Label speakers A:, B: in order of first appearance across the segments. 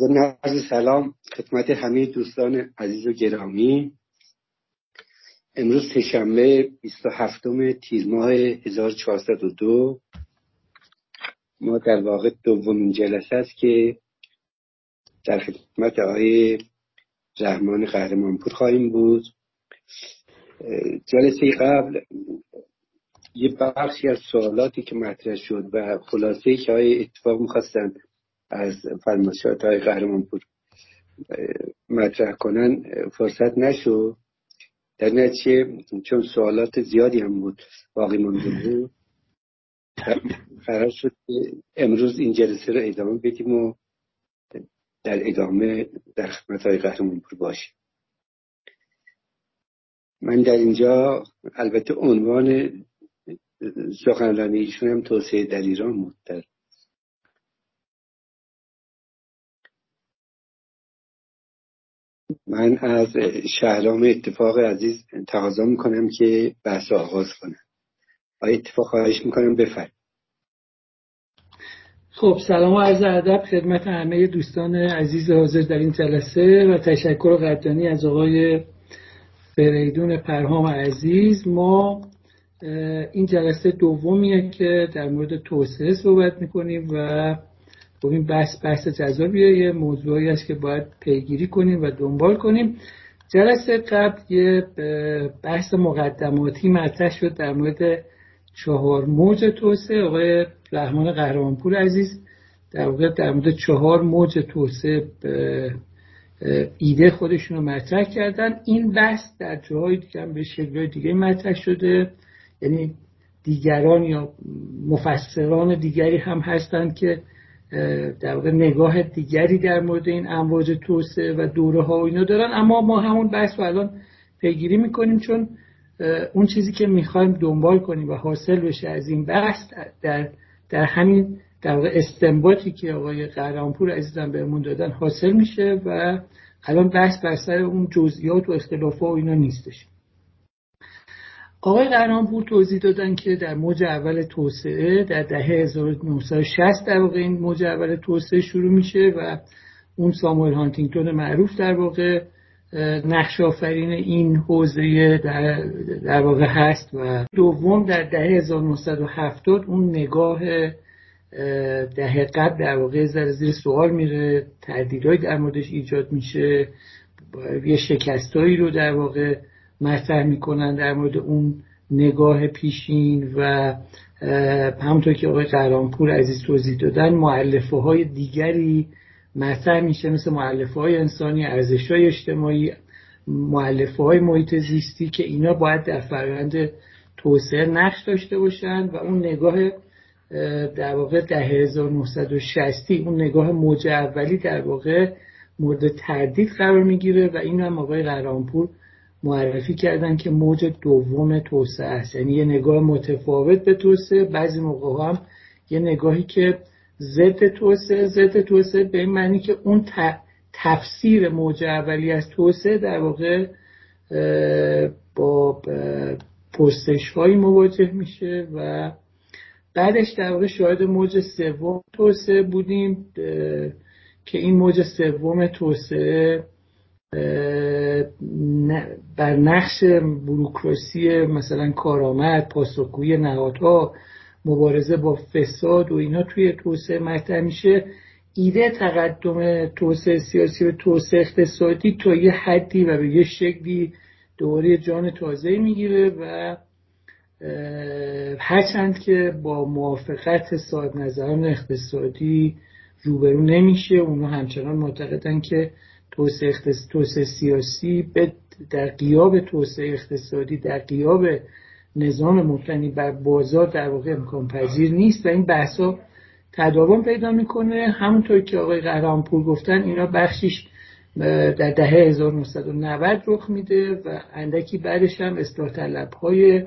A: نرز سلام. خدمت همه دوستان عزیز و گرامی. امروز سهشنبه 27 تیر ماه 1402 ما در واقع دومین جلسه است که در خدمت آقای رحمان قهرمانپور خواهیم بود. جلسه قبل یه بخشی از سوالاتی که مطرح شد و خلاصه که های اتفاق می‌خواستن از فرمایشات های قهرمانپور مطرح کنن فرصت نشد. در نتیجه چون سوالات زیادی هم بود باقی مونده بود قرار شد امروز این جلسه رو ادامه بدیم و در ادامه در خدمت های قهرمانپور باشیم. من در اینجا البته عنوان سخنرانی ایشون هم توسعه در ایران بود من از شهرام اتفاق عزیز تقاضا می‌کنم که بحث آغاز کنم. آیا اتفاق خواهش می‌کنم؟ بفرد
B: خب سلام و عرض ادب خدمت همه دوستان عزیز حاضر در این جلسه و تشکر قدردانی از آقای فریدون پرهام عزیز. ما این جلسه دومیه که در مورد توسعه صحبت می‌کنیم و خب این بحث بحث جذابیه. یه موضوعی است که باید پیگیری کنیم و دنبال کنیم. جلسه قبل یه بحث مقدماتی مطرح شد در مورد چهار موج توسعه. آقای رحمان قهرمانپور عزیز در واقع در مورد چهار موج توسعه ایده خودشون رو مطرح کردن. این بحث در جاهای دیگه هم به شکل دیگه مطرح شده یعنی دیگران یا مفسران دیگری هم هستند که در واقع نگاه دیگری در مورد این امواج توسعه و دوره ها و اینا دارن. اما ما همون بحث رو الان پیگیری می‌کنیم چون اون چیزی که می‌خوایم دنبال کنیم و حاصل بشه از این بحث در, در همین در واقع استنباطی که آقای قهرمانپور عزیزم بهمون دادن حاصل میشه و الان بحث بر سر اون جزئیات و اختلافات و اینا نیستش. آقای قهرمانپور توضیح دادن که در موج اول توسعه در دهه 1960 در واقع این موج اول توسعه شروع میشه و اون ساموئل هانتینگتون معروف در واقع نقش آفرین این حوزه در, در واقع هست و دوم در دهه 1970 اون نگاه دهه قبل در واقع زیر سوال میره تردیدهایی در موردش ایجاد میشه یه شکستایی رو در واقع مطرح می‌کنن در مورد اون نگاه پیشین و همونطور که آقای قرانپور عزیز توضیح دادن معلفه های دیگری مطرح میشه مثل معلفه های انسانی ارزش های اجتماعی معلفه های محیط زیستی که اینا باید در فرآیند توسعه نقش داشته باشند و اون نگاه در واقع ده 1960 اون نگاه موج اولی در واقع مورد تردید قرار می‌گیره و این هم آقای قرانپور معرفی کردن که موج دوم توسعه است. یعنی یه نگاه متفاوت به توسعه بعضی موقع هم یه نگاهی که ضد توسعه ضد توسعه به این معنی که اون تفسیر موج اولی از توسعه در واقع با پرسش هایی مواجه میشه و بعدش در واقع شاهد موج سوم توسعه بودیم که این موج سوم توسعه بر نقش بروکراسی مثلا کارآمد پاسخگویی نهادها مبارزه با فساد و اینا توی توسعه مطرح میشه. ایده تقدم توسعه سیاسی و توسعه اقتصادی تا یه حدی و به یه شکلی دوره جان تازه می‌گیره و هرچند که با موافقت صاحب نظران اقتصادی روبرو نمیشه. اونا همچنان معتقدن که توسعه, توسعه سیاسی در قیاب توسعه اقتصادی در قیاب نظام مبتنی بر بازار در واقع امکان پذیر نیست و این بحثا تداوم پیدا می‌کنه. همونطور که آقای قهرمانپور گفتن اینا بخشیش در دهه 1990 رخ میده و اندکی بعدش هم اصلاح طلب های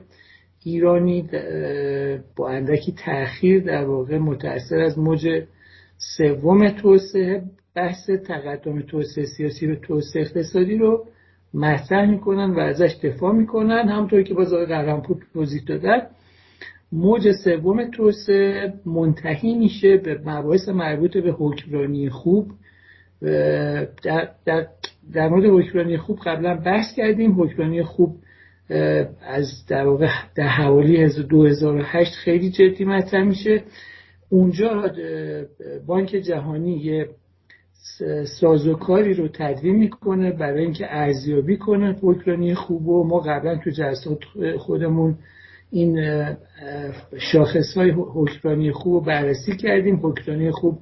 B: ایرانی با اندکی تاخیر در واقع متأثر از موج سوم توسعه بحث تقدم توسعه سیاسی و توسعه اقتصادی رو مطرح می‌کنن و ازش دفاع می‌کنن. همونطور که باز آقای قهرمانپور توضیح دادن موج سوم توسعه منتهی میشه به مباحث مربوط به حکمرانی خوب. در, در, در مورد حکمرانی خوب قبلا بحث کردیم. حکمرانی خوب از در واقع در حوالی 2008 خیلی جدی مطرح میشه. اونجا بانک جهانی یه سازوکاری رو تدوین می‌کنه برای اینکه ارزیابی کنه. حکمرانی خوب و ما قبلا تو جلسات خودمون این شاخص های حکمرانی خوب رو بررسی کردیم. حکمرانی خوب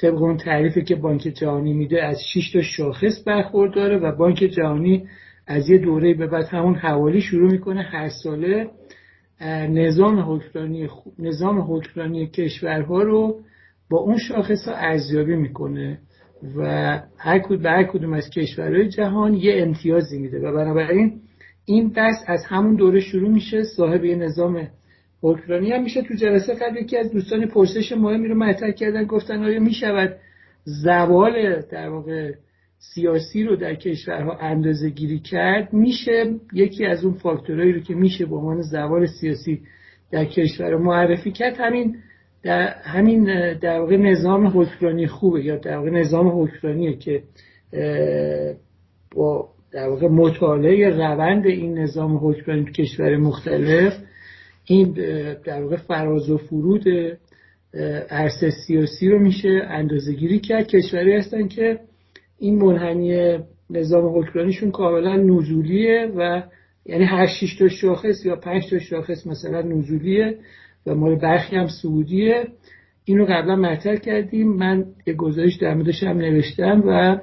B: طبق اون تعریفی که بانک جهانی میده از 6 تا شاخص برخورداره و بانک جهانی از یه دوره به بعد همون حوالی شروع می‌کنه. هر ساله نظام حکمرانی نظام حکمرانی کشورها رو با اون شاخص ها ارزیابی می‌کنه. و هر کدوم به هر کدوم از کشورهای جهان یه امتیازی میده. و بنابراین این بحث از همون دوره شروع میشه. صاحب یه نظام حکمرانی هم میشه تو جلسه قبل یکی از دوستان پرسش مهمی رو مطرح کردن. گفتن آیا می‌شود زوال در واقع سیاسی رو در کشورها اندازه گیری کرد؟ میشه یکی از اون فاکتورهایی رو که میشه به عنوان زوال سیاسی در کشور معرفی کرد. همین در همین در واقع نظام حکمرانی خوبه یا در واقع نظام حکمرانیه که با در واقع مطالعه روند این نظام حکمرانی کشور مختلف این در واقع فراز و فرود عرصه سیاسی رو میشه اندازه گیری کرد. کشوری هستن که این منحنی نظام حکمرانیشون کاملا نزولیه و یعنی هر شش تا شاخص یا پنج تا شاخص مثلا نزولیه. و مال برخی هم سعودیه. اینو قبلا مطرح کردیم. من یه گزارش در موردش هم نوشتم و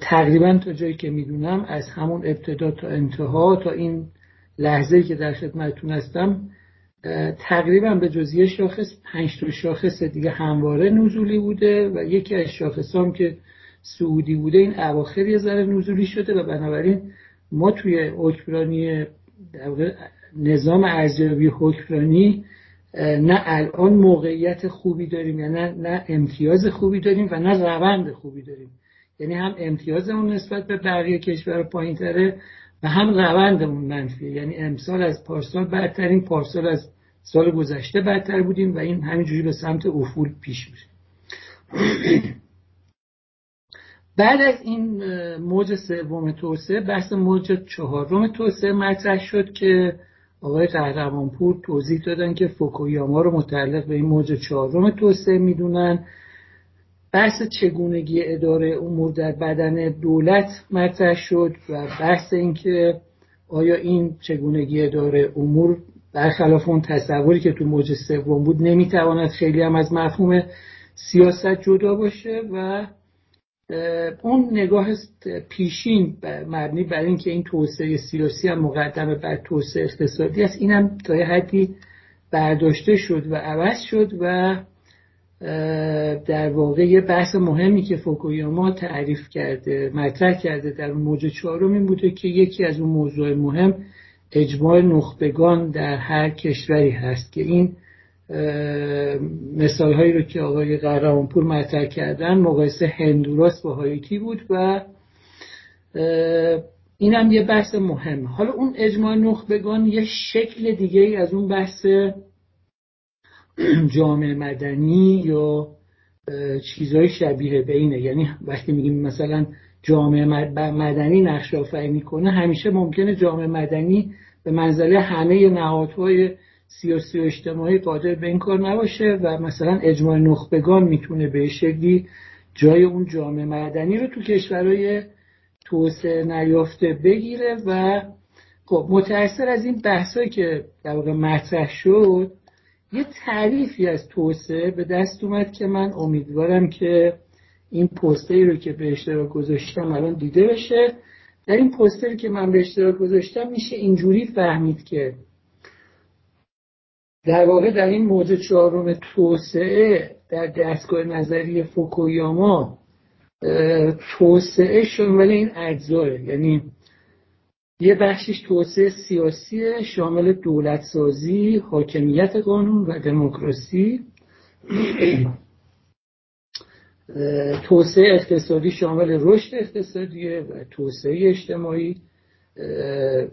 B: تقریبا تا جایی که می‌دونم از همون ابتدا تا انتها تا این لحظه که در خدمتتون هستم تقریبا به جزیه شاخص پنج تا شاخص دیگه همواره نزولی بوده و یکی از شاخص هم که سعودی بوده این اواخر یه ذره نزولی شده و بنابراین ما توی حکمرانی نظام ارزیابی حکمرانی نه الان موقعیت خوبی داریم یعنی نه, نه امتیاز خوبی داریم و نه روند خوبی داریم. یعنی هم امتیازمون نسبت به بقیه کشور پایین تره و هم روندمون منفیه. یعنی امسال از پارسال بدترین پارسال از سال گذشته بدتر بودیم و این همینجوری به سمت افول پیش میره. بعد از این موج سوم توسعه بحث موج چهارم توسعه مطرح شد که آقای قهرمانپور توضیح دادن که فوکویاما رو متعلق به این موج چهارم توسعه می‌دونن. بحث چگونگی اداره امور در بدن دولت مطرح شد و بحث اینکه آیا این چگونگی اداره امور برخلاف اون تصوری که تو موج سوم بود نمی‌تواند خیلی هم از مفهوم سیاست جدا باشه و اون نگاه پیشین مبنی بر اینکه این توسعه سیاسی هم مقدمه بر توسعه اقتصادی است اینم تا یه حدی برداشته شد و عوض شد و در واقع یه بحث مهمی که فوکویاما تعریف کرده مطرح کرده در موج چهارم این بوده که یکی از اون موضوع مهم اجماع نخبگان در هر کشوری هست که این مثال هایی رو که آقای قهرمانپور مطرح کردن مقایسه هندوراس با هایتی بود و این هم یه بحث مهم. حالا اون اجماع نخبگان یه شکل دیگه ای از اون بحث جامعه مدنی یا چیزهای شبیه به اینه. یعنی وقتی میگیم مثلا جامعه مدنی نقش آفرینی کنه همیشه ممکنه جامعه مدنی به منزله همه نهادهای سیاسی و اجتماعی قادر به این کار نباشه و مثلا اجماع نخبگان می‌تونه به شکلی جای اون جامعه مدنی رو تو کشورهای توسعه نیافته بگیره و خب متأثر از این بحثایی که در واقع مطرح شد یه تعریفی از توسعه به دست اومد که من امیدوارم که این پوستری رو که به اشتراک گذاشتم الان دیده بشه. در این پوستری که من به اشتراک گذاشتم میشه اینجوری فهمید که در واقع در این موضوع چهارم توسعه در دستگاه نظری فوکویاما توسعه شامل این اجزاه یعنی یه بخشش توسعه سیاسی شامل دولت سازی، حاکمیت قانون و دموکراسی. توسعه اقتصادی شامل رشد اقتصادی و توسعه اجتماعی.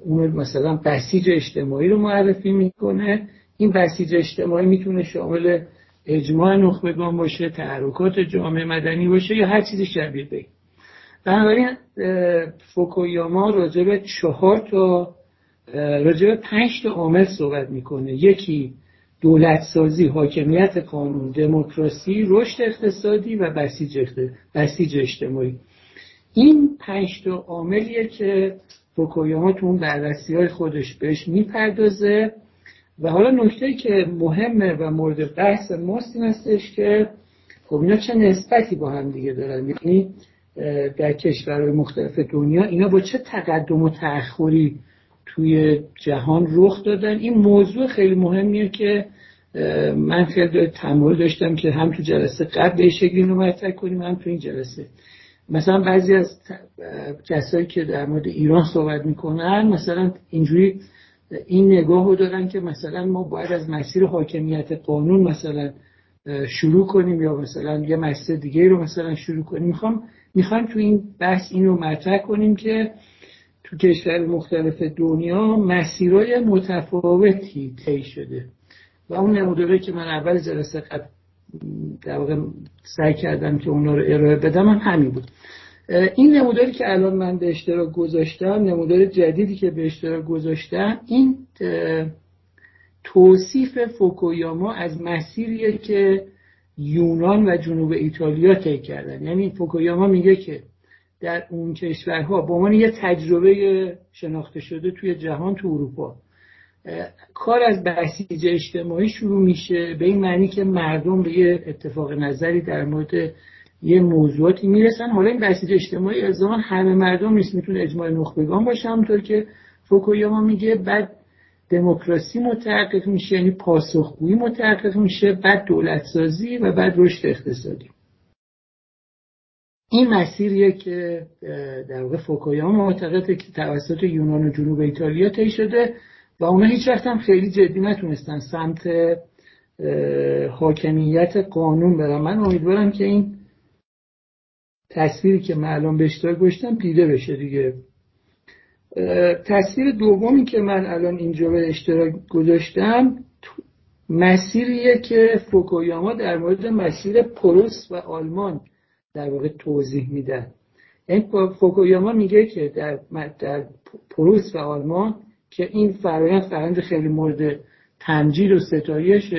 B: اون مثلا بسیج اجتماعی رو معرفی می‌کنه. این بسیج اجتماعی می‌تونه شامل اجماع نخبگان باشه تحرکات جامعه مدنی باشه یا هر چیزی شبیه به بنابراین فوکویاما راجع به چهار تا راجع به پنج تا عامل صحبت می‌کنه. یکی دولت سازی حاکمیت قانون دموکراسی رشد اقتصادی و بسیج اجتماعی. این پنج تا عاملیه که فوکویاما تو اون بررسی خودش بهش می‌پردازه. و حالا نکته که مهمه و مورد بحث ماست این هستش که خب اینا چه نسبتی با هم دیگه دارن؟ یعنی در کشورهای مختلف دنیا اینا با چه تقدم و تأخری توی جهان رخ دادن؟ این موضوع خیلی مهمیه که من خیلی تمایل داشتم که هم تو جلسه قبل به شکلی رو مطرح کنیم هم تو این جلسه. مثلا بعضی از کسایی که در مورد ایران صحبت می‌کنن مثلا اینجوری این نگاه رو دارن که مثلا ما باید از مسیر حاکمیت قانون مثلا شروع کنیم یا مثلا یه مسیر دیگه رو مثلا شروع کنیم. می‌خوام می‌خوام تو این بحث این رو مطرح کنیم که تو کشور مختلف دنیا مسیرهای متفاوتی طی شده. و اون نموداره که من اول جلسه قبل در واقع سعی کردم که اونا رو ارائه بدم هم همین بود. این نموداری که الان من به اشتراک گذاشتم نمودار جدیدی که به اشتراک گذاشتم این توصیف فوکویاما از مسیریه که یونان و جنوب ایتالیا طی کردن. یعنی فوکویاما میگه که در اون کشورها به عنوان یه تجربه شناخته شده توی جهان تو اروپا کار از بسیج اجتماعی شروع میشه. به این معنی که مردم به یه اتفاق نظری در مورد یه موضوعاتی می‌رسن. حالا این بسیج اجتماعی از زمان همه مردم نیست. می‌تونه اجماع نخبگان باشه همونطور که فوکویاما میگه. بعد دموکراسی متحقق میشه یعنی پاسخگویی متحقق میشه بعد دولت سازی و بعد رشد اقتصادی. این مسیریه که در واقع فوکویاما معتقده که توسط یونان و جنوب ایتالیا طی شده و اونا هیچ وقت هم خیلی جدی نتونستن. سمت حاکمیت قانون برن. من امیدوارم که این تصویری که من الان به اشتراک گذاشتم دیده بشه دیگه. تصویر دومی که من الان اینجا به اشتراک گذاشتم مسیریه که فوکویاما در مورد مسیر پروس و آلمان در واقع توضیح میدن. این فوکویاما میگه که در, در پروس و آلمان که این فرایند فرایند خیلی مورد تمجید و ستایش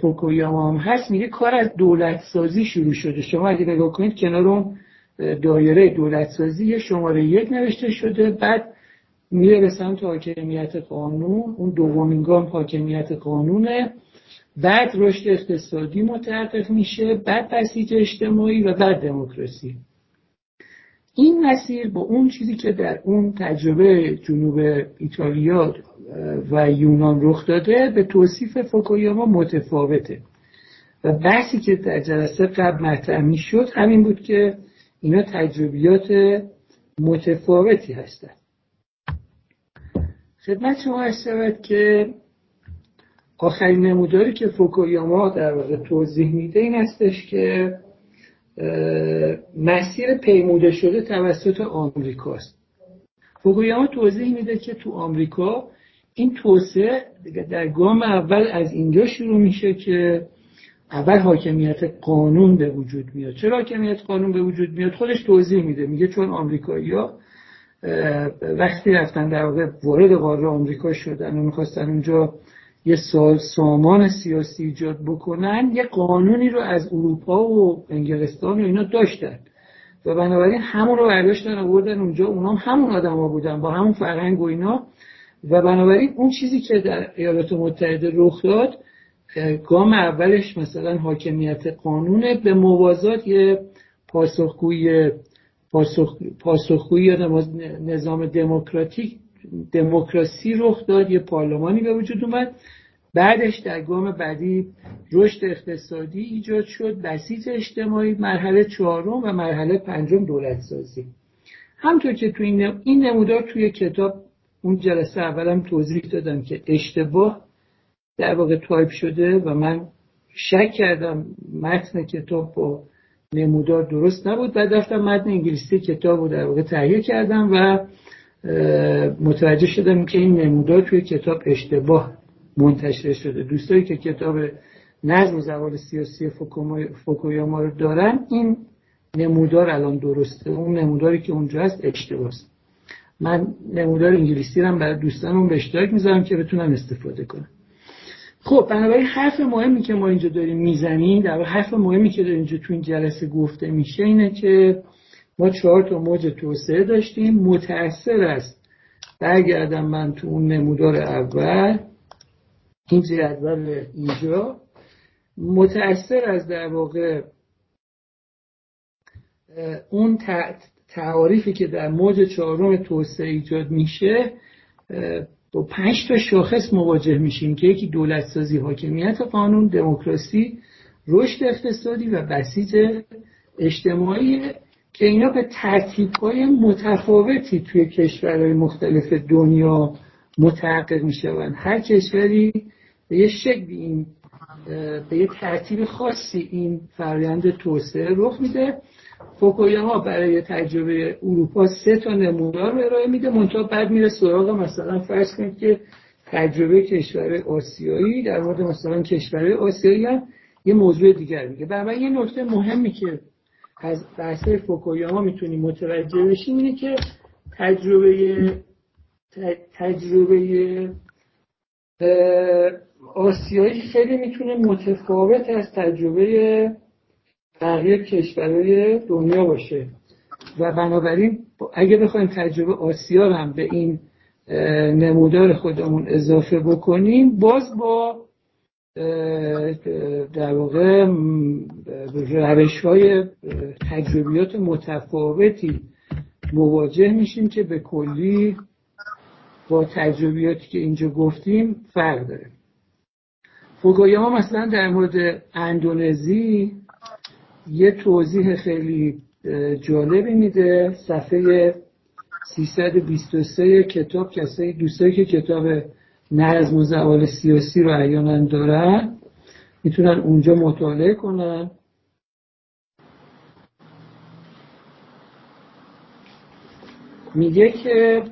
B: فوکویاما هم هست میگه کار از دولت سازی شروع شده. شما اگه نگاه کنید کنار اون دایره دولت سازی یه شماره یک نوشته شده بعد میره به سمت حاکمیت قانون اون دومین گام حاکمیت قانونه. بعد رشد اقتصادی متحقق میشه بعد بسیج اجتماعی و بعد دموکراسی. این مسیر با اون چیزی که در اون تجربه جنوب ایتالیا و یونان رخ داده به توصیف فوکویاما متفاوته. و بحثی که در جلسه قبل مطرح می‌شد همین بود که اینا تجربیات متفاوتی هستند. خدمت شما هست که آخرین نموداری که فوکویاما در واقع توضیح میده این هستش که مسیر پیموده شده توسط آمریکاست. فوکویاما توضیح میده که تو آمریکا این توسعه در گام اول از اینجا شروع میشه که اول حاکمیت قانون به وجود میاد. چرا حاکمیت قانون به وجود میاد؟ خودش توضیح میده. میگه چون آمریکایی‌ها وقتی رفتن در واقع وارد قاره آمریکا شدن و می‌خواستن اونجا یه سال سامان سیاسی ایجاد بکنن یه قانونی رو از اروپا و انگلستان و اینا داشتن. و بنابراین همون رو برداشتن آوردن اونجا. اونا هم همون آدم بودن با همون فرهنگ و اینا. و بنابراین اون چیزی که در ایالات متحده رخ داد گام اولش مثلا حاکمیت قانونه به موازات یه پاسخگوی پاسخ، پاسخگویی نظام دموکراتیک دموکراسی رخ داد یه پارلمانی به وجود اومد. بعدش در گام بعدی رشد اقتصادی ایجاد شد بسیج اجتماعی مرحله چهارم و مرحله پنجم دولت سازی همطور که تو این نمودار توی کتاب اون جلسه اولم توضیح دادم که اشتباه در واقع تایپ شده و من شک کردم متن کتاب با نمودار درست نبود. بعد رفتم متن انگلیسی کتاب رو در واقع تهیه کردم و متوجه شدم که این نمودار توی کتاب اشتباه منتشر شده. دوستایی که کتاب نظم زوال سیاسی فوکویاما رو دارن این نمودار الان درسته. اون نموداری که اونجا هست اشتباهه. من نمودار انگلیسی رو برای دوستانم به اشتراک می‌ذارم که بتونن استفاده کنم. خب بنابراین حرف مهمی که ما اینجا داریم می‌زنیم در حرف مهمی که داریم اینجا تو این جلسه گفته میشه اینه که ما چهار تا موج توسعه داشتیم. متأثر است برگردم من تو اون نمودار اول این جدول اینجا. متأثر از در واقع اون تعاریفی که در موج چهارم توسعه ایجاد میشه با پنج تا شاخص مواجه میشیم که یکی دولت سازی حاکمیت قانون دموکراسی رشد اقتصادی و بسیج اجتماعی که اینا به ترتیب های متفاوتی توی کشورهای مختلف دنیا متحقق می‌شوند. هر کشوری به یه شکلی این به یه ترتیب خاصی این فرآیند توسعه رخ میده. فوکویاما برای تجربه اروپا سه تا نمودار رو ارائه میده. منتها بعد میره سراغ مثلا فرض کنید که تجربه کشور آسیایی در مورد مثلا کشور آسیایی هم یه موضوع دیگر میگه. برای یه نکته مهمی که از بحث فوکویاما می‌تونیم متوجه بشیم اینه که تجربه تجربه آسیایی خیلی می‌تونه متفاوت از تجربه بقیه کشورهای دنیا باشه. و بنابراین اگه بخوایم تجربه آسیا هم به این نمودار خودمون اضافه بکنیم باز با در واقع روش های تجربیات متفاوتی مواجه میشیم که به کلی با تجربیاتی که اینجا گفتیم فرق داره. فوکویاما مثلا در مورد اندونزی یه توضیح خیلی جالبی میده. صفحه 323 کتاب کسایی دوستایی که کتاب نظم و زوال سیاسی رو احیانا دارن می‌تونن اونجا مطالعه کنن. میگه که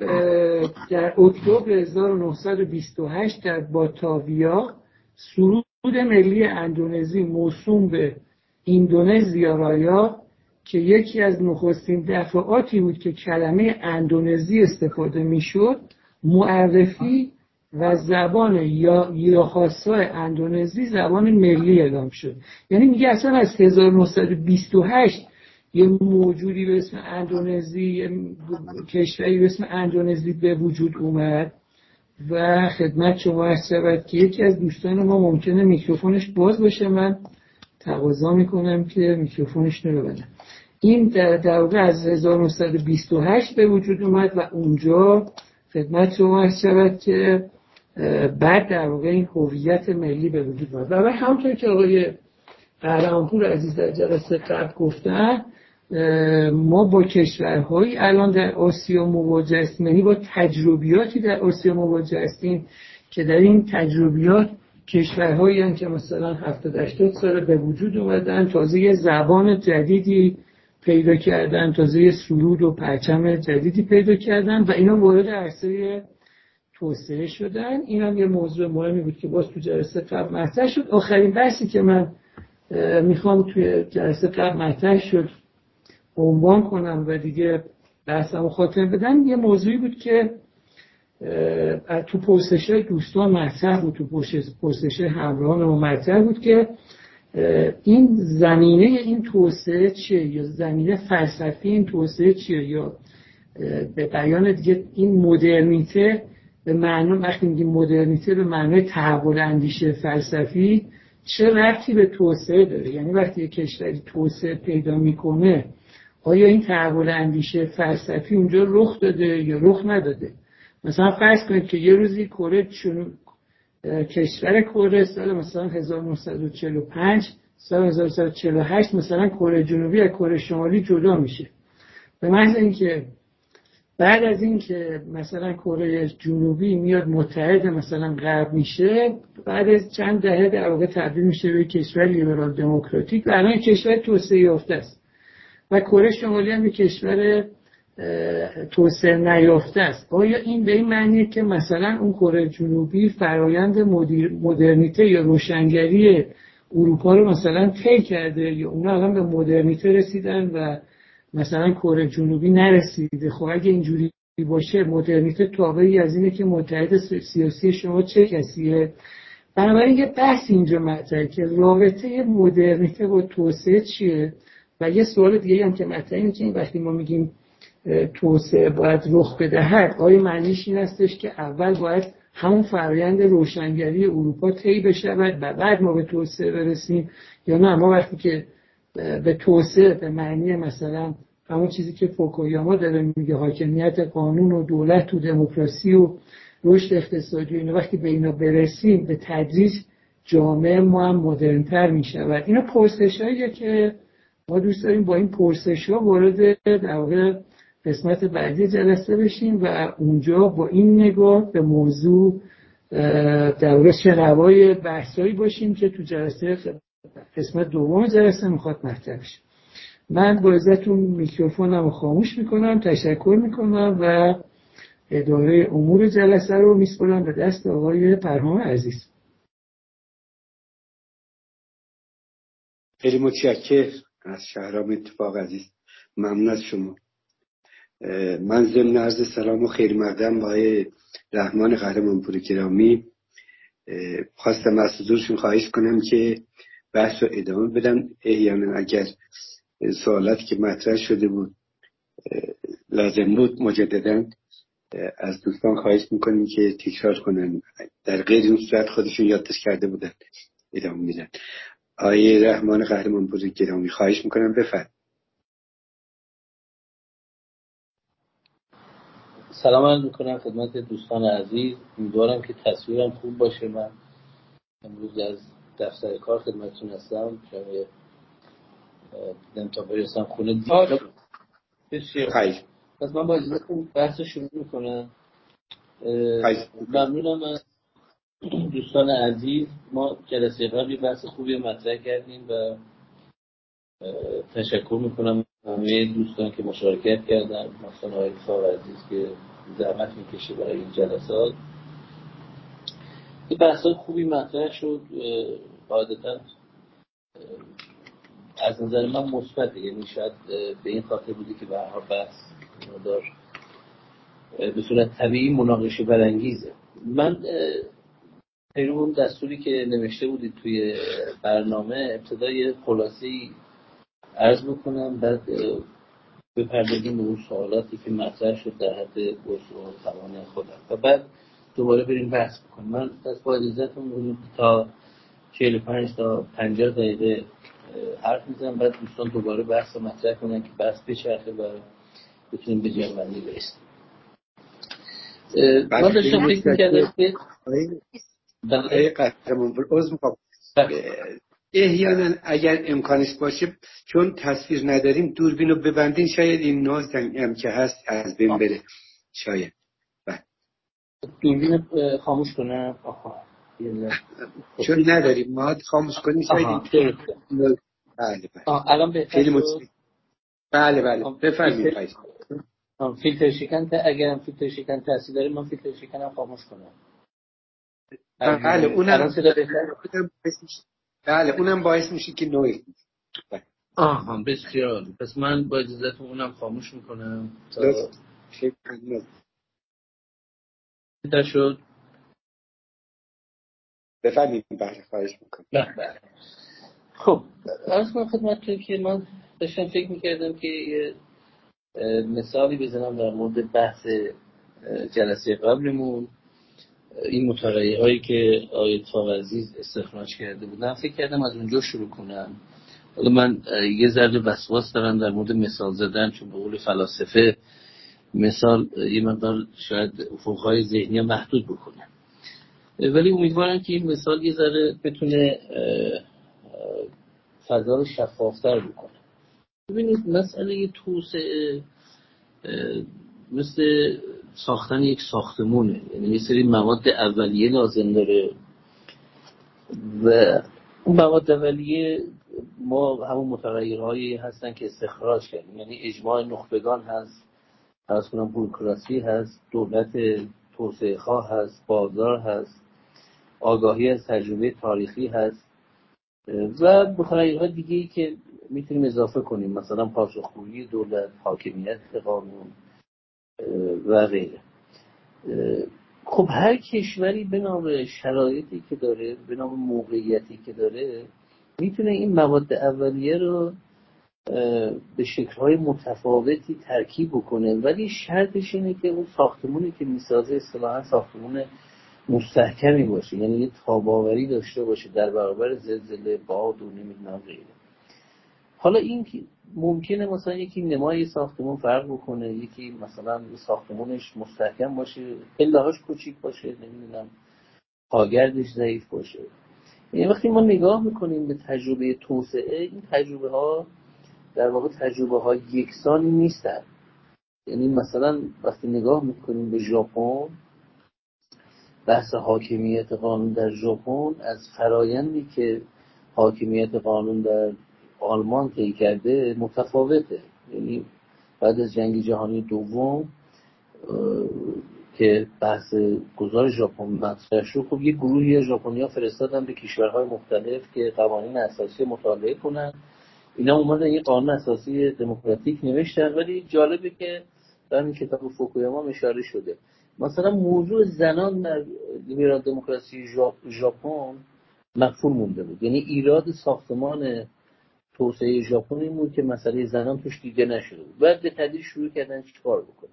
B: در اکتبر 1928 در باتاویا سرود ملی اندونزی موسوم به ایندونزیا رایا که یکی از نخستین دفعاتی بود که کلمه اندونزی استفاده می‌شد معرفی و زبان یا یاخاسای اندونزی زبان ملی اعلام شد. یعنی میگه اصلا از 1928 یه موجودی به اسم اندونزی کشوری به اسم اندونزی به وجود اومد و خدمت شما ارز که یکی از دوستان ما ممکنه میکروفونش باز باشه من تقاضا می‌کنم که میکروفونش رو ببندم. این در واقع از 1928 به وجود اومد و اونجا خدمت شما شود که بعد در واقع این هویت ملی به وجود اومد. و همونطور که آقای قهرمانپور عزیز در جلسه قبل گفتن ما با کشورهایی الان در آسیا مواجه هستیم. یعنی با تجربیاتی در آسیا مواجه هستیم که در این تجربیات کشورهایی هم که مثلا 70 80 سال به وجود اومدن تازه یه زبان جدیدی پیدا کردن تازه یه سرود و پرچم جدیدی پیدا کردن و اینا وارد عرصه توسعه شدن. این هم یه موضوع مهمی بود که باز تو جلسه قبل مطرح شد. آخرین بحثی که من می‌خوام توی جلسه قبل مطرح شد عنوان کنم و دیگه بحثم خاطر بدم. یه موضوعی بود که تو پرسش دوستان مطرح بود تو پرسش همراهان ما مطرح بود که این زمینه این توسعه چیه یا زمینه فلسفی این توسعه چیه یا به بیان دیگه این مدرنیته به معنی وقتی میگیم مدرنیته به معنای تحول اندیشه فلسفی چه رفتی به توسعه داره؟ یعنی وقتی یک کشوری توسعه پیدا می‌کنه آیا این تحول اندیشه فلسفی اونجا رخ داده یا رخ نداده؟ مثلا فرض کنید که یه روزی کره چون کشور کره سال مثلا 1945 سال 1948 مثلا کره جنوبی از کره شمالی جدا میشه. به محض اینکه بعد از اینکه مثلا کره جنوبی میاد متحد مثلا غرب میشه بعد از چند دهه در واقع تبدیل میشه به کشور لیبرال دموکراتیک و الان کشور توسعه یافته است. و کره شمالی هم کشور توسعه نیافته است. آیا این به این معنیه که مثلا اون کره جنوبی فرایند مدرنیته یا روشنگری اروپا رو مثلا طی کرده یا اونا الان به مدرنیته رسیدن و مثلا کره جنوبی نرسیده؟ خب اگه اینجوری باشه مدرنیته تابعی از اینه که متحد سیاسی شما چه کسیه؟ بنابراین یه بحث اینجا مطرحه که رابطه مدرنیته با توسعه چیه؟ و یه سوال دیگه هم که مطرحه اینه که وقتی ما میگیم توسعه باید رخ بدهد آیا معنیش این هستش که اول باید همون فرایند روشنگری اروپا طی بشود و بعد ما به توسعه برسیم. یا نه ما وقتی که به توسعه به معنی مثلا همون چیزی که فوکویاما داره میگه حاکمیت قانون و دولت و دموکراسی و رشد اقتصادی اینو وقتی به اینا برسیم به تدریج جامعه ما هم مدرنتر می شود اینا پرسش که ما دوست داریم با این پرسش ها وارد در قسمت بعدی جلسه بشیم و اونجا با این نگاه به موضوع در شنوای بحثایی باشیم که تو جلسه قسمت دوم جلسه می‌خواد مطرح بشه. من با عزتون میکروفونم رو خاموش می‌کنم تشکر می‌کنم و اداره امور جلسه رو میسپرم به دست آقای پرهام عزیز.
A: خیلی متشکر از شهرام اتفاق عزیز. ممنون از شما. من ضمن عرض سلام و خیر مقدم با رحمان قهرمانپور گرامی. خواستم از حضورشون خواهش کنم که بحث رو ادامه بدم احیانا اگر سوالاتی که مطرح شده بود لازم بود مجددا از دوستان خواهش می‌کنیم که تکرار کنن. در غیر این صورت خودشون یادداشت کرده بودن ادامه میدن. آیه رحمان قهرمان بزرگ گرامی خواهش می‌کنم بفرد
C: سلام عرض می‌کنم خدمت دوستان عزیز. امیدوارم که تصویرم خوب باشه. من امروز از دفتر کار خدمتتون هستم. شاید دیدم تا برسم خونه. دیگه بسیار پس من با اجازتون بحث شروع می‌کنم. ممنونم از دوستان عزیز. ما جلسه قبلی بحث خوبی مطرح کردیم و تشکر می‌کنم همه دوستان که مشارکت کردن. مثلا آقای عزیز که زحمت می‌کشه برای این جلسات. این بحث خوبی مطرح شد قاعدتا از نظر من مثبت یعنی شاید به این خاطر بودی که به هر بحث دار به صورت طبیعی مناقشه برانگیزه. من پیرو دستوری که نوشته بودید توی برنامه ابتدای خلاصی عرض بکنم. بعد بپردازیم به اون سوالاتی که مطرح شد در حد وسع و توان خودم. و بعد دوباره بریم بحث بکنیم. من از با اجازتون تا 45 تا 50 دقیقه حرف می‌زنم. بعد دوستان دوباره بحث رو مطرح کنن که بحث بچرخه و بتونیم به جنبندی برسیم. من داشتم فکر می‌کردم که
A: احیانا اگر امکانش باشه چون تصویر نداریم دوربین رو ببندین شاید این ناز هم که هست از بین بره. شاید.
C: بله. دوربین خاموش کنم آها.
A: چون نداریم. ما خاموش کنیم شاید بله بله.
C: الان بهتر
A: بله بله. بفرمایید
C: فیلتر. شکن اگر فیلتر شکن تاثیر داره من فیلتر شکنم خاموش کنم
A: بله اونم بله اونم باعث میشه که نوعی
C: آها بسیار پس من با اجازت اونم خاموش می‌کنم تا شد؟
A: بفرمایید بله خواهش می‌کنم.
C: بله خب از من خدمتتون که من داشتم فکر می‌کردم که یه مثالی بزنم در مورد بحث جلسه قبلمون. این مطالعه هایی که اتفاق عزیز استخراج کرده بودن فکر کردم از اونجا شروع کنم. حالا من یه ذره وسواس دارم در مورد مثال زدن چون به قول فلاسفه مثال یه مقدار شاید افقهای ذهنی محدود بکنه. ولی امیدوارم که این مثال یه ذره بتونه فضا رو شفافتر بکنه. ببینید مسئله توسعه مثل ساختن یک ساختمونه. یعنی یه سری مواد اولیه لازم داره. و اون مواد اولیه ما همون متغیرهایی هستن که استخراج کردیم. یعنی اجماع نخبگان هست فرض کنم بروکراسی هست دولت توسعه خواه هست بازار هست آگاهی از تجربه تاریخی هست. و بخواهی دیگه ای که می‌تونیم اضافه کنیم. مثلا پاسخگویی دولت حاکمیت قانون. و غیره. خب هر کشوری به نام شرایطی که داره به نام موقعیتی که داره می‌تونه این مواد اولیه رو به شکلهای متفاوتی ترکیب بکنه. ولی شرطش اینه که اون ساختمونی که می‌سازه اصطلاحا ساختمون مستحکمی باشه. یعنی یه تاباوری داشته باشه در برابر زلزله باد و نمی‌دونم غیره. حالا این ممکنه مثلا یکی نمای ساختمون فرق بکنه یکی مثلا ساختمونش مستحکم باشه پلهاش کوچیک باشه نمی‌دونم پاگردش ضعیف باشه. یعنی وقتی ما نگاه می‌کنیم به تجربه توسعه این تجربه ها در واقع تجربه ها یکسانی نیستن. یعنی مثلا وقتی نگاه می‌کنیم به ژاپن بحث حاکمیت قانون در ژاپن از فرایندی که حاکمیت قانون در آلمان طی کرده متفاوته. یعنی بعد از جنگ جهانی دوم که بحث گذار ژاپن مطرح شد خب یه گروهی ژاپنیا فرستادن به کشورهای مختلف که قوانین اساسی مطالعه کنن. اینا اومدن یه قانون اساسی دموکراتیک نوشتن ولی جالبه که در این کتاب فوکویاما اشاره شده. مثلا موضوع زنان در لیبرال دموکراسی ژاپن مقفول مونده بود. یعنی ایراد ساختمان توسعه ژاپن این بود که مسئله زنان توش دیده نشده بود. بعد به تدریج شروع کردن چیکار بکنن.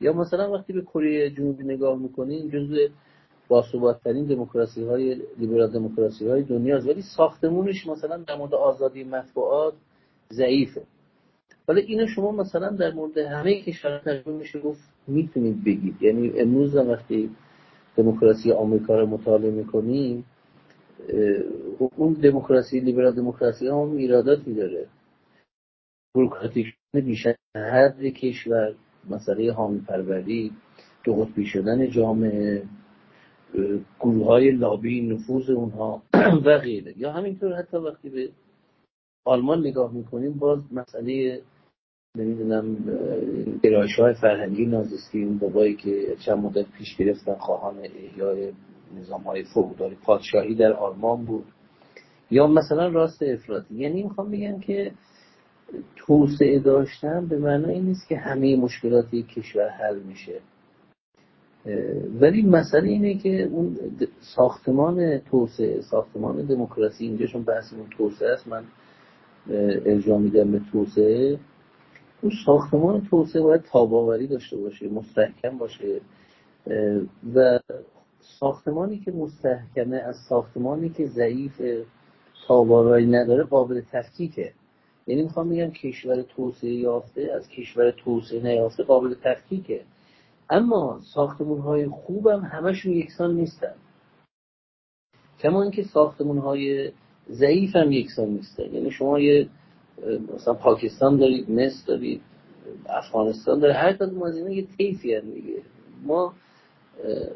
C: یا مثلا وقتی به کره جنوبی نگاه می‌کنین جزء باثباتترین دموکراسی های لیبرال دموکراسی های دنیاست ولی ساختمونش مثلا در مورد آزادی مطبوعات ضعیفه. ولی اینو شما مثلا در مورد همه کشورها تجربه میشه گفت می‌تونید بگید. یعنی امروز وقتی دموکراسی آمریکا رو مطالعه می‌کنیم اون دموکراسی لیبرال دموکراسی هم ایراداتی داره. بروکراتیک بیشتر هر کشور مسئله حامی پروری دو قطبی شدن جامعه گروه های لابی نفوذ اونها و غیره. یا همینطور حتی وقتی به آلمان نگاه می‌کنیم باز مسئله نمی‌دونم گرایش های فرهنگی نازستی اون بابایی که چند مدت پیش گرفتن خواهان احیای نظام های فوقداری پادشاهی در آلمان بود. یا مثلا راست افراطی یعنی می‌خوام بگم که توسعه داشتن به معنای نیست که همه مشکلات یک کشور حل میشه. ولی مسئله اینه که اون ساختمان توسعه ساختمان دموکراسی اینجاشون بحثمون توسعه است من ارجاع میدم به توسعه. اون ساختمان توسعه باید تاباوری داشته باشه مستحکم باشه. و ساختمانی که مستحکمه از ساختمانی که ضعیف تاباوری نداره قابل تفکیکه. یعنی می‌خوام بگم کشور توسعه یافته از کشور توسعه نیافته قابل تفکیکه. اما ساختمون های خوب هم همشون یکسان نیستن. کما اینکه ساختمون های ضعیف هم یکسان نیستن. یعنی شما یه مثلا پاکستان دارید مصر دارید افغانستان داره هر کدوم از اینا یه طیفی دیگه ما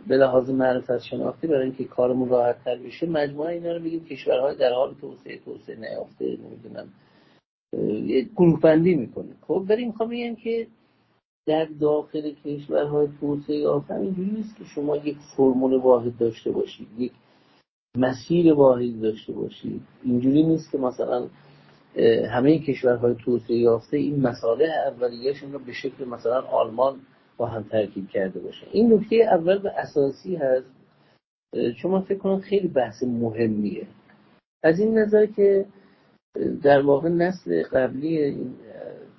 C: به لحاظ معرفت شناختی برای اینکه کارمون راحت تر بشه مجموعه اینا رو بگیم کشورهای در حال توسعه توسعه نیافته نمی‌دونم یه گروه بندی می‌کنه. خب بریم می‌خوام بگم که در داخل کشورهای توسعه یافته اینجوری نیست که شما یک فرمول واحد داشته باشید یک مسیر واحد داشته باشید. اینجوری نیست که مثلا همه کشورهای توسعه یافته این مساله اولیهشون رو به شکل مثلا آلمان با هم ترکیب کرده باشه. این نکته اول و اساسی هست چون من فکر کنم خیلی بحث مهمیه. از این نظر که در واقع نسل قبلی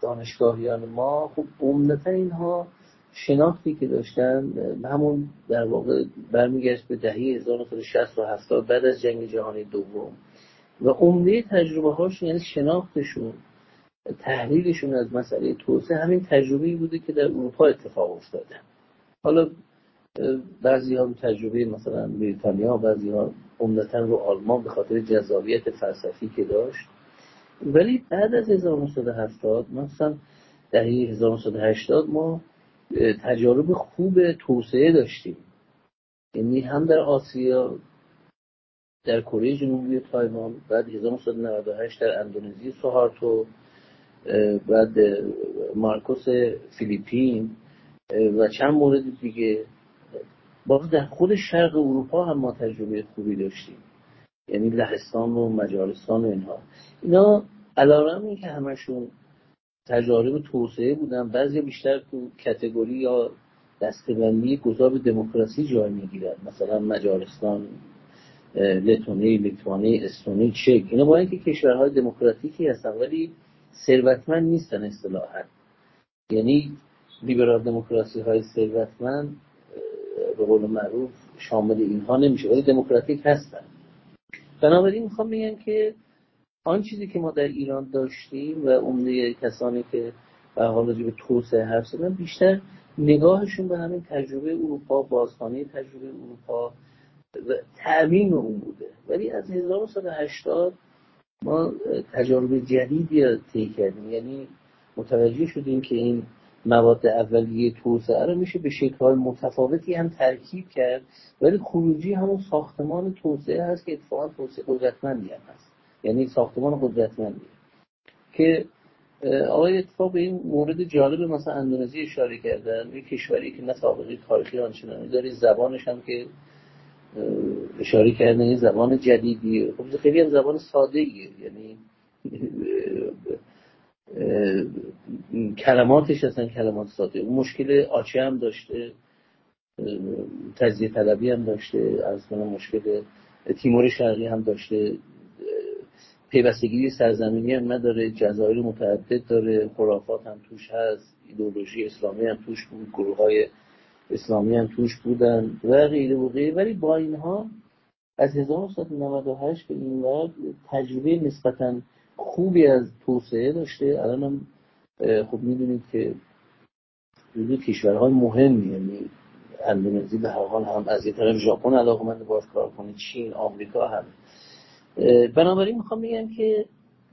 C: دانشگاهیان ما خب عمدتا اینها شناختی که داشتن همون در واقع برمیگشت به دهه 1960 و 70 بعد از جنگ جهانی دوم. و عمده تجربه هاشون یعنی شناختشون تحلیلشون از مسئله توسعه همین تجربه بوده که در اروپا اتفاق افتاده. حالا بعضی ها تجربه مثلا بریتانیا بعضی ها عمدتا رو آلمان به خاطر جذابیت فلسفی که داشت. ولی بعد از 1970 مثلا در 1980 ما تجارب خوب توسعه داشتیم. یعنی هم در آسیا در کره جنوبی تایوان بعد 1998 در اندونزی سوهارتو بعد مارکوس فیلیپین و چند مورد دیگه. باز در خود شرق اروپا هم ما تجربه خوبی داشتیم. یعنی لهستان و مجارستان و اینها. اینا علارم این که همشون تجارب توسعه بودن بعضی بیشتر تو کتگوری یا دستبندی گذاب دموکراسی جای می‌گیرن. مثلا مجارستان لتونی لیتوانی استونی چک. اینا با اینکه کشورهای دموکراتیکی هستن ولی ثروتمند نیستن اصطلاحا. یعنی لیبرال دموکراسی های ثروتمند به قول معروف شامل اینها نمیشه ولی دموکراتیک هستن. بنابراین می‌خوام بگم که آن چیزی که ما در ایران داشتیم و عمده کسانی که به حال به توسعه حرف زدن بیشتر نگاهشون به همین تجربه اروپا بازخانه تجربه اروپا و تعمیم اون بوده. ولی از 1980 ما تجارب جدیدی طی کردیم. یعنی متوجه شدیم که این مواد اولیه توسعه رو میشه به شکل‌های متفاوتی هم ترکیب کرد ولی خروجی همون ساختمان توسعه هست که اتفاقا توسعه قدرتمندی هم هست. یعنی ساختمان قدرتمندی. که آقای اتفاق این مورد جالب مثلا اندونزی اشاره کردن یک کشوری که نه سابقه تاریخی آنچنانی داره زبانش هم که اشاره کردن این زبان جدیدیه خب خیلی هم زبان ساده ایه یعنی کلماتش اصلا کلمات ساده. اون مشکل آچه هم داشته تجزیه طلبی هم داشته از مشکل تیمور شرقی هم داشته. پیوستگی سرزمینی هم نداره جزایر متعدد داره خرافات هم توش هست ایدولوژی اسلامی هم توش بود گروه های اسلامی هم توش بودن. و غیره و غیره ولی با اینها از 1998 به این وقت تجربه نسبتا خوبی از توسعه داشته. الان هم خب می‌دونید که جزو کشورهای مهمی یعنی اندونزی به هر حال هم از یه طرف ژاپن علاقمند باش کار کنه چین آمریکا هم. بنابراین می‌خوام بگم که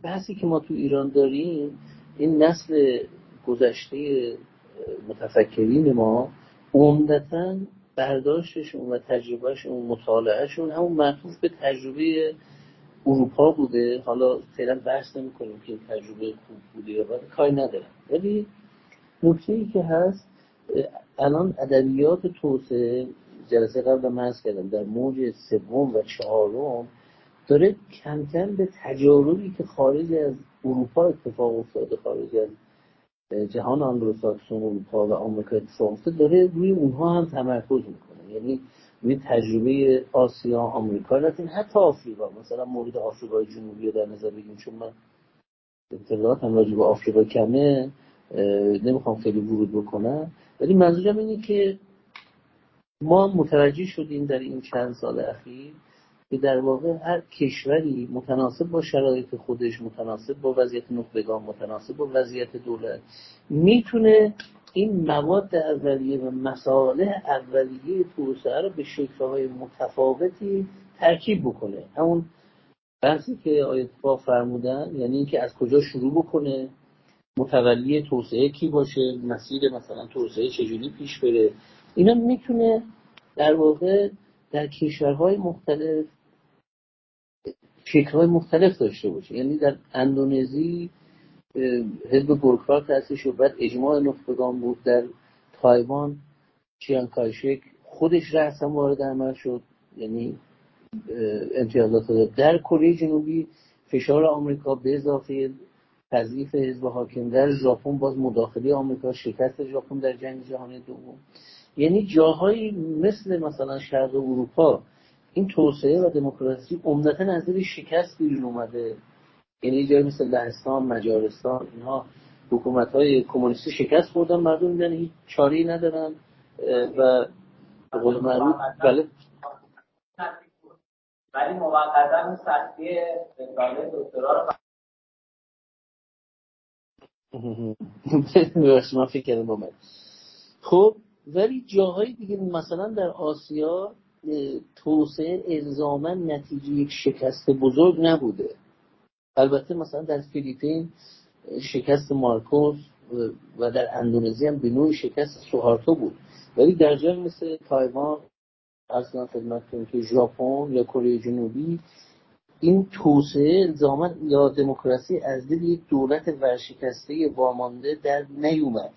C: بحثی که ما تو ایران داریم این نسل گذشته متفکرین ما عمدتا برداشتشون و تجربهشون مطالعهشون همون معطوف به تجربه اروپا بوده. حالا فعلا بحث نمی کنیم که تجربه خوب بوده یا بده کاری ندارم. ولی نکته ای که هست الان ادبیات توسعه جلسه قبل من کردم در موج سوم و چهارم داره کم کم به تجاربی که خارج از اروپا اتفاق افتاده خارج از جهان آنگلوساکسون اروپا و آمریکا اتفاق افتاده داره روی اونها هم تمرکز می‌کنه. یعنی روی تجربه آسیا آمریکا رفتیم حتی آفریقا. مثلا مورد آفریقای جنوبی رو در نظر بگیم چون من اطلاعات هم راجع به آفریقا کمه نمی‌خوام خیلی ورود بکنم. ولی منظورم اینه که ما متوجه شدیم در این چند سال اخیر که در واقع هر کشوری متناسب با شرایط خودش متناسب با وضعیت نخبگان متناسب با وضعیت دولت می‌تونه این مواد اولیه و مسائل اولیه توسعه رو به شکلهای متفاوتی ترکیب بکنه. همون بحثی که آیت فرمودن یعنی اینکه از کجا شروع بکنه متولی توسعه کی باشه مسیر مثلا توسعه چجوری پیش بره. اینا می‌تونه در واقع در کشورهای مختلف شکلهای مختلف داشته باشه. یعنی در اندونزی حزب گورکرا تأسیس شد بعد اجماع نخبگان بود در تایوان چیان کایشک خودش رأسا وارد عمل شد. یعنی امتیازات داد. در کره جنوبی فشار آمریکا به اضافه تضعیف حزب حاکم در ژاپن باز مداخله آمریکا شکست ژاپن در جنگ جهانی دوم. یعنی جاهایی مثل مثلا شرق اروپا این توسعه و دموکراسی عمدتا از شکست بیرون اومده. یعنی جایی مثل لهستان مجارستان اینها حکومت های کمونیستی شکست خوردن مردم میدن هیچ چاری ندارن. و قول معروف بله.
D: ولی موقتا سختی رساله دکترا
C: رو من فکر کردم خب ولی جاهای دیگه مثلا در آسیا توسعه الزاما نتیجه یک شکست بزرگ نبوده. البته مثلا در فیلیپین شکست مارکوس و در اندونزی هم به نوع شکست سوهارتو بود. ولی در جای مثل تایوان اصلا خدمتتون که ژاپن یا کره جنوبی این توسعه الزاما یا دموکراسی از دل یک دولت ورشکسته وامانده در نیومد.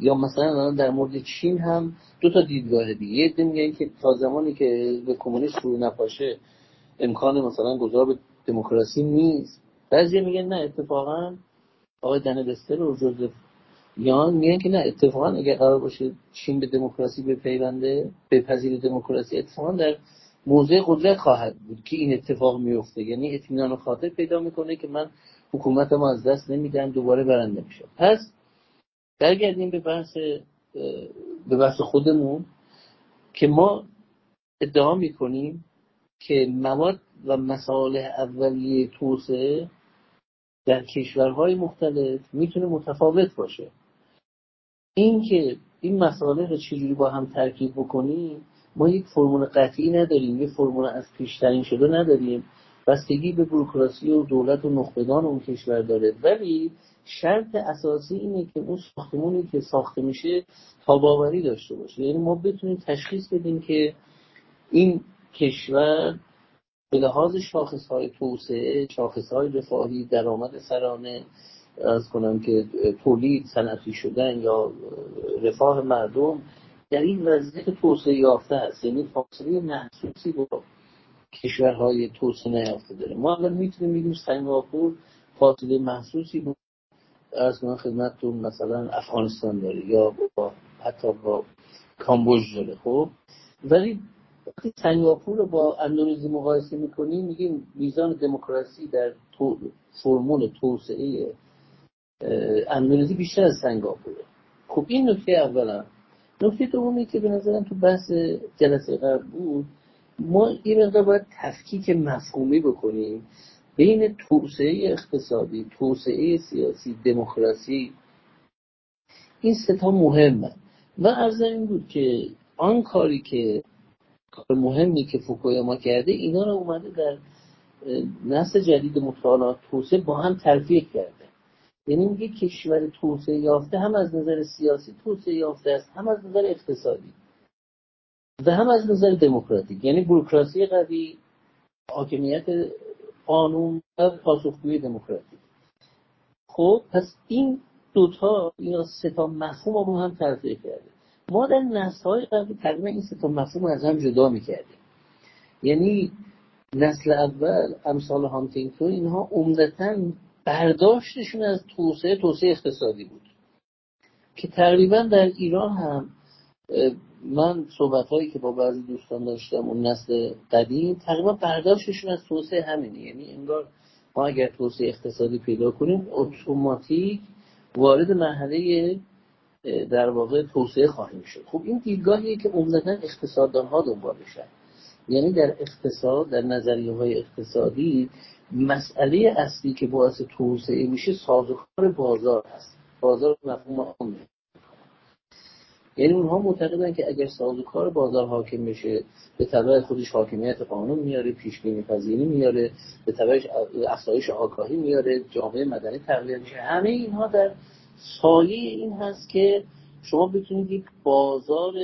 C: یا مثلا در مورد چین هم دو تا دیدگاه دیگه. یه میگن که تا زمانی که به کمونیست رو نپاشه امکان مثلا گذار به دموکراسی نیست. بعضی میگن نه اتفاقا آقای دنبستر و جوزف یان میگن که نه اتفاقا اگر قرار باشه چین به دموکراسی بپیونده بپذیر دموکراسی اتفاقا در موضع قدرت خواهد بود که این اتفاق میفته. یعنی اطمینان خاطر پیدا می‌کنه که من حکومت ما از دست نمیدم دوباره برنده میشه پس برگردیم به بحث به بحث خودمون که ما ادعا می‌کنیم که مواد و مسائل اولیه توسعه در کشورهای مختلف می‌تونه متفاوت باشه. این که این مسائل رو چجوری با هم ترکیب بکنیم ما یک فرمول قطعی نداریم یک فرمول از پیشترین شده نداریم. بستگی به بروکراسی و دولت و نخبگان اون کشور داره. ولی شرط اساسی اینه که اون ساختمونی که ساخته میشه تاباوری داشته باشه. یعنی ما بتونیم تشخیص بدیم که این کشور به لحاظ شاخص های توسعه شاخص های رفاهی درآمد سرانه از کنم که تولید صنعتی شدن یا رفاه مردم در این وضعیت توسعه یافته است. یعنی فاصله محسوسی با کشورهای توسعه نیافته داره. ما اول می‌تونیم بگیم سنگاپور فاصله محسوسی با از من خدمتتون مثلا افغانستان داره یا با حتی با کامبوج داره خب؟ ولی وقتی سنگاپور رو با اندونزی مقایسه می‌کنیم میگیم میزان دموکراسی در فرمول توسعه اندونزی بیشتر از سنگاپوره. خب این نکته اولا. نکته دومی که به نظرم تو بحث جلسه قبل بود ما این مقدار باید تفکیک مفهومی بکنیم. بین توسعه اقتصادی توسعه سیاسی دموکراسی. این ستا مهمه. و از این بود که آن کاری که کار مهمی که فوکویاما کرده اینا رو اومده در نسل جدید مطالعات توسعه با هم تلفیق کرده. یعنی میگه کشور توسعه یافته هم از نظر سیاسی توسعه یافته است هم از نظر اقتصادی و هم از نظر دموکراتیک. یعنی بروکراسی قوی حاکمیت قانون و پاسخگوی دموکراتیک خب پس این دوتا یا سه تا مفهوم رو هم تلفیق کرده. ما در نسل قبلی تقریبا این سه تا مفهوم از هم جدا می‌کردیم. یعنی نسل اول امثال هانتینگتون اینها عمدتا برداشتشون از توسعه توسعه اقتصادی بود. که تقریبا در ایران هم من صحبت هایی که با بعضی دوستان داشتم اون نسل قدیم تقریبا برداشتشون از توسعه همینه. یعنی انگار ما اگر توسعه اقتصادی پیدا کنیم اتوماتیک وارد مرحله در واقع توسعه خواهیم شد. خب این دیدگاهیه که عمدتا اقتصاددان ها دنبالشن یعنی در اقتصاد در نظریه های اقتصادی مسئله اصلی که باعث توسعه میشه سازوکار بازار هست. بازار مفهوم عامه. یعنی اونها معتقدن که اگر سازوکار بازار حاکم بشه به تبع خودش حاکمیت قانون میاره پیش بینی پذیری میاره به تبعش افزایش آگاهی میاره جامعه مدنی تقویت میشه. همه اینها در سایه این هست که شما بتونید یک بازار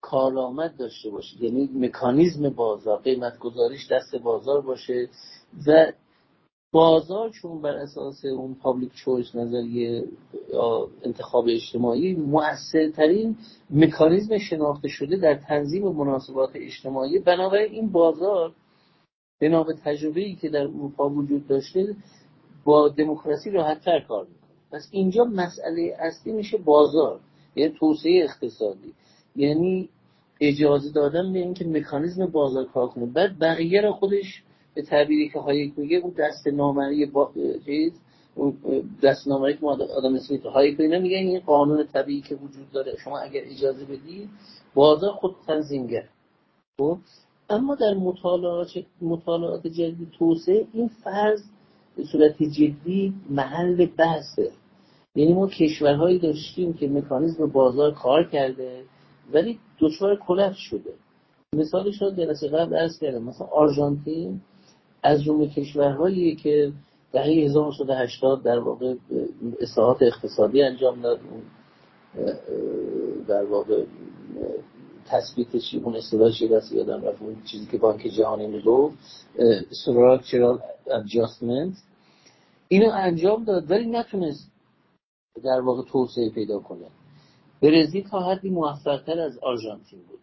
C: کارآمد داشته باشید. یعنی مکانیزم بازار قیمت گذاریش دست بازار باشه و بازار چون بر اساس اون پابلیک چویس نظریه یا انتخاب اجتماعی مؤثرترین مکانیزم شناخته شده در تنظیم مناسبات اجتماعی. بنابراین این بازار بنا به تجربه ای که در اروپا وجود داشته با دموکراسی راحتتر کار می‌کنه. پس اینجا مسئله اصلی میشه بازار یعنی توسعه اقتصادی. یعنی اجازه دادن به اینکه مکانیزم بازار کار کنه. بعد بقیه را خودش به تعبیری که هایک میگه اون دست نامری با چیز اون دست نامری که ما آدم اسمیت هایک اینا میگن این قانون طبیعی که وجود داره. شما اگر اجازه بدید بازار خود تنظیمگر خب؟ اما در مطالعات مطالعات جدید توسعه این فرض به صورت جدی محل بحثه. یعنی ما کشورهایی داشتیم که مکانیزم بازار کار کرده ولی دچار کلفت شده. مثالش رو جلسه قبل ارز کردم. مثلا آرژانتین از جمله کشورهایی که دهه 1980 در واقع اصلاحات اقتصادی انجام داد در واقع تثبیت اون اصطلاح چی دست یادم رفت اون چیزی که بانک جهانی میگو structural adjustment. اینو انجام داد ولی نتونست در واقع توسعه پیدا کنه. برزیل تا حدی موفقتر از آرژانتین بود.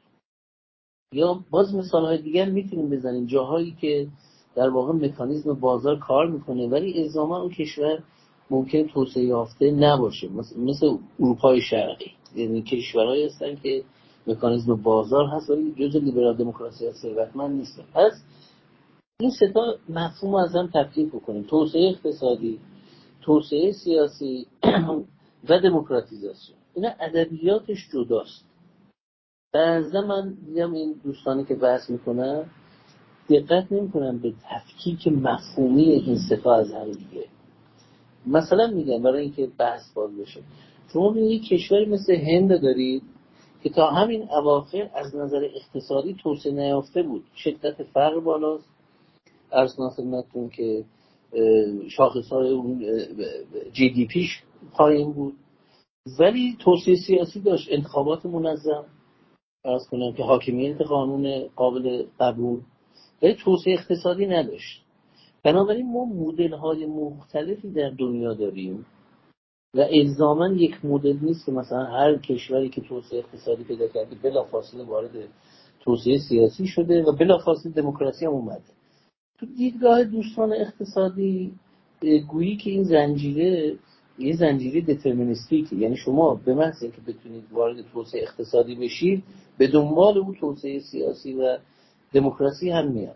C: یا باز مثال های دیگر می‌تونیم بزنیم. جاهایی که در واقع مکانیزم بازار کار می‌کنه ولی الزاما اون کشور ممکن توسعه یافته نباشه. مثل اروپای شرقی. یعنی کشورهایی هستن که مکانیزم بازار هست ولی جز لیبرال دموکراسی ثروتمند نیستن. پس این ستا مفهوم از هم تفکیک بکنیم. توسعه اقتصادی توسعه سیاسی و دموکراتیزاسیون. اینا ادبیاتش جداست. بعضا من دیدم این دوستانی که بحث می‌کنن دقت نمی‌کنن به تفکیک مفهومی این ستا از هم دیگه. مثلا میگم برای اینکه بحث باز بشه. شما یک کشوری مثل هند دارید که تا همین اواخر از نظر اقتصادی توسعه نیافته بود. شدت فقر بالاست. ارز خدمتتون که شاخص های اون جی دی پیش پایین بود. ولی توسعه سیاسی داشت. انتخابات منظم. ارز کنم که حاکمیت قانون قابل قبول. ولی توسعه اقتصادی نداشت. بنابراین ما مدل های مختلفی در دنیا داریم و الزاما یک مدل نیست که مثلا هر کشوری که توسعه اقتصادی پیدا کرده بلافاصله وارد توسعه سیاسی شده و بلافاصله دموکراسی هم اومده. تو دیدگاه دوستان اقتصادی گویی که این زنجیره یه زنجیره دترمینیستیکی یعنی شما به محض اینکه بتونید وارد توسعه اقتصادی بشید به دنبال اون توسعه سیاسی و دموکراسی هم میاد.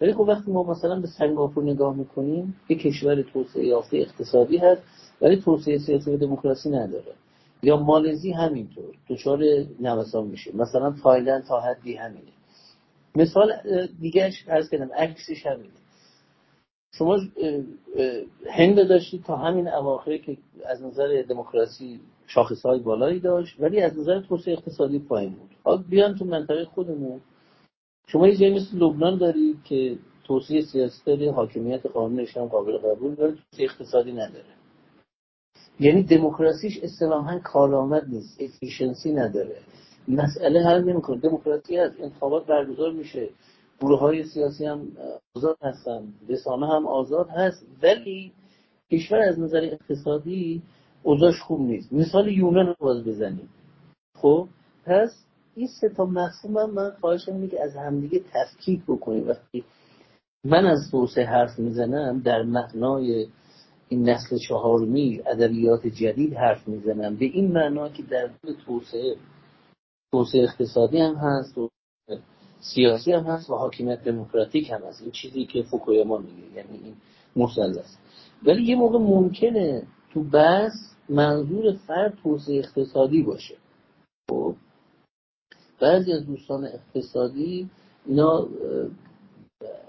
C: ولی خب وقتی ما مثلا به سنگاپور نگاه می‌کنیم یه کشور توسعه یافته اقتصادی هست ولی توسعه سیاسی و دموکراسی نداره. یا مالزی همینطور دچار نوسان میشه. مثلا تایلند تا حدی همینه. مثال دیگهش ارز کردم عکسش همینه. شما هند داشتید تا همین اواخر که از نظر دموکراسی شاخص های بالایی داشت ولی از نظر توسعه اقتصادی پایین بود. حالا بیان تو منطقه خودمون. شما یه مثل لبنان دارید که توسعه سیاسی داره حاکمیت قانونش هم قابل قبول داره توسعه اقتصادی نداره. یعنی دموکراسیش اصطلاحا کارآمد نیست افیشنسی نداره. مسئله حل نمی‌کنه. دموکراسی از انتخابات برگزار میشه. گروه های سیاسی هم آزاد هستن رسانه هم آزاد هست ولی کشور از نظر اقتصادی اوضاعش خوب نیست. مثال یونان رو باز بزنیم. خب پس این سه تا مفهوم هم من خواهشم اینه که از همدیگه تفکیک بکنیم. وقتی من از توسعه حرف می‌زنم در معنای این نسل چهارمی ادبیات جدید حرف می‌زنم. به این معنا که در توسعه توسعه اقتصادی هم هست و سیاسی هم هست و حاکمیت دموکراتیک هم هست. این چیزی که فوکویاما میگه یعنی این مثلث ولی یه موقع ممکنه تو بحث منظور فرد توسعه اقتصادی باشه. خب؟ بعضی از دوستان اقتصادی اینا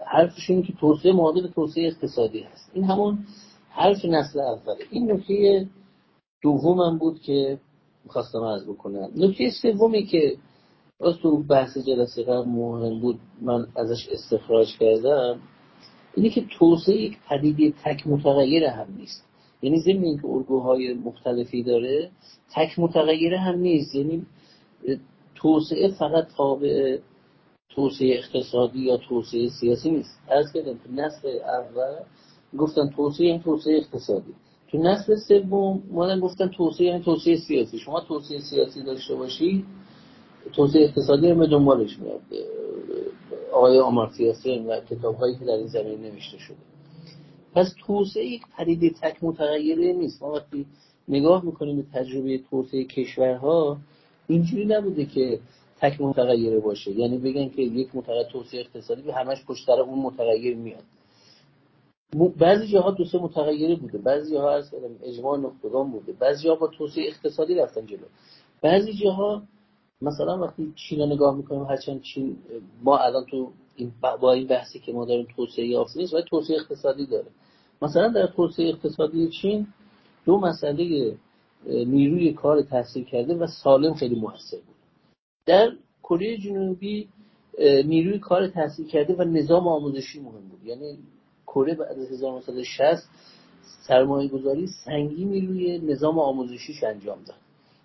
C: حرفشون که توسعه معادل توسعه اقتصادی هست. این همون حرف نسل اوله. این نکته دومم بود که می‌خواستم از بکنم. نکته سومی که از تو بحث جلسه قبل مهم بود من ازش استخراج کردم اینه که توسعه یک پدیده تک متغیر هم نیست. یعنی ضمن اینکه الگوهای مختلفی داره تک متغیره هم نیست. یعنی توسعه فقط تابع توسعه اقتصادی یا توسعه سیاسی نیست. از کردم تو نسل اول گفتن توسعه این توسعه اقتصادی. تو نسل سوم مادن گفتن توسعه یعنی توسعه سیاسی. شما توسعه سیاسی داشته باشی توسعه اقتصادی هم به دنبالش میاد. آقای آمارتیا و کتاب هایی که در این زمین نوشته شده. پس توسعه یک پدیده تک متغیره نیست. ما وقتی نگاه می‌کنیم به تجربه توسعه کشورها اینجوری نبوده که تک متغیره باشه. یعنی بگن که یک متغیر توسعه اقتصادی به همش پشت اون متغیر میاد. بعضی جاها دو سه متغیره بوده. بعضی جاها از اجماع نقطگان بوده. بعضی جاها با توسعه اقتصادی رفتن جلو. بعضی جاها مثلا وقتی چین رو نگاه می‌کنیم هرچند چین ما الان تو این با این بحثی که ما داریم توسعه یافته نیست ولی توسعه اقتصادی داره. مثلا در توسعه اقتصادی چین دو مسئله نیروی کار تحصیل کرده و سالم خیلی موثر بود. در کره جنوبی نیروی کار تحصیل کرده و نظام آموزشی مهم بود. یعنی کره بعد از 1960 سرمایه گذاری سنگینی روی نظام آموزشیش انجام داد.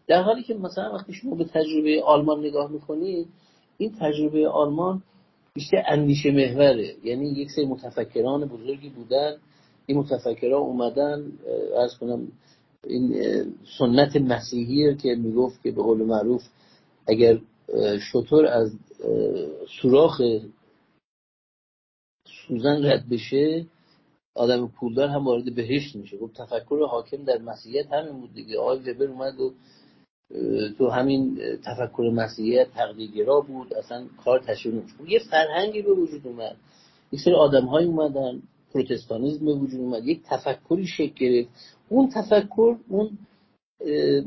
C: در حالی که مثلا وقتی شما به تجربه آلمان نگاه می‌کنید این تجربه آلمان بیشتر اندیشه محوره. یعنی یک سری متفکران بزرگی بودن این متفکران اومدن از کنم این سنت مسیحی که می‌گفت که به قول معروف اگر شطور از سوراخ سوزن رد بشه آدم پولدار هم وارد بهشت میشه. گفت تفکر حاکم در مسیحیت همین بود دیگه. آقای وبر اومد و تو همین تفکر مسیحیت تقلیدگرا بود اصلا کار نمیشه یه فرهنگی به وجود اومد. یک سری آدم های اومدن. پروتستانیزم به وجود اومد یک تفکری شکل گرفت. اون تفکر اون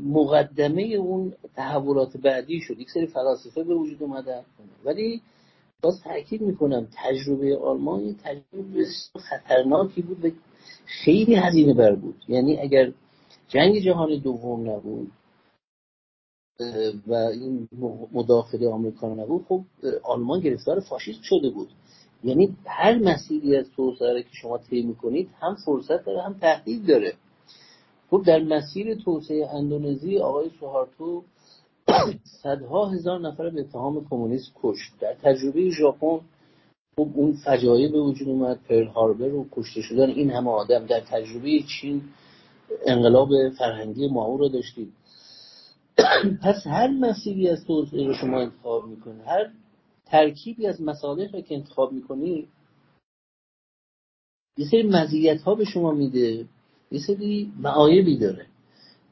C: مقدمه اون تحولات بعدی شد. یک سری فلاسفه به وجود اومدن. ولی باز تاکید می‌کنم تجربه آلمان یه تجربه خطرناکی بود و خیلی هزینه بر بود. یعنی اگر جنگ جهانی دوم نبود و این مداخله آمریکا نبود خب آلمان گرفتار فاشیست شده بود. یعنی هر مسیری از توسعه که شما طی می‌کنید هم فرصت داره هم تهدید داره. خب در مسیر توسعه اندونزی آقای سوهارتو صدها هزار نفر به اتهام کمونیست کشت. در تجربه ژاپن خب اون فجایع به وجود اومد پرل هاربر و کشته شدن این همه آدم. در تجربه چین انقلاب فرهنگی ماو رو داشتید پس هر مسیری از توسعه رو شما انتخاب می‌کنید هر ترکیبی از مصالح رو که انتخاب می‌کنید یه سری مزیت ها به شما میده یه سری معایبی داره.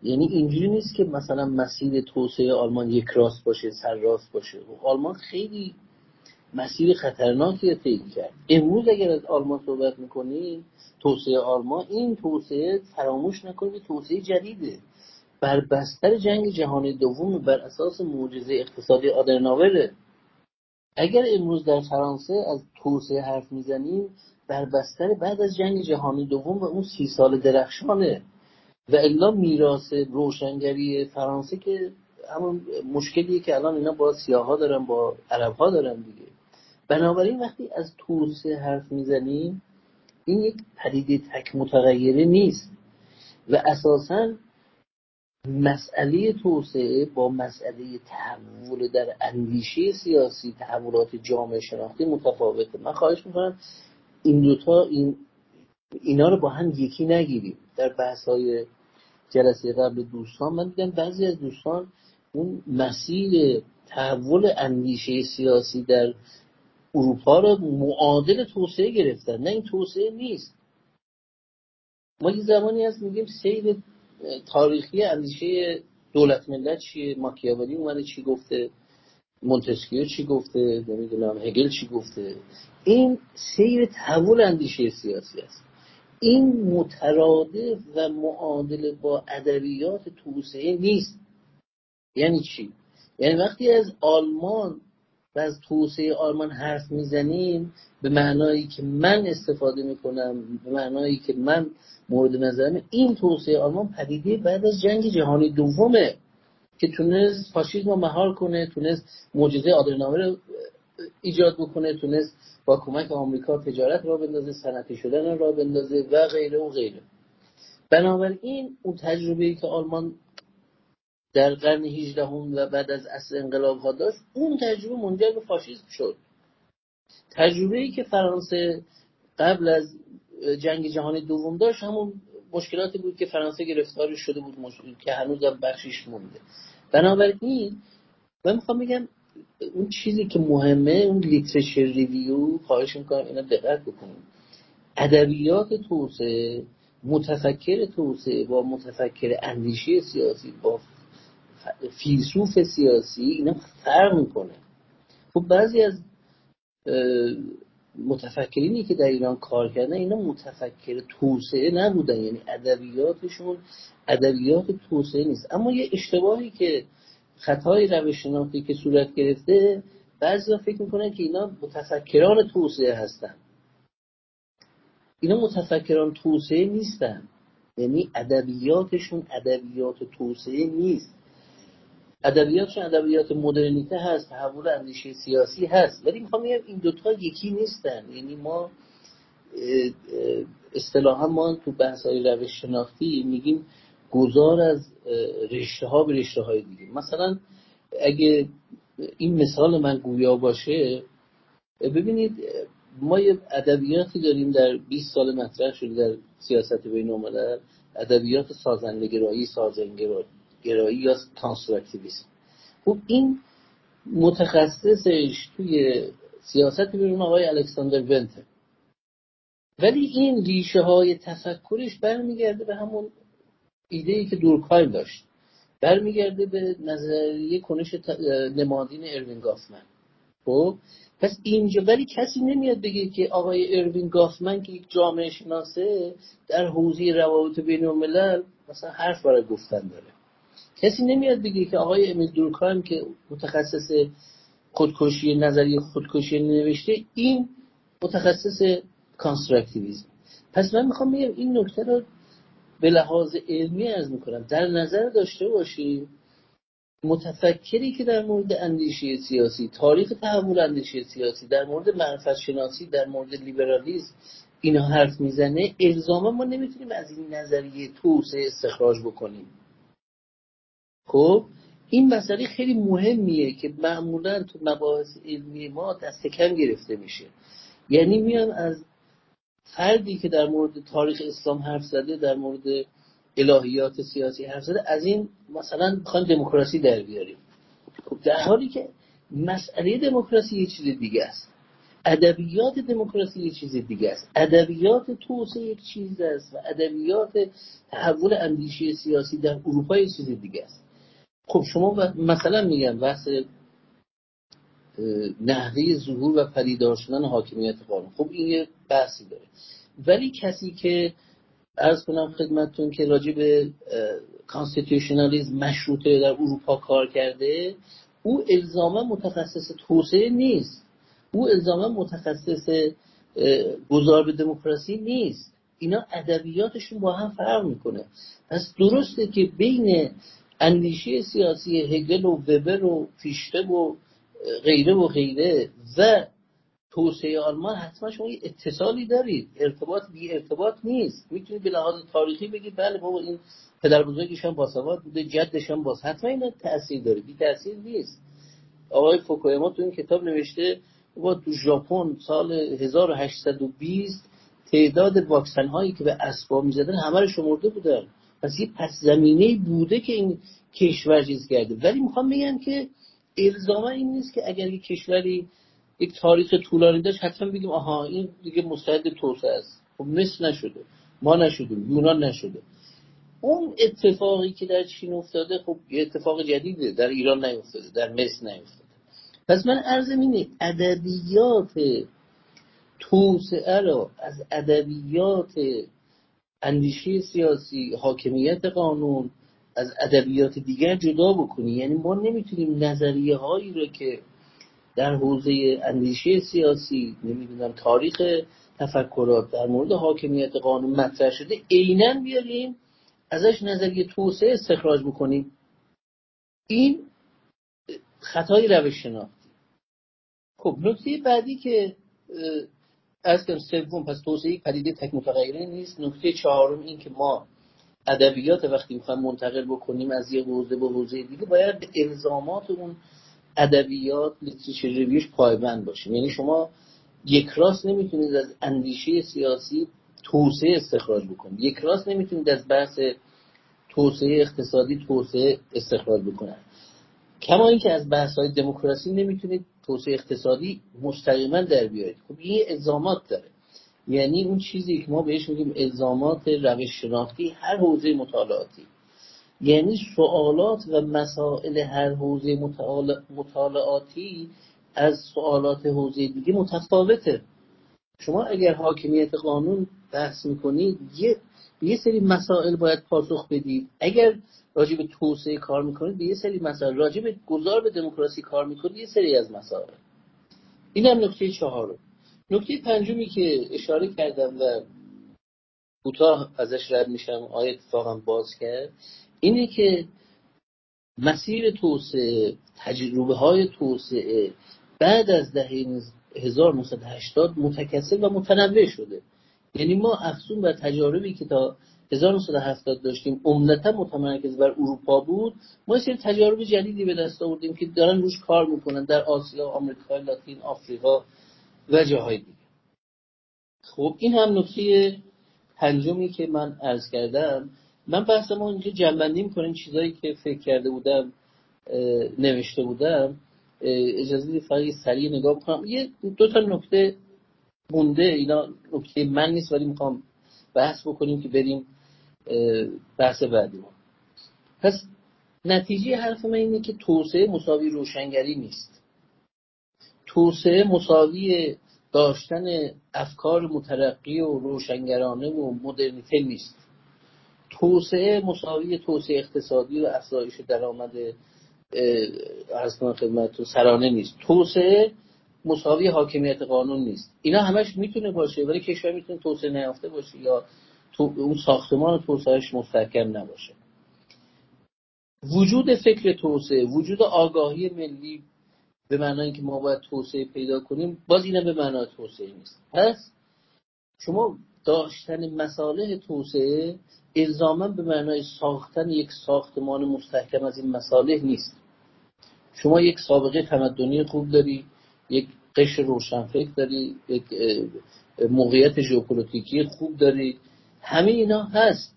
C: یعنی اینجوری نیست که مثلا مسیر توسعه آلمان یک راست باشه سر راست باشه. و آلمان خیلی مسیر خطرناکی طی کرد. امروز اگر از آلمان صحبت می‌کنیم توسعه آلمان این توسعه فراموش نکنید توسعه جدیده. بر بستر جنگ جهانی دوم بر اساس معجزه اقتصادی آدرناوره اگر امروز در فرانسه از توسعه حرف می‌زنیم بر بستر بعد از جنگ جهانی دوم و اون سی سال درخشانه و الا میراث روشنگری فرانسه که همون مشکلیه که الان اینا با سیاها دارن با عرب ها دارن دیگه. بنابراین وقتی از توسعه حرف می‌زنیم این یک پدیده تک متغیره نیست و اساسا مسئله توسعه با مسئله تحول در اندیشه سیاسی تحولات جامعه شناختی متفاوته. من خواهش می‌کنم این دوتا این اینا رو با هم یکی نگیریم. در بحث های جلسه قبل دوستان من دیدم بعضی از دوستان اون مسیر تحول اندیشه سیاسی در اروپا رو معادل توسعه گرفتن. نه این توسعه نیست. ما یه زمانی هست میگیم سیر تاریخی اندیشه دولت ملت چیه؟ ماکیاولی اومده چی گفته؟ مونتسکیو چی گفته؟ نمی‌دونم. هگل چی گفته؟ این سیر تحول اندیشه سیاسی است. این مترادف و معادل با ادبیات توسعه نیست. یعنی چی؟ یعنی وقتی از آلمان و از توسعه آلمان حرف می‌زنیم به معنایی که من استفاده می‌کنم به معنایی که من مورد نظرم این توسعه آلمان پدیده بعد از جنگ جهانی دومه که تونست فاشیسم رو مهار کنه تونست معجزه آدرنامه رو ایجاد بکنه تونست با کمک آمریکا تجارت را بندازه صنعتی شدن را بندازه و غیره و غیره. بنابراین اون تجربه که آلمان در قرن 18 و بعد از اصل انقلاب ها داشت اون تجربه منجر به فاشیسم شد. تجربه ای که فرانسه قبل از جنگ جهانی دوم داشت همون مشکلاتی بود که فرانسه گرفتاری شده بود که هنوز هم بخشیش مونده. بنابراین من می‌خوام بگم اون چیزی که مهمه اون لیترشر ریویو خواهش می‌کنم اینا دقت بکنیم ادبیات توسعه متفکر توسعه با متفکر اندیشه سیاسی با فیلسوف سیاسی اینا فرق می‌کنه. خب بعضی از متفکرینی که در ایران کار کردن اینا متفکر توسعه نبودن. یعنی ادبیاتشون ادبیات توسعه نیست. اما یه اشتباهی که خطای روش شناختی که صورت گرفته بعضی فکر می‌کنن که اینا متفکران توسعه هستن. اینا متفکران توسعه نیستن. یعنی ادبیاتشون ادبیات توسعه نیست. ادبیاتشون ادبیات مدرنیته هست تحول اندیشه سیاسی هست ولی می‌خوام بگم این دوتا یکی نیستن. یعنی ما اصطلاحا ما تو بحث های روش شناختی میگیم گذار از رشته ها به رشته های دیگه. مثلا اگه این مثال من گویا باشه ببینید ما یه ادبیاتی داریم در 20 سال مطرح شده در سیاست بین ادبیات سازنده گرایی سازنده گرایی یا ترانسفراکتیویسم خب این متخصصش توی سیاست بیرون آقای الکساندر ونته ولی این ریشه های تفکرش برمیگرده به همون ایده ای که دورکایم داشت. برمیگرده به نظریه کنش نمادین اروین گافمن. خب پس اینجا ولی کسی نمیاد بگه که آقای اروین گافمن که یک جامعه شناسه در حوزه روابط بین الملل مثلا حرف برای گفتن داره. کسی نمیاد بگه که آقای امیل دورکایم که متخصص خودکشی نظریه خودکشی نوشته این متخصص constructivism پس من می‌خوام بگم این نکته رو به لحاظ علمی عرض می‌کنم. در نظر داشته باشیم متفکری که در مورد اندیشه سیاسی تاریخ تحول اندیشه سیاسی در مورد معرفت شناسی در مورد لیبرالیسم اینا حرف می‌زنه الزاما ما نمی‌تونیم از این نظریه توسعه استخراج بکنیم. خب این مسئله خیلی مهمیه که معمولا تو مباحث علمی ما دست کم گرفته میشه. یعنی میان از فردی که در مورد تاریخ اسلام حرف زده در مورد الهیات سیاسی حرف زده از این مثلا می‌خوان دموکراسی در بیاریم. خب در حالی که مسئله دموکراسی یه چیز دیگه است. ادبیات دموکراسی یه چیز دیگه است. ادبیات توسعه یک چیز است و ادبیات تحول اندیشه سیاسی در اروپا یه چیز دیگه است. خب شما مثلا میگم بحث نحوه ظهور و پدیدار شدن حاکمیت قانون. خب این یه بحثی داره. ولی کسی که عرض کنم خدمتتون که راجع به constitutionalism مشروطه در اروپا کار کرده او الزاما متخصص توسعه نیست. او الزاما متخصص گذار به دموکراسی نیست. اینا ادبیاتشون با هم فرق می‌کنه. پس درسته که بین اندیشه سیاسی هگل و وبر و فیشته و غیره و غیره و توسعه آلمان حتما شما یه اتصالی دارید. ارتباط بی ارتباط نیست. می‌تونید به لحاظ تاریخی بگید بله بابا این پدر بزرگش هم باسواد بوده جدش هم باز. حتما این تاثیر داره. بی تاثیر نیست. آقای فوکویما تو این کتاب نوشته با تو ژاپن سال 1820 تعداد واکسن هایی که به اسباب می‌زدن همه رو شمرده بودن. پس یه پس زمینه بوده که این کشور چیز کرده. ولی می‌خوام بگم که الزاما این نیست که اگر یک کشوری یک تاریخ طولانی داشت حتما بگیم آها این دیگه مستعد توسعه است. خب مصر نشده ما نشدیم یونان نشده. اون اتفاقی که در چین افتاده خب یه اتفاق جدیده. در ایران نیفتاده در مصر نیفتاده. پس من عرض اینه ادبیات توسعه رو از ادبیات اندیشه سیاسی حاکمیت قانون از ادبیات دیگر جدا بکنی. یعنی ما نمی‌تونیم نظریه هایی رو که در حوزه اندیشه سیاسی نمی‌دونم تاریخ تفکرات در مورد حاکمیت قانون مطرح شده عینا بیاریم ازش نظریه توسعه استخراج بکنیم. این خطای روش شناختی خب نکته بعدی که از سوم پس توسعه پدیده تک متغیره نیست. نکته چهارم این که ما ادبیات وقتی می‌خوایم منتقل بکنیم از یه حوزه به حوزه دیگه باید به الزامات اون ادبیات لیتریچر ریویوش پایبند باشیم. یعنی شما یک راست نمی‌تونید از اندیشه سیاسی توسعه استخراج بکنید. یک راست نمی‌تونید از بحث توسعه اقتصادی توسعه استخراج بکنید. کما اینکه از بحث های دموکراسی نمی‌تونید توسعه اقتصادی مستقیما در بیارید. خب این الزامات داره. یعنی اون چیزی که ما بهش میگیم الزامات روش شناختی هر حوزه مطالعاتی. یعنی سوالات و مسائل هر حوزه مطالعاتی از سوالات حوزه دیگه متفاوته. شما اگر حاکمیت قانون بحث می‌کنید یه یه سری مسائل باید پاسخ بدید. اگر راجع به توسعه کار می‌کنید به یه سری مسائل راجع به گذار به دموکراسی کار می‌کنید یه سری از مسائل. این هم نکته چهارم. نکته پنجمی که اشاره کردم و کوتاه ازش رد میشم آیه اتفاقا باز کرد اینه که مسیر توسعه تجربه های توسعه بعد از دهه 1980 متکثر و متنوع شده. یعنی ما افزون بر تجاربی که تا 1970 داشتیم عمدتا متمرکز بر اروپا بود ما سری تجارب جدیدی به دست آوردیم که دارن روش کار می‌کنن در آسیا، آمریکا لاتین، آفریقا و جاهای دیگه. خب این هم نکته پنجمی که من عرض کردم. من بحثم اینجا جنبندی می‌کنم چیزایی که فکر کرده بودم نوشته بودم. اجازه فقط سریع نگاه بکنم یه دو تا نکته مونده اینا نکته من نیست ولی می‌خوام بحث بکنیم که بریم بحث بعدی ما پس نتیجه حرف من اینه که توسعه مساوی روشنگری نیست. توسعه مساوی داشتن افکار مترقی و روشنگرانه و مدرنیته نیست. توسعه مساوی توسعه اقتصادی و افزایش درآمد از خدمت سرانه نیست. توسعه مساوی حاکمیت قانون نیست. اینا همش می‌تونه باشه ولی کشور می‌تونه توسعه نیافته باشه یا تو اون ساختمان توسعهش مستحکم نباشه. وجود فکر توسعه وجود آگاهی ملی به معنای که ما باید توسعه پیدا کنیم باز اینم به معنای توسعه نیست. پس شما داشتن مساله توسعه الزاما به معنای ساختن یک ساختمان مستحکم از این مساله نیست. شما یک سابقه تمدنی خوب داری یک قشر روشنفکر داری یک موقعیت ژئوپلیتیکی خوب داری همه اینا هست.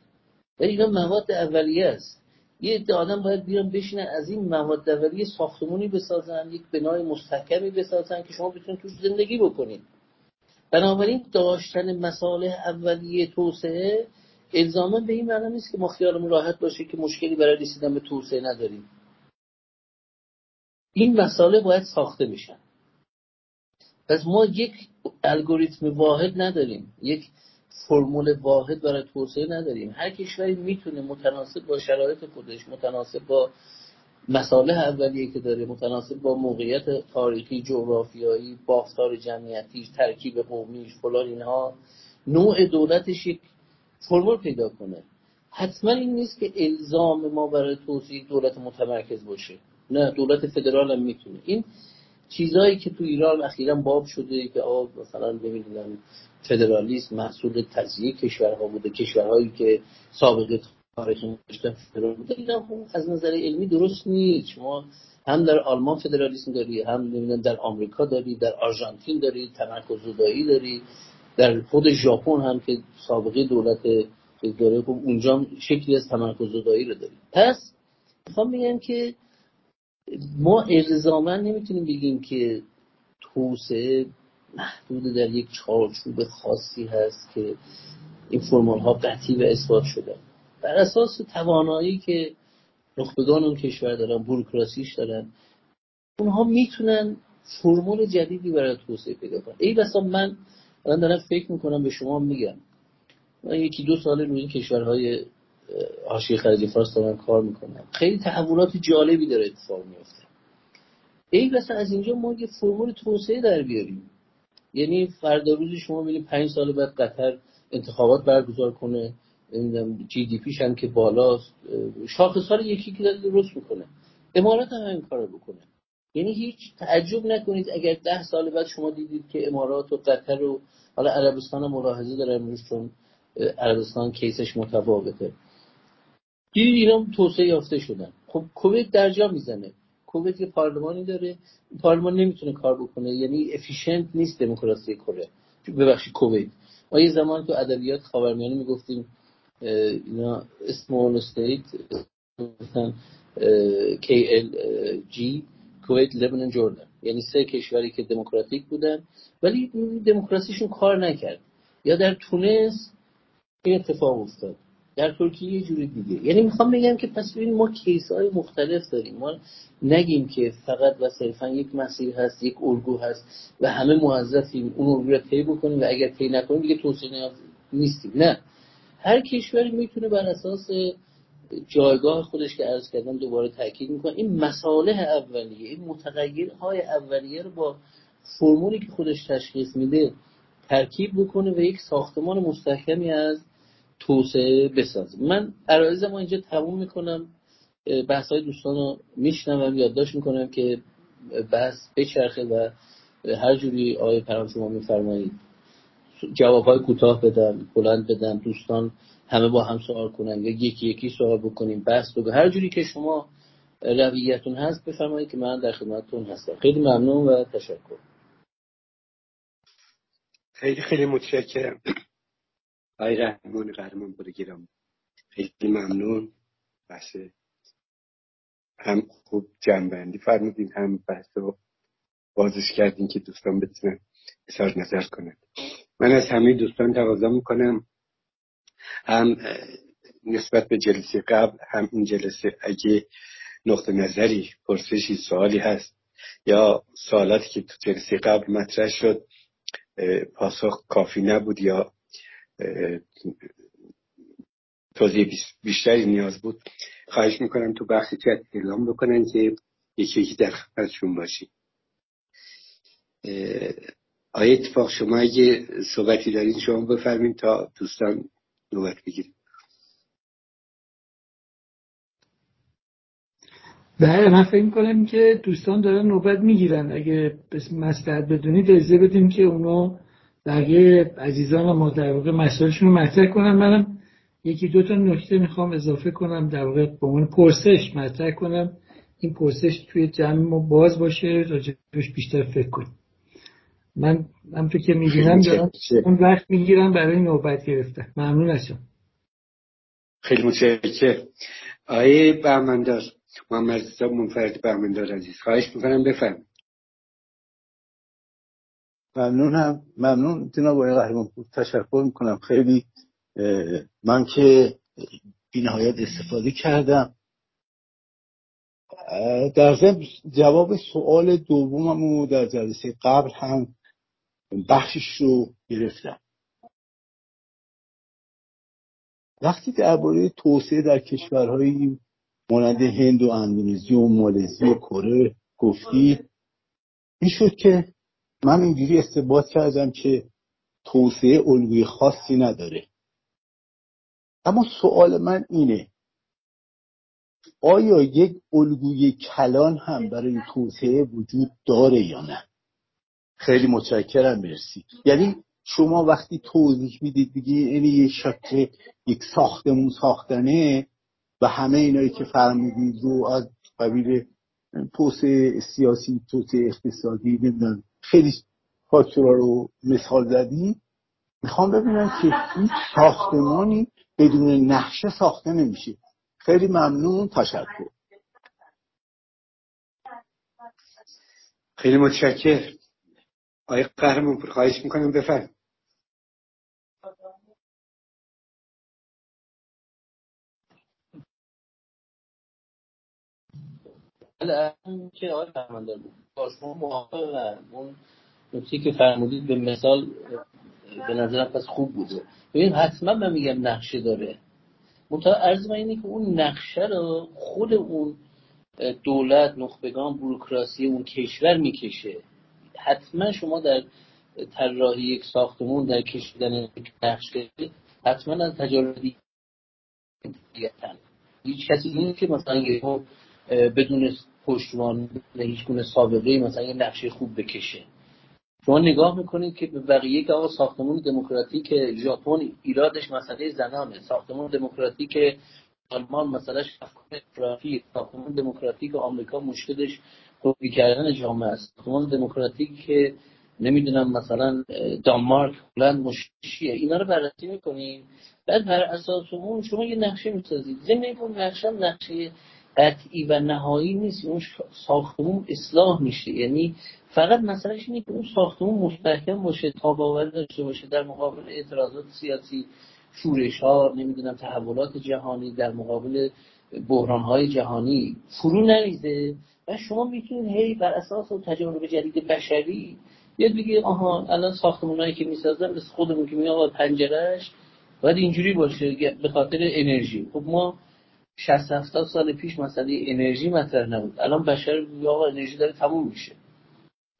C: ولی اینا مواد اولیه است. یه عده آدم باید بیان بشینن از این مواد اولیه ساختمونی بسازن یک بنای مستحکمی بسازن که شما بتونید توش زندگی بکنید. بنابراین داشتن مسائل اولیه توسعه الزاما به این معنی نیست که ما خیالمون راحت باشه که مشکلی برای رسیدن به توسعه نداریم. این مسائل باید ساخته بشن. پس ما یک الگوریتم واحد نداریم. یک فرمول واحد برای توسعه نداریم. هر کشوری می‌تونه متناسب با شرایط خودش متناسب با مساله اولیه که داره متناسب با موقعیت تاریخی جغرافیایی بافتار جمعیتی ترکیب قومیش فلان اینها نوع دولتش یک فرمول پیدا کنه. حتما این نیست که الزام ما برای توسعه دولت متمرکز باشه. نه دولت فدرال هم می‌تونه. این چیزایی که تو ایران اخیرا باب شده که آقا مثلا ببینید فدرالیسم محصول تجزیه کشورها بوده کشورهایی که سابقه تاریخی داشتن فدرال بوده اینا از نظر علمی درست نیست. شما هم در آلمان فدرالیسم داری هم نمی‌دونم در آمریکا داری در آرژانتین داری تمرکز زدایی داری در خود ژاپن هم که سابقه دولت داره خب اونجا شکلی از تمرکز زدایی رو داری. پس می‌خوام بگم که ما الزاما نمی‌تونیم بگیم که توسعه محدود در یک چارچوب خاصی هست که این فرمال ها قطعی و اثبات شده. بر اساس توانایی که نخبگان اون کشور دارن بروکراسیش دارن اونها می‌تونن فرمول جدیدی برای توسعه پیدا کنن. ای بسا من الان دارم فکر می‌کنم به شما میگم. من یکی دو سال روی کشورهای حاشیه خلیج فارس دارن کار می‌کنم خیلی تحولات جالبی داره اتفاق میفته ای بسا از اینجا ما یه فرمول توسعه در بیاریم. یعنی فردا روزی شما ببینید پنج سال بعد قطر انتخابات برگزار کنه. جی دی پیش هم که بالاست. شاخص یکی که درست می‌کنه. امارات هم این کارو بکنه. یعنی هیچ تعجب نکنید اگر ده سال بعد شما دیدید که امارات و قطر و حالا عربستان ملاحظه داره امروز چون عربستان کیسش متفاوته. دیدید اینا توسعه یافته شدن خب کویت درجا می‌زنه. کویت یه پارلمانی داره. پارلمان نمی‌تونه کار بکنه. یعنی افیشنت نیست دموکراسی کره. ببخشید کویت. ما یه زمان تو ادبیات خاورمیانه می‌گفتیم اینا small state مثلا KLJ کویت لبنان Jordan. یعنی سه کشوری که دموکراتیک بودن ولی دموکراسیشون کار نکرد. یا در تونس این اتفاق افتاد. در ترکیه یه جوری دیگه. یعنی می‌خوام بگم که پس ببین ما case های مختلف داریم. ما نگیم که فقط و صرفا یک مسیر هست یک الگو هست و همه موظفیم اون الگو رو طی بکنیم و اگر طی نکنیم دیگه توسعه نیستیم. نه. هر کشوری می‌تونه بر اساس جایگاه خودش که عرض کردم دوباره تاکید می‌کنه این مصالح اولیه این متغیرهای اولیه رو با فرمولی که خودش تشخیص میده ترکیب بکنه و یک ساختمان مستحکمی از توسعه بسازه من عرایز ما اینجا تموم می‌کنم. بحث های دوستان رو میشنم یادداشت می‌کنم که بحث بچرخه و هر جوری آقای پرام شما میفرمایید. جواب های کوتاه بدم بلند بدم دوستان همه با هم سوال کنن یا یکی یکی سوال بکنیم بحث بگو هر جوری که شما رویتون هست بفرمایید که من در خدمتتون هستم. خیلی ممنون و تشکر.
A: خیلی خیلی متشکرم. آقای رحمان قهرمان گیرم. خیلی ممنون. بحث هم خوب جنبندی فرمودین هم بحث رو بازش کردین که دوستان بتونن اظهار نظر کنند من از همه دوستان تقاضا می‌کنم. هم نسبت به جلسه قبل هم این جلسه اگه نقطه نظری پرسشی سوالی هست یا سوالاتی که تو جلسه قبل مطرح شد پاسخ کافی نبود یا توضیح بیشتری نیاز بود. خواهش می‌کنم تو بخشی چت اعلام بکنن که یکی یکی در خدمتشون باشیم. آیا اتفاق شما اگه صحبتی دارید شما بفرمین تا دوستان نوبت بگیریم
B: بله من فکر کنم که دوستان دارن نوبت می‌گیرن. اگه مسئلت بدونید اجازه بدیم که اونا بقیه عزیزان و ما در واقع مسائلشون رو مطرح کنم. منم یکی دو تا نکته می‌خوام اضافه کنم. در واقع به عنوان پرسش مطرح کنم. این پرسش توی جمع ما باز باشه. راجبش بیشتر فکر کنیم. من همطور که می‌بینم دارم اون وقت می‌گیرم برای نوبت گرفتن. ممنون از
A: خیلی متشکرم. آیه بهمندار محمد رضا منفرد بهمندار عزیز. خواهش می‌کنم بفرم
E: ممنونم. ممنون. جناب آقای قهرمان تشکر می‌کنم. خیلی من که بینهایت استفاده کردم. در ضمن جواب سوال دومم در جلسه قبل هم بخشش رو گرفتم. وقتی درباره توسعه در کشورهایی مانند هند و اندونزی و مالزی و کره گفتی این شد که من اینجوری استباد کردم که توسعه الگوی خاصی نداره. اما سوال من اینه آیا یک الگوی کلان هم برای توسعه وجود داره یا نه؟ خیلی متشکرم مرسی. یعنی شما وقتی توضیح می‌دید دیگه یعنی یک شکل یک ساختمون ساختنه و همه اینایی که فرمودید رو از قبیل توسعه سیاسی توسعه اقتصادی نمی‌دونم خیلی فاکتورا رو مثال زدید می‌خوام ببینم که هیچ ساختمانی بدون نقشه ساخته نمیشه. خیلی ممنون تشکر.
A: خیلی متشکر آقای قهرمان پر خواهش می‌کنم بفرم
C: بله که آقای فرماندار با شما موافقم اون نکته که فرمودید به مثال به نظرم پس خوب بوده. ببین حتما من میگم نقشه داره. منتها عرض من اینه که اون نقشه رو خود اون دولت نخبگان بروکراسی اون کشور می‌کشه. حتما شما در طراحی یک ساختمون در کشیدن نقشه حتما از تجاربی هیچ کسی نیست که مثلا بدون پشتوان هیچ گونه سابقه مثلا یه نقشه خوب بکشه. شما نگاه می‌کنید که به بقیه که آقا ساختمون دموکراتیک ژاپن ایرادش مسئله زنانه. ساختمون دموکراتیک آلمان مثلا افرافی ساختمون دموکراتیک آمریکا مشکلش خوبی کردن جامعه است. ساختمون دموکراتیک که نمی‌دونم مثلا دانمارک هلند مشکلیه اینا رو بررسی می‌کنید بعد بر اساس اون شما یه نقشه می‌سازید. ضمن اون نقشه نقشه قطعی و نهایی نیست اون ساختمون اصلاح میشه. یعنی فقط مسئلهش اینه که اون ساختمون مستحکم باشه تاباور داشته باشه در مقابل اعتراضات سیاسی شورش ها نمی‌دونم تحولات جهانی در مقابل بحران های جهانی فرو نریزه. و شما می‌تونید هی بر اساس تجارب جدید بشری بیاد بگی آها الان ساختمونایی که می‌سازن مثل خودمون که میگه پنجرهش باید اینجوری باشه به خاطر انرژی. خب ما 60 70 سال پیش مسئله انرژی مطرح نبود. الان بشر یا انرژی داره تموم میشه.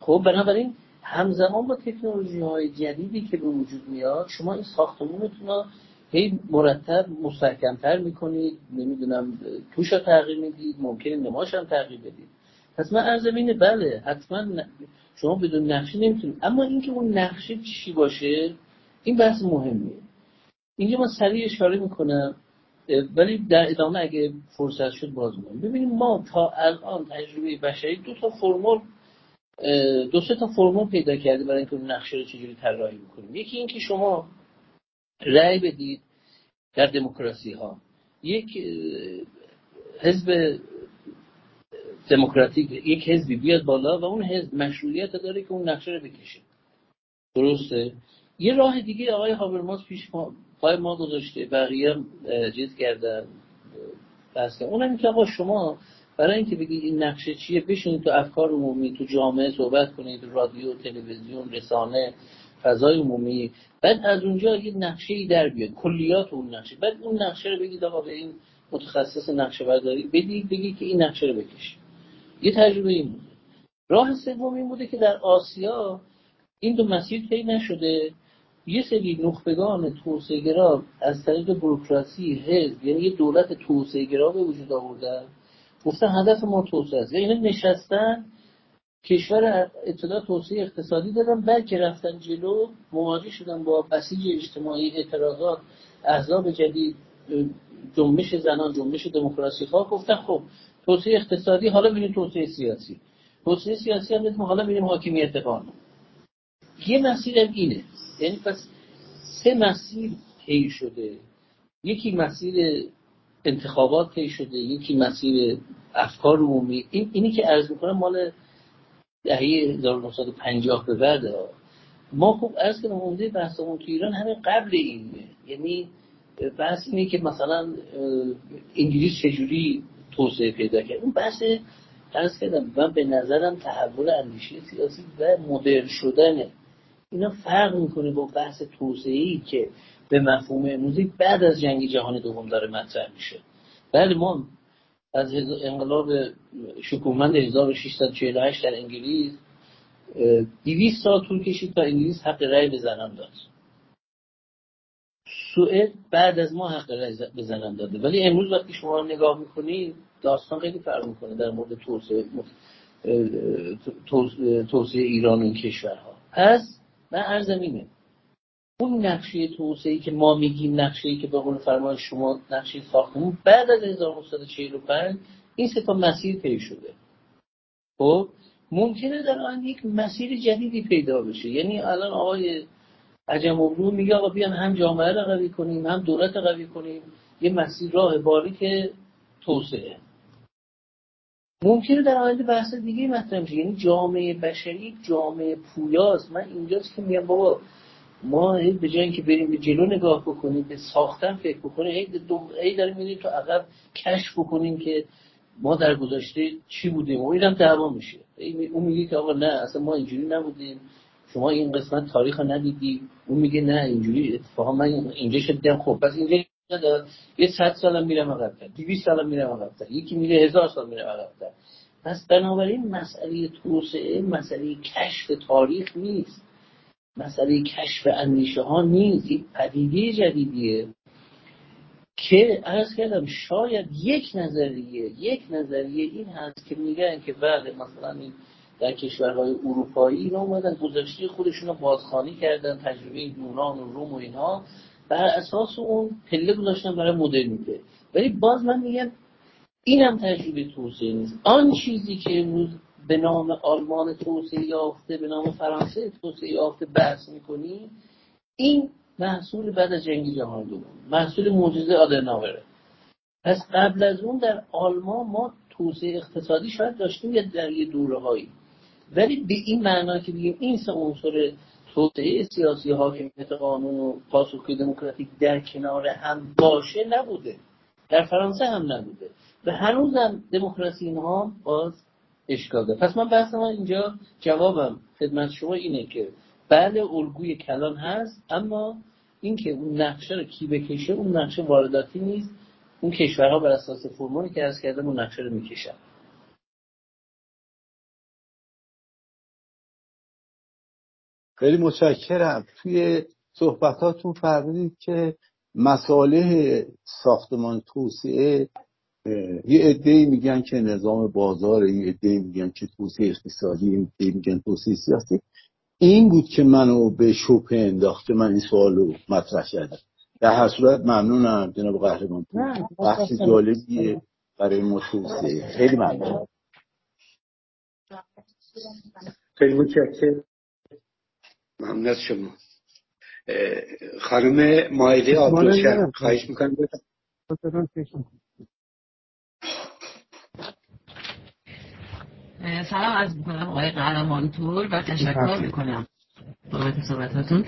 C: خب بنابراین همزمان با تکنولوژی های جدیدی که به وجود میاد شما این ساختمونتون رو هی مرتب مستحکمتر می‌کنید نمی‌دونم توش رو تغییر می‌دید ممکنه نماش هم تغییر بدید. پس من ارزم اینه بله حتما شما بدون نقشه نمی‌تونید. اما اینکه اون نقشه چی باشه این بحث مهمیه. اینجا من سریع اشاره می‌کنم. ولی در ادامه اگه فرصت شد باز می‌کنم. ببینید ما تا الان تجربه بشری دو تا فرمول دو سه تا فرمول پیدا کرده برای اینکه نقشه رو چجوری طراحی بکنیم. یکی اینکه شما رأی بدید در دموکراسی ها یک حزب دموکراتیک یک حزبی بیاد بالا و اون حزب مشروعیت داره که اون نقشه رو بکشه. درسته؟ یه راه دیگه آقای هابرماس پیش پای ما گذاشته بقیه جز کردن بس اونم که آقا شما برای اینکه بگید این نقشه چیه بشینید تو افکار عمومی تو جامعه صحبت کنید رادیو تلویزیون رسانه فضای عمومی. بعد از اونجا یه نقشه ای در بیاد کلیات اون نقشه. بعد اون نقشه رو بگید آقا به این متخصص نقشه برداری بدید بگید که این نقشه رو بکشید. یه تجربه این بوده. راه سوم این بوده که در آسیا این دو مسیر طی نشده. یه سری نخبگان توسعه از طریق بروکراسی حزب یعنی یه دولت توسعه گرا به وجود آوردن. گفتن هدف ما توسعه است. یعنی نشستن کشور اطلاع توسعه اقتصادی دادن بلکه رفتن جلو مواجه شدن با بسیج اجتماعی اعتراضات احزاب جدید جنبش زنان جنبش دموکراسی خواه. گفتن خب توسعه اقتصادی حالا ببینیم توسعه سیاسی. توسعه سیاسی هم حالا ببینیم حاکمیت قانون. یه مسیر اینه. یعنی پس سه مسیر طی شده. یکی مسیر انتخابات طی شده یکی مسیر افکار عمومی. این اینی که عرض می‌کنم مال دهه 1950 به بعد ما خوب عرض کنم عمده بحثمون تو ایران همه قبل اینه یعنی بحث اینه که مثلا انگلیس چجوری توسعه پیدا کرد. اون بحث عرض کردم من به نظرم تحول اندیشه سیاسی و مدرن شدنه اینا فرق می‌کنه با بحث توسعه که به مفهوم امروزی بعد از جنگ جهانی دوم داره مطرح میشه. بله ما از انقلاب شکومند 1648 در انگلیس 200 سال طول کشید تا انگلیس حق رأی به زنان داد. سوئد بعد از ما حق رأی به زنان داده. ولی امروز وقتی شما نگاه می‌کنید داستان خیلی فرق می‌کنه در مورد توسعه توسعه ایران این کشورها. پس من ارزم اینه. اون نقشه توسعه که ما میگیم نقشه که به قول فرمان شما نقشه ساختمون بعد از 1945 این سه تا مسیر طی شده. خب ممکنه در آن یک مسیر جدیدی پیدا بشه. یعنی الان آقای عجم ابرو میگه آقا بیان هم جامعه رو قوی کنیم هم دولت رو قوی کنیم. یه مسیر راه که توسعه. ممکنه در آینده بحث دیگه مطرح میشه یعنی جامعه بشری جامعه پویاست من اینجاست که میگم بابا ما به جای اینکه بریم به جلو نگاه بکنیم به ساختن فکر بکنیم هی, هی داریم میریم تو عقب کشف بکنیم که ما در گذشته چی بودیم. و اینم دعوا میشه. اون میگه که آقا نه اصلا ما اینجوری نبودیم. شما این قسمت تاریخ رو ندیدی. اون میگه نه اینجوری اتفاقا من اینجا شدیدم خب پس اینجا نداد یه صد سالم میرم عقب‌تر 200 سالم میرم عقب‌تر یکی میره هزار سال میره عقب‌تر پس بنابراین مسئله توسعه مسئله کشف تاریخ نیست. مسئله کشف اندیشه ها نیست. یک پدیده جدیدیه که ارز کردم شاید یک نظریه یک نظریه این هست که میگن که بعد مثلا این در کشورهای اروپایی اینا اومدن گذشته خودشون رو بازخانی کردن تجربه یونان و روم و اینها. بر اساس اون پله گذاشتن برای مدرنیته ولی باز من میگم اینم تجربه توسعه نیست. آن چیزی که امروز به نام آلمان توسعه یافته به نام فرانسه توسعه یافته بحث می‌کنی این محصول بعد از جنگ جهانی دوم محصول معجزه آدرناوره. پس قبل از اون در آلمان ما توسعه اقتصادی شاید داشتیم یا در یه دوره هایی ولی به این معنا که بگیم این سه عنصر توسعه سیاسی حاکمیت قانون و پاسخگوی دموکراتیک در کنار هم باشه نبوده. در فرانسه هم نبوده. و هنوزم دموکراسی اینها باز اشکال داره. پس من بحث من اینجا جوابم خدمت شما اینه که بله الگوی کلان هست اما اینکه اون نقشه رو کی بکشه اون نقشه وارداتی نیست. اون کشورها بر اساس فرمونی که از کردم اون نقشه رو می‌کشن.
E: خیلی متشکرم. توی صحبتاتون فرمودید که مساله ساختمان توسعه یه عده میگن که نظام بازار یه عده میگن که توسعه اقتصادی یه عده میگن توسعه سیاسی. این بود که منو به شوکه انداخته من این سوال رو مطرح کردم. در هر صورت ممنونم جناب قهرمان بحث جالبیه برای ما توسعه. خیلی ممنون.
A: خیلی متشکرم. ممنون از شما. خانم مایلی آبدوشم خواهش می‌کنم
F: سلام از می‌کنم آقای قهرمانپور و تشکر می‌کنم بابت صحبتاتون.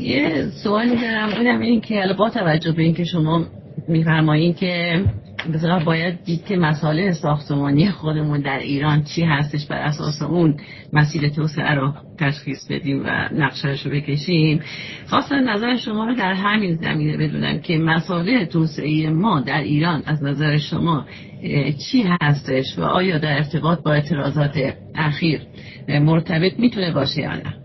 F: یه سوالی دارم اونم این که با توجه به اینکه شما میفرمایید که بسیار باید دید که مسائل ساختمانی خودمون در ایران چی هستش بر اساس اون مسیر توسعه رو تشخیص بدیم و نقشهش رو بکشیم. خواستم نظر شما رو در همین زمینه بدونم که مسائل توسعه ما در ایران از نظر شما چی هستش و آیا در ارتباط با اعتراضات اخیر مرتبط می‌تونه باشه یا نه؟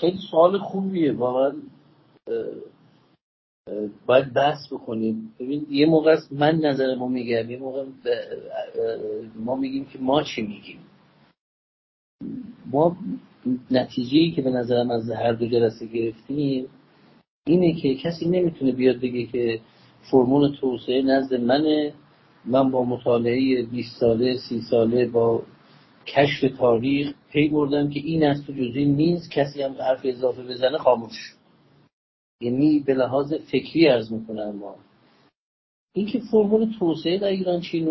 C: خیلی سوال خوبیه. واقعا باید بحث بکنیم. ببین یه موقع من نظر ما میگم یه موقع ما میگیم که ما چی میگیم. ما نتیجه ای که به نظرم از هر دو جلسه گرفتیم اینه که کسی نمی‌تونه بیاد بگه که فرمون توسعه نزد منه. من با مطالعه 20 ساله 30 ساله با کشف تاریخ پی بردم که این از تو جزئی نیست. کسی هم حرف اضافه بزنه خاموش یعنی به لحاظ فکری ارز می‌کنم ما. اینکه فرمول توسعه در ایران چی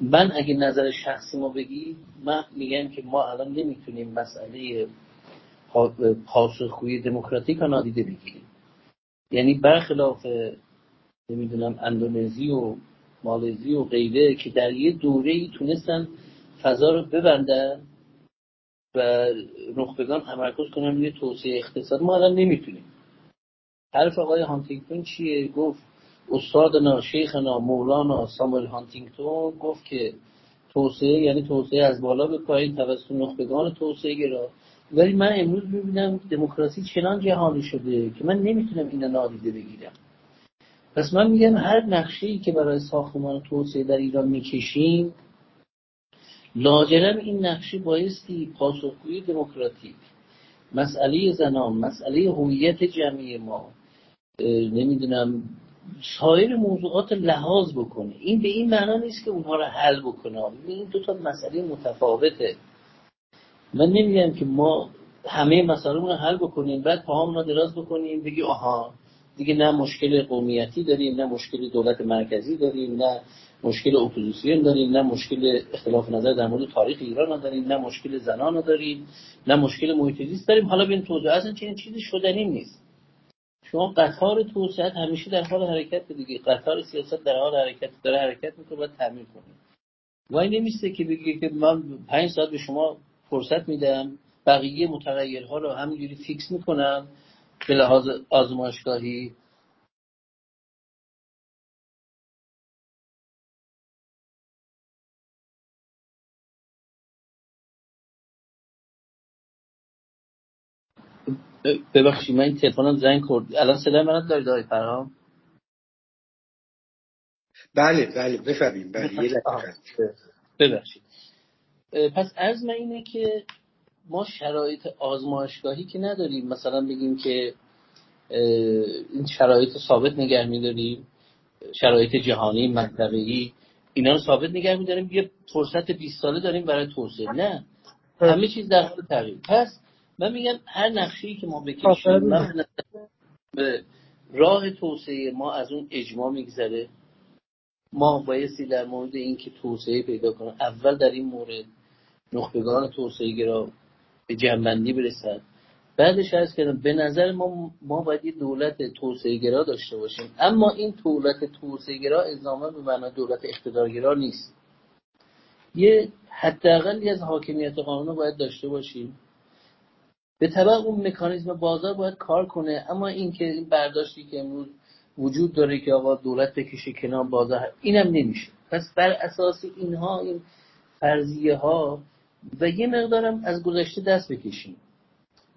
C: من اگه نظر شخصی ما بگی من میگم که ما الان نمی‌تونیم مسئله پاسخگویی دموکراتیک رو نادیده بگیریم. یعنی برخلاف نمی‌دونم اندونزی و مالزی و غیره که در یه دوره ای تونستن فضا رو ببندن و نخبگان تمرکز کنن روی توسعه اقتصاد. ما الان نمی‌تونیم. حرف آقای هانتینگتون چیه؟ گفت استادنا شیخنا مولانا ساموئل هانتینگتون گفت که توسعه یعنی توسعه از بالا به پایین توسط نخبگان توسعه گرا. ولی من امروز می‌بینم دموکراسی چنان جهانی شده که من نمی‌تونم اینو نادیده بگیرم. پس من میگم هر نقشه که برای ساختمان توسعه در ایران می‌کشیم لاجرم این نقشه بایستی پاسخگوی دموکراتیک. مسئله زنان مسئله هویت جمعی ما نمی‌دونم سایر موضوعات لحاظ بکنه. این به این معنا نیست که اونها رو حل بکنه. این دو تا مسئله متفاوته. من نمیگم که ما همه مسائل رو حل بکنیم بعد پاهامون رو دراز بکنیم بگی آها دیگه نه مشکل قومیتی داریم نه مشکل دولت مرکزی داریم نه مشکل اپوزیسیون داریم نه مشکل اختلاف نظر در مورد تاریخ ایران داریم نه مشکل زنان داریم نه مشکل محیط داریم. حالا ببین توضیح اصلا چنین چیزی شدنی نیست. شما قطار توسعه همیشه در حال حرکت دیگه. قطار سیاست در حال حرکت داره حرکت می‌کنه باید تعمیر کنه. وای نمیسته که بگه که من پنج ساعت به شما فرصت میدم بقیه متغیرها رو همینجوری فیکس می‌کنم به لحاظ آزمایشگاهی. ببخشید من این تلفنم زنگ کرد الان صدای من دارید آقای فرهام
A: بله بله بفهمیم بله
C: ببخشید. پس از من اینه که ما شرایط آزمایشگاهی که نداریم مثلا بگیم که این شرایط ثابت نگه میداریم شرایط جهانی منطقه‌ای اینا رو ثابت نگه میداریم یه فرصت 20 ساله داریم برای توسعه. نه همه چیز در حال تغییر. پس من میگم هر نقشه‌ای که ما بکشیم من به راه توسعه ما از اون اجماع میگذره. ما بایستی در مورد اینکه توسعه پیدا کنیم اول در این مورد نخبگان توسعه گرا به جنبندی برسد. بعدش از کردم به نظر ما ما باید یه دولت توسعه گرا داشته باشیم. اما این دولت توسعه گرا الزاما به معنی دولت اقتدارگرا نیست. یه حداقلی از حاکمیت قانون باید داشته باشیم. به طبع اون مکانیزم بازار باید کار کنه اما اینکه این برداشتی که امروز وجود داره که آقا دولت بکشه کنار بازار اینم نمیشه. پس بر اساس اینها این فرضیه ها و یه مقدارم از گذشته دست بکشیم.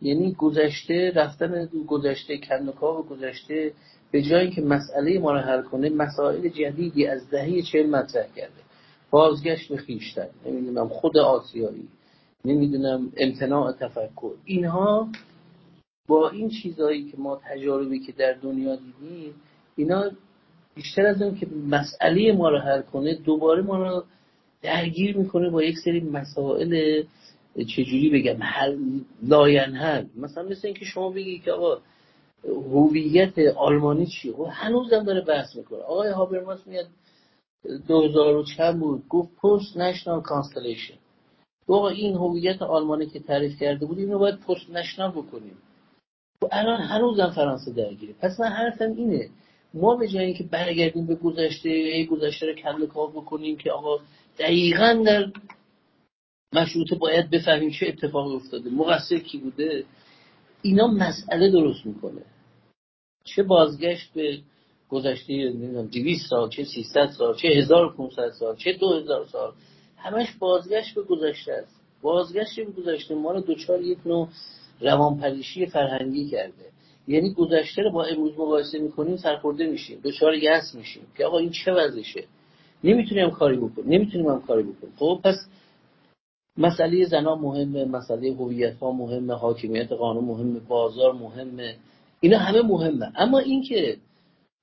C: یعنی گذشته رفتن گذشته کندوکا و گذشته به جایی که مسئله ما رو حل کنه مسائل جدیدی از دهه چهل مطرح کرده. بازگشت به خیشتن. نمی‌دونم خود آسیایی. نمی‌دونم امتناع تفکر. اینها با این چیزهایی که ما تجاربی که در دنیا دیدیم اینا بیشتر از اون که مسئله ما رو حل کنه دوباره ما رو درگیر می‌کنه با یک سری مسائل چجوری بگم حل لاینحل مثلا مثل اینکه شما بگی که آقا هویت آلمانی چیه؟ و هنوزم داره بحث می‌کنه. آقای هابرماس میاد 2000 چند بود گفت postnational constellation. آقا این هویت آلمانی که تعریف کرده بود اینو باید پست نشنال بکنیم. و الان هنوزم فرانسه درگیره. پس من حرفم اینه. ما به جایی که برگردیم به گذشته ای گذشته رو کل کار بکنیم که آقا دقیقا در مشروطه باید بفهمیم چه اتفاقی افتاده. مقصر کی بوده؟ اینا مسئله درست می‌کنه. چه بازگشت به گذشته نمی‌دونم 200 سال چه 300 سال چه 1500 سال چه 2000 سال. همش بازگشت به گذشته است. بازگشت به گذشته ما رو دوچار یک نوع روانپریشی فرهنگی کرده. یعنی گذشته رو با امروز مقایسه می‌کنیم سرخورده میشیم. دچار یأس میشیم. که آقا این چه وضعشه؟ نمی‌تونیم کاری بکنیم. نمی‌تونیم هم کاری بکنیم. خب پس مسئله زنا مهمه مسئله هویت ها مهمه حاکمیت قانون مهمه بازار مهمه. اینا همه مهمه. اما اینکه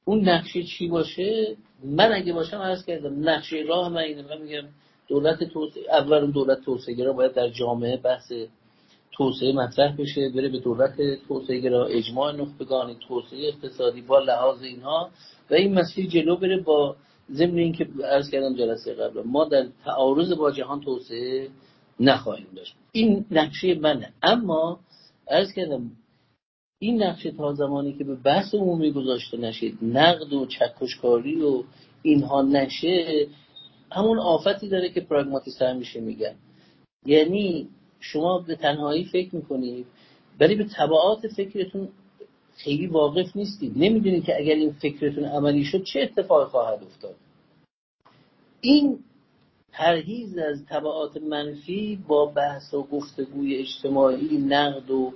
C: اون نقشه چی باشه؟ من اگه باشم عرض کردم نقشه راه من اینه. من میگم دولت توسعه اول دولت توسعه گرا باید در جامعه بحث توسعه مطرح بشه بره به دولت توسعه گرا اجماع نخبگان توسعه اقتصادی با لحاظ اینها و این مسیر جلو بره با ضمن اینکه عرض کردم جلسه قبل ما در تعارض با جهان توسعه نخواهیم داشت. این نقشه منه. اما عرض کردم این نقشه تا زمانی که به بحث عمومی گذاشته نشید نقد و چکشکاری و اینها نشه همون آفتی داره که پراگماتیست میشه میگن. یعنی شما به تنهایی فکر می‌کنید ولی به طبعات فکرتون خیلی واقف نیستید نمی‌دونید که اگر این فکرتون عملی شد چه اتفاقی خواهد افتاد. این پرهیز از طبعات منفی با بحث و گفتگوی اجتماعی نقد و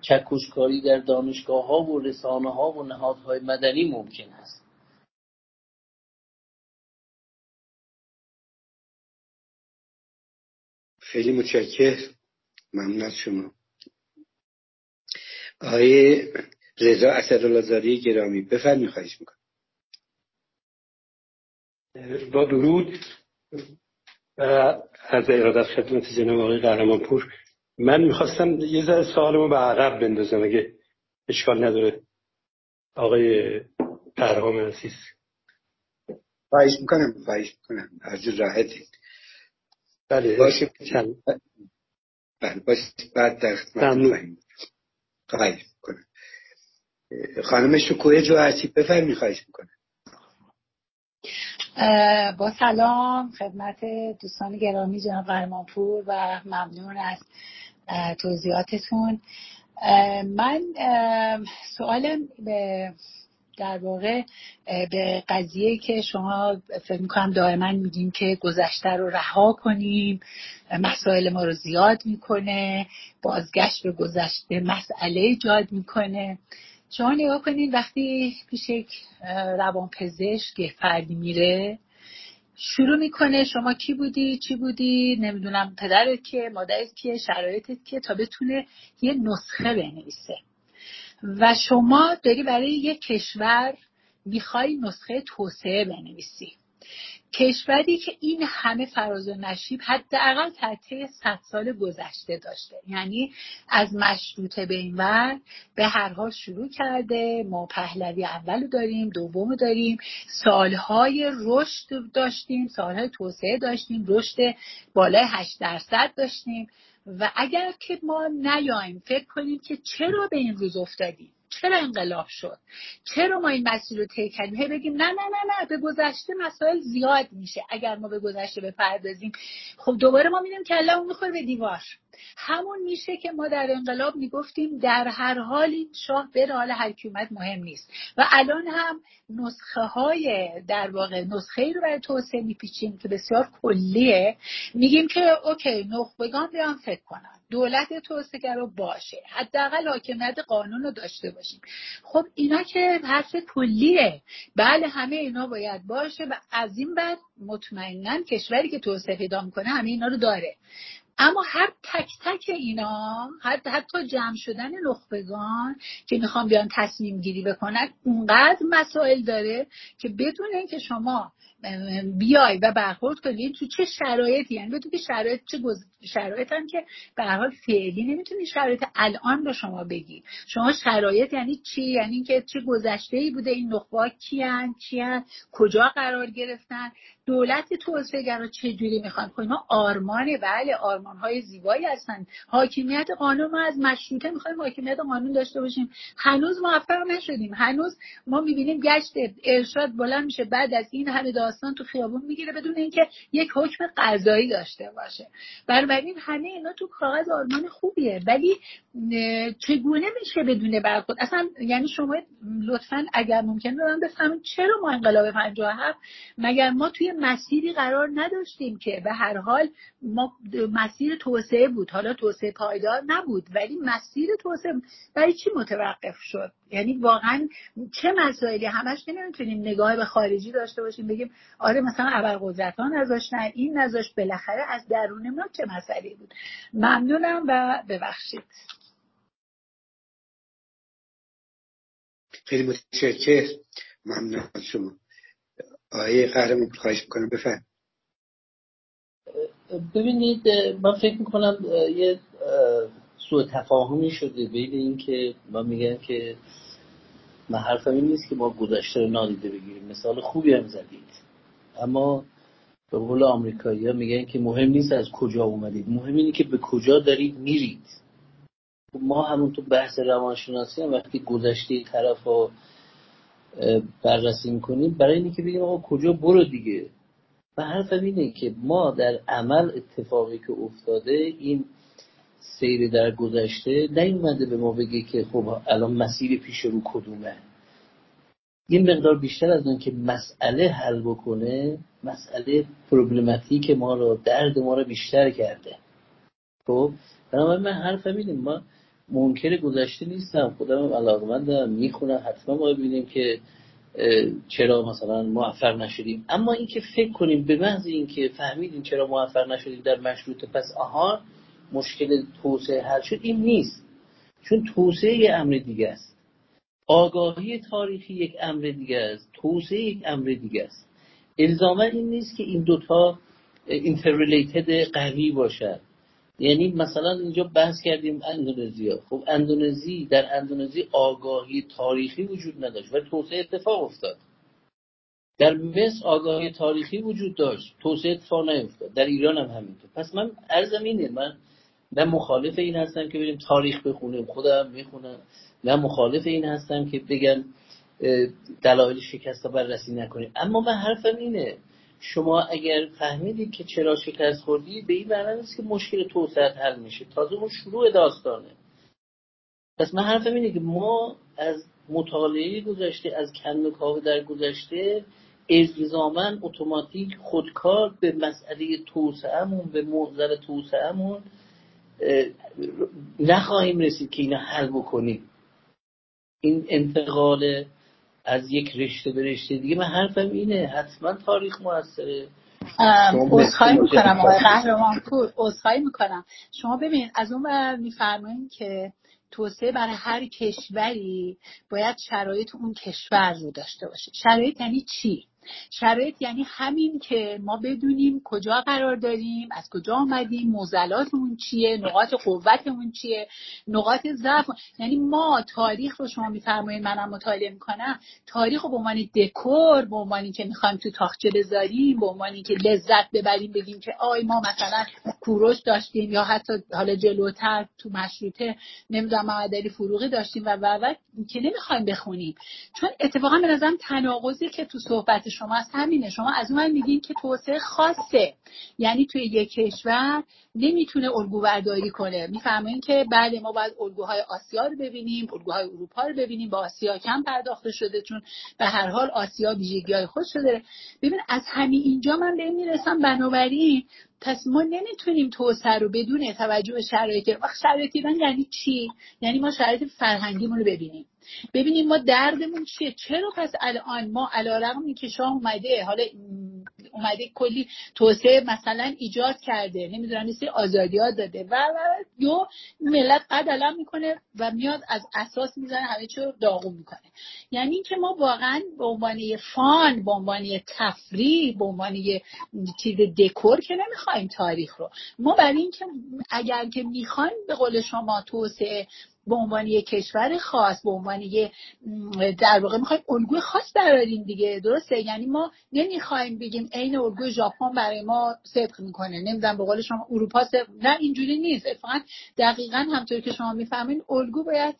C: چکشکاری در دانشگاه ها و رسانه ها و نهادهای مدنی ممکن است.
A: خیلی متشکر. ممنون از شما. آقای رضا اسداللهزاری گرامی بفرمی خواهش می‌کنم.
G: با درود. و از ارادت خدمت جناب آقای قهرمانپور. من می‌خواستم یه ذره سوالمو به عقب بندازم. اگه اشکال نداره. آقای پرهام عزیز.
A: خواهش می‌کنم خواهش می‌کنم. از راحتی
G: بله باشه چند
A: بله باشه بعد در خدمت خانم شکوه جو هستی بفرمی خواهش می‌کنم.
H: با سلام خدمت دوستان گرامی جناب قرمانپور و ممنون از توضیحاتتون. من سوالم به در واقع به قضیه که شما فکر می‌کنم دائما میگیم که گذشته رو رها کنیم مسائل ما رو زیاد می‌کنه بازگشت به گذشته مسئله ایجاد می‌کنه. شما نگاه کنید وقتی پیش یک روانپزشک فردی میره شروع می‌کنه شما کی بودی چی بودی نمی‌دونم پدرت که مادرت که شرایطت که تا بتونه یه نسخه بنویسه. و شما داری برای یک کشور می‌خوای نسخه توسعه بنویسی. کشوری که این همه فراز و نشیب حداقل تحت صد سال گذشته داشته. یعنی از مشروطه به این ور به هر حال شروع کرده. ما پهلوی اول داریم دوم داریم. سالهای رشد داشتیم سالهای توسعه داشتیم رشد بالای 8 درصد داشتیم. و اگر که ما نیایم فکر کنیم که چرا به این روز افتادیم؟ چرا انقلاب شد؟ چرا ما این مسیر رو طی کردیم؟ هی بگیم نه نه نه نه به گذشته مسائل زیاد میشه. اگر ما به گذشته بپردازیم خب دوباره ما میدیم که اون می‌خوره به دیوار. همون میشه که ما در انقلاب می‌گفتیم در هر حال این شاه بره حال هر مهم نیست. و الان هم نسخه های در واقع نسخه رو برای توسعه میپیچیم که بسیار کلیه. میگیم که اوکی نخبگان بیان فکر کنن. دولت توسعه رو باشه. حداقل حاکمیت قانون رو داشته باشیم. خب اینا که حرف کلیه. بله همه اینا باید باشه و از این بعد مطمئنا کشوری که توسعه پیدا می‌کنه همه اینا رو داره. اما هر تک تک اینا حتی, جمع شدن نخبگان که می‌خوان بیان تصمیم گیری بکنن اونقدر مسائل داره که بدون اینکه شما بیای و برخورد کنی تو چه شرایطی یعنی بدون که شرایط چه گز... شرایط هم که به حال فعلی نمی‌تونی شرایط الان رو شما بگی. شما شرایط یعنی چی؟ یعنی که چه گذشته ای بوده این نخبه کیان کیان کجا قرار گرفتن؟ دولت توسعه گرا چه جوری می‌خوان؟ خب ما آرمانه. بله آرمان های زیبایی هستن. حاکمیت قانون از مشروطه می‌خوایم حاکمیت قانون داشته باشیم. هنوز موفق نشدیم. هنوز ما می‌بینیم گشت ارشاد بلند میشه. بعد از این همه داستان تو خیابون می‌گیره بدون اینکه یک حکم قضایی داشته باشه. بنابراین همه اینا تو کاغذ آرمان خوبیه. ولی چگونه میشه بدون برخورد؟ اصلا یعنی شما لطفا اگر ممکن من بفهمید چرا ما انقلاب 57 مگر ما توی مسیری قرار نداشتیم که به هر حال ما مسیر توسعه بود. حالا توسعه پایدار نبود ولی مسیر توسعه برای چی متوقف شد؟ یعنی واقعا چه مسائلی؟ همش که نمی‌تونیم نگاه به خارجی داشته باشیم بگیم آره مثلا ابرقدرت ها نذاشتن این نذاشت بالاخره از درون ما چه مسئله بود؟ ممنونم و ببخشید.
A: خیلی متشکر ممنون شما. آقای قهرمان خواهش می‌کنم بفرم
C: ببینید من فکر می‌کنم یه سوء تفاهمی شده بین این که ما میگن که من حرفم این نیست که ما گذشته رو نادیده بگیریم. مثال خوبی هم زدید. اما به قول آمریکایی ها میگن که مهم نیست از کجا اومدید. مهم اینه که به کجا دارید میرید. ما همون تو بحث روانشناسی هم وقتی گذشته طرف رو بررسی می‌کنیم برای اینکه که بگیم آقا کجا برو دیگه. و حرفم اینه که ما در عمل اتفاقی که افتاده این سیر در گذشته نیومده به ما بگه که خب الان مسیر پیش رو کدومه. این مقدار بیشتر از اون که مسئله حل بکنه مسئله پروبلماتیک ما رو درد ما رو بیشتر کرده. خب بنابراین من حرفم اینه ما منکر گذشته نیستم. خودم هم علاقمندم می‌خونم حتما ما ببینیم که چرا مثلا موفق نشدیم. اما اینکه فکر کنیم به محض اینکه فهمیدیم چرا موفق نشدیم در مشروط پس آها مشکل توسعه حل شد این نیست. چون توسعه یه امر دیگه است. آگاهی تاریخی یک امر دیگه است. توسعه یک امر دیگه است. الزاما این نیست که این دوتا اینترریلیتد قوی باشد. یعنی مثلا اینجا بحث کردیم اندونزیا خب اندونزی در اندونزی آگاهی تاریخی وجود نداشت و توسعه اتفاق افتاد. در مصر آگاهی تاریخی وجود داشت. توسعه اتفاق نیفتاد. در ایران هم همینطور. پس من ارزم اینه من نه مخالف این هستم که بریم تاریخ بخونیم خودم می‌خونم. نه مخالف این هستم که بگن دلایل شکست رو بررسی نکنیم. اما من حرفم اینه شما اگر فهمیدید که چرا شکست خوردی به این معنی نیست که مشکل توسعه حل میشه. تازه اون شروع داستانه. پس من حرفم اینه که ما از مطالعه گذشته از کن و کاوه در گذشته الزاما اتوماتیک خودکار به مسئله توسعهمون به محضر توسعهمون نخواهیم رسید که اینا حل بکنیم. این انتقال از یک رشته به رشته دیگه من حرفم اینه حتما تاریخ موثره.
H: عذرخواهی می‌کنم آقای قهرمان پور عذرخواهی می‌کنم. شما ببین از اون میفرمایید که توسعه برای هر کشوری باید شرایط اون کشور رو داشته باشه. شرایط یعنی چی؟ شرایط یعنی همین که ما بدونیم کجا قرار داریم از کجا آمدیم موزلاتمون چیه نقاط قوتمون چیه نقاط ضعف یعنی ما تاریخ رو شما میفرمایید منم مطالعه می‌کنم. تاریخ رو به عنوان دکور به عنوان که می‌خوایم تو تاخچه بذاریم به عنوان که لذت ببریم بگیم که آی ما مثلا کوروش داشتیم یا حتی حالا جلوتر تو مشروطه نمی‌دونم محمد علی فروغی داشتیم و و که نمی‌خوایم بخونیم. چون اتفاقا به نظرم تناقضی که تو صحبت شما از همینه. شما از اون میگین که توسعه خاصه. یعنی توی یک کشور نمی‌تونه الگو برداری کنه. می‌فهمین که بله ما باید الگوهای آسیا رو ببینیم الگوهای اروپا رو ببینیم با آسیا کم پرداخته شده چون به هر حال آسیا ویژگی های ببین از همین اینجا من به می‌رسم بنابراین پس ما نمی‌تونیم توسعه رو بدون توجه به شرایط وقت شرایط یعنی چی؟ یعنی ما شرایط فرهنگیمون رو ببینیم. ببینیم ما دردمون چیه؟ چرا پس الان ما علیرغم که شاه اومده حالا اومده کلی توسعه مثلا ایجاد کرده نمی‌دونم نیستی آزادی ها داده. و و ملت قد علم می‌کنه و میاد از اساس می‌زنه همه چی رو داغون می‌کنه. یعنی اینکه ما واقعا به عنوان فان به عنوان تفریح به عنوان چیز دکور که نمی‌خوایم تاریخ رو. ما برای اینکه اگر که می‌خوایم به قول شما توسعه به عنوان یک کشور خاص به عنوان یه در واقع می‌خوایم الگوی خاص براریم دیگه درسته؟ یعنی ما نمی‌خوایم بگیم عین الگوی ژاپن برای ما صدق می‌کنه. نمی‌دونم به قول شما اروپا صدق نه اینجوری نیست. اتفاقا دقیقا همطور که شما می‌فهمین الگو باید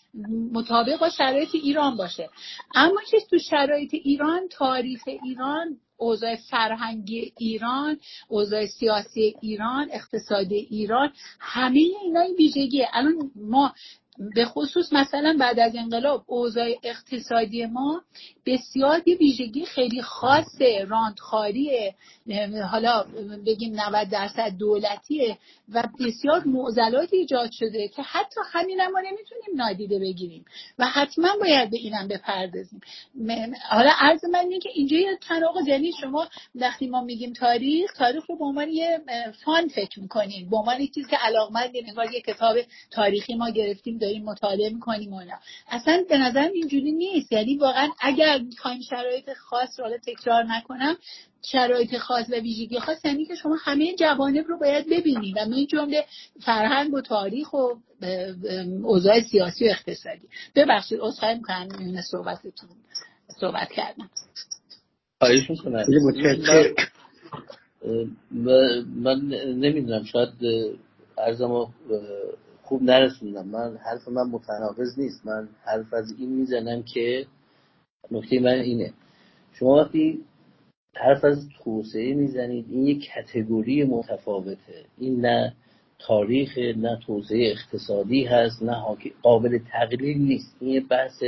H: مطابق با شرایط ایران باشه. اما که تو شرایط ایران تاریخ ایران اوضاع فرهنگی ایران اوضاع سیاسی ایران اقتصادی ایران همه اینا این ویژگیه. الان ما به خصوص مثلا بعد از انقلاب اوضاع اقتصادی ما بسیار یه ویژگی خیلی خاصه راندخاریه حالا بگیم 90 درصد دولتیه و بسیار معضلات ایجاد شده که حتی همین ما نمی‌تونیم نادیده بگیریم و حتما باید به اینم بپردازیم. حالا عرض من اینه که اینجا یه تناقض یعنی شما وقتی ما میگیم تاریخ تاریخ رو به عنوان یه فان فکر می‌کنیم به عنوان چیزی که علاقمند انگار یه کتاب تاریخی ما گرفتیم داریم مطالعه می‌کنیم اونا اصلا به نظر اینجوری نیست. یعنی واقعا اگر می‌خوایم شرایط خاص رو تکرار نکنم شرایط خاص و ویژگی خاص یعنی که شما همه جوانب رو باید ببینید و این جمله فرهنگ و تاریخ و اوضاع سیاسی و اقتصادی. ببخشید عذرخواهی می‌کنم این صحبتتون صحبت کردم.
C: خواهش می‌کنم. من نمی‌دونم شاید ارزم خوب نرسوندم. من حرف من متناقض نیست. من حرف از این می‌زنم که نکته من اینه. شما وقتی حرف از توسعه می‌زنید این یک کتگوری متفاوته. این نه تاریخ نه توسعه اقتصادی هست نه قابل تقلیل نیست. این یه بحث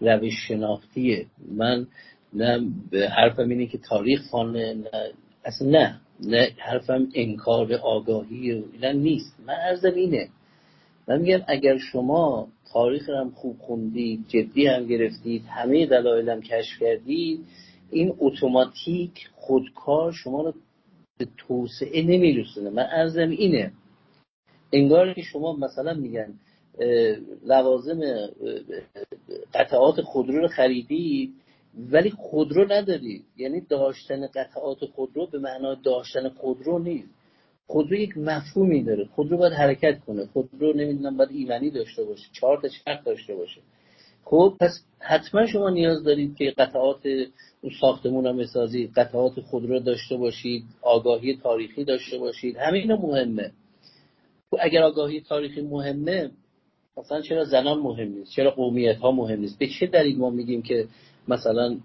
C: روش شناختیه من نه حرفم اینه که تاریخ فانه نه اصلا نه. نه حرفم انکار آگاهی اینا نیست. من عرضم اینه. من میگم اگر شما تاریخ هم خوب خوندید جدی هم گرفتید همه دلایل هم کشف کردید این اتوماتیک خودکار شما رو به توسعه نمیرسونه. من ارزم اینه. انگار که شما مثلا میگن لوازم قطعات خودرو رو خریدید ولی خودرو ندارید. یعنی داشتن قطعات خودرو به معنای داشتن خودرو نیست. خودرو یک مفهومی داره. خودرو باید حرکت کنه. خودرو نمی‌دونم باید ایمنی داشته باشه چهار تا چرخ داشته باشه. خب پس حتما شما نیاز دارید که قطعات اون ساختمون هم بسازید قطعات خودرو داشته باشید آگاهی تاریخی داشته باشید. همه اینا مهمه. خب اگر آگاهی تاریخی مهمه مثلا چرا زنان مهم نیست؟ چرا قومیت ها مهم نیست؟ به چه دلیل ما میگیم که مثلا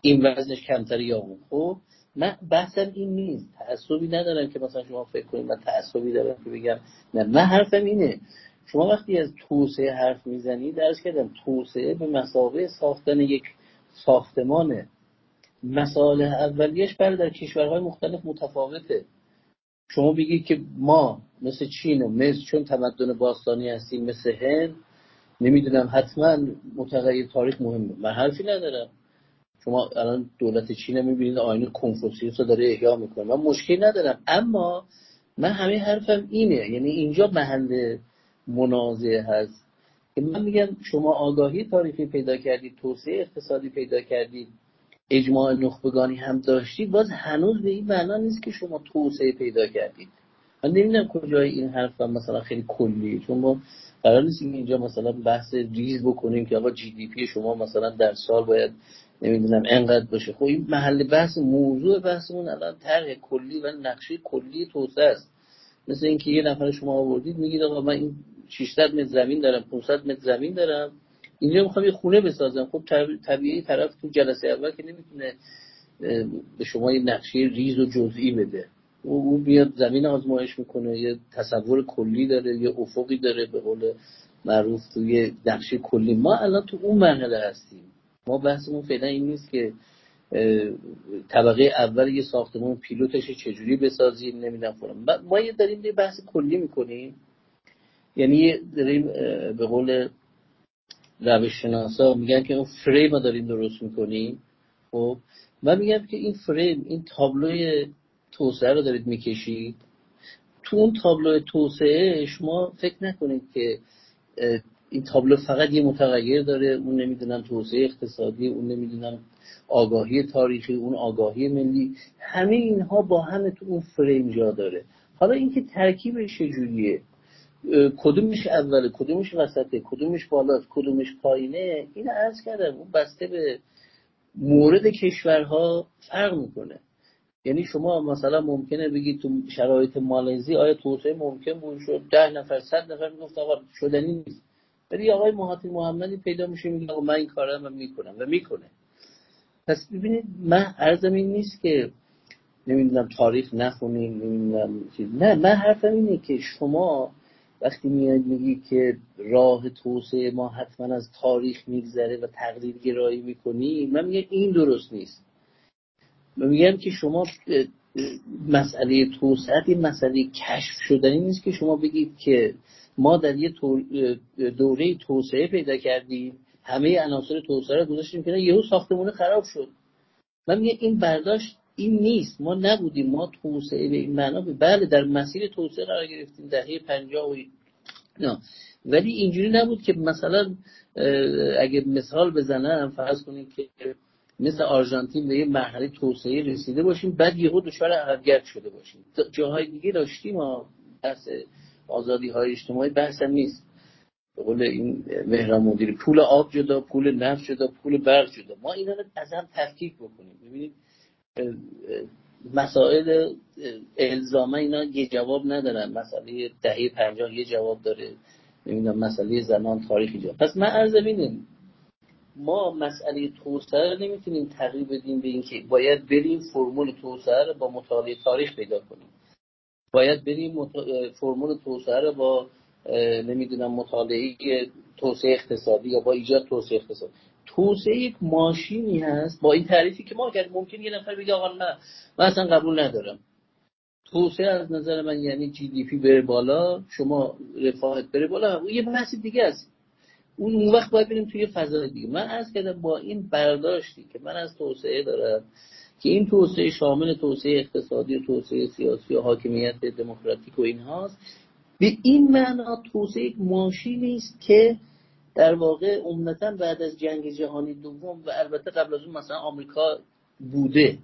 C: این وزنش کمتری یا اون؟ خب من بحثم این نیست. تعصبی ندارم که مثلا شما فکر کنید من تعصبی دارم که بگم. نه من حرفم اینه. شما وقتی از توسعه حرف می‌زنید درس کردم توسعه به مسابقه ساختن یک ساختمانه مسائل اولیش برای در کشورهای مختلف متفاوته. شما بگید که ما مثل چین و مثل چون تمدن باستانی هستیم مثل هند نمی‌دونم حتما متغیر تاریخ مهمه. من حرفی ندارم. شما الان دولت چین می‌بینید آینه کنفوسیوس رو داره احیا می‌کنه. من مشکلی ندارم. اما من همه حرفم اینه. یعنی اینجا محل منازعه هست. که من میگم شما آگاهی تاریخی پیدا کردید توسعه اقتصادی پیدا کردید اجماع نخبگانی هم داشتید باز هنوز به این معنا نیست که شما توسعه پیدا کردید. من نمی‌دونم کجای این حرف مثلا خیلی کلی چون ما قرار نیست اینجا مثلا بحث ریز بکنیم که آقا جی دی پی شما مثلا در سال باید نمی‌دونم انقدر باشه. خب این محل بحث موضوع بحثمون الان طرح کلی و نقشه کلی توسعه است. مثل اینکه یه نفر شما آوردید میگید آقا من این 600 متر زمین دارم 500 متر زمین دارم. اینجا می‌خوام یه خونه بسازم. خب طبیعی طرف تو جلسه اول که نمی‌تونه به شما یه نقشه ریز و جزئی بده. او بیاد زمین آزمایش می‌کنه یه تصور کلی داره یه افقی داره به قول معروف توی نقشه کلی. ما الان تو اون مرحله هستیم. ما بحثمون فعلا این نیست که طبقه اول یه ساختمون پیلوتش چجوری بسازیم نمی‌دونم فلان. ما یه داریم یه بحث کلی می‌کنیم. یعنی داریم به قول روش میگن که اون فریم رو داریم درست می‌کنیم. خب من میگم که این فریم این تابلوی توسعه رو دارید می‌کشید. تو اون تابلو توسعه شما فکر نکنید که این تابلو فقط یه متغیر داره اون نمی‌دونم توسعه اقتصادی اون نمی‌دونم آگاهی تاریخی اون آگاهی ملی همه اینها با همه تو اون فریم جا داره. حالا اینکه ترکیبش چجوریه کدومش اوله کدومش وسطه کدومش بالاست کدومش پایینه؟ این عرض کردم اون بسته به مورد کشورها فرق می‌کنه. یعنی شما مثلا ممکنه بگید تو شرایط مالزی آیا توسعه ممکن بود؟ شد ده نفر صد نفر می‌گفت آقا شدنی نیست. ولی آقای مهاتی محمدی پیدا میشه میگه من این کارم من می‌کنم و می‌کنه. پس ببینید من عرضم این نیست که نمی‌دونم تاریخ نخونیم نمی‌دونم نه من حرفم اینه که شما وقتی میاد میگی که راه توسعه ما حتما از تاریخ میگذره و تقدیر گرایی می‌کنی من میگم این درست نیست. من میگم که شما مسئله توسعه مسئله کشف شدنی نیست که شما بگید که ما در یه دوره توسعه پیدا کردیم. همه عناصر توسعه رو گذاشتیم که یهو ساختمون خراب شد. من میگم این برداشت این نیست. ما نبودیم. ما توسعه به این معنا بله در مسیر توسعه قرار گرفتیم. دهه 50 و نه. ولی اینجوری نبود که مثلا اگه مثال بزنم فرض کنیم که مثل آرژانتین به یه مرحله توسعه رسیده باشیم بعد یهو دچار عقبگرد شده باشیم. جاهای دیگه داشتیم ما آزادی های اجتماعی بحث نیست. به قول این مهران مدیری پول آب جدا پول نفت جدا پول برق جدا. ما اینا رو از هم تفکیک بکنیم. ببینید مسائل الزامه اینا یه جواب ندارن. مسئله دهه پنجاه یه جواب داره. نمی‌دونم مسئله زنان تاریخی جا پس من عرض بینیم ما مسئله توسعه نمی‌تونیم تغییر بدیم به اینکه باید بریم فرمول توسعه رو با مطالعه تاریخ پیدا کنیم. باید بریم. فرمول توسعه رو با نمی‌دونم مطالعه توسعه اقتصادی یا با ایجاد توسعه اقتصادی. توسعه یک ماشینی هست با این تعریفی که ما کرد ممکن یه نفر بگه آقا نه من اصلا قبول ندارم. توسعه از نظر من یعنی جی دی پی بره بالا شما رفاهت بره بالا یه بحث دیگه است. اون اون وقت باید بریم توی فضای دیگه. من از کردم با این برداشتی که من از توسعه دارم که این توسعه شامل توسعه اقتصادی و توسعه سیاسی و حاکمیت دموکراتیک و اینهاست به این معنا توسعه یک ماشینی است که در واقع عمدتا بعد از جنگ جهانی دوم و البته قبل از اون مثلا آمریکا بوده.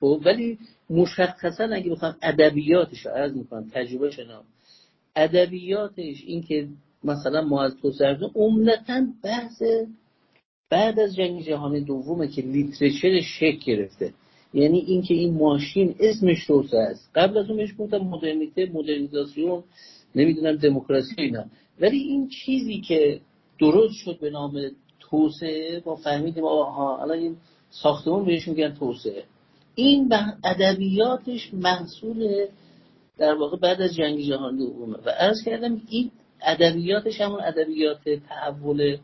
C: خب ولی مشخصا اگه بخوام ادبیاتش رو عرض می‌کنم تجربه شنا ادبیاتش این که مثلا ما از توسعه عمدتا بحث بعد از جنگ جهانی دومه که لیترچر شکل گرفته. یعنی اینکه این ماشین اسمش توسعه است قبل از اون بهش گفتم مدرنیته مدرنیزاسیون نمی‌دونم دموکراسی اینا. ولی این چیزی که درست شد به نام توسعه ما فهمیدیم آها الان این ساختمون بهش میگن توسعه. این ادبیاتش محصول در واقع بعد از جنگ جهانی دومه. و عرض کردم این ادبیاتش همون ادبیات تحول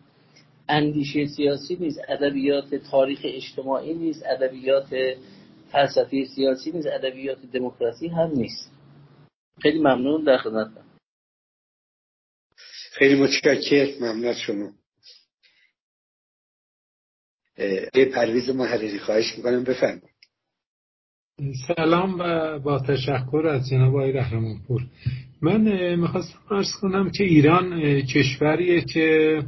C: اندیشه سیاسی نیست. ادبیات تاریخ اجتماعی نیست. ادبیات فلسفی سیاسی نیست ادبیات دموکراسی هم نیست. خیلی ممنون در خدمتم
A: خیلی متشکر ممنون شما. یه پرویز محرری خواهش می‌کنم بفرمایید.
I: سلام و با تشکر از جناب آقای رحمانپور. من می‌خواستم ارز کنم که ایران کشوریه که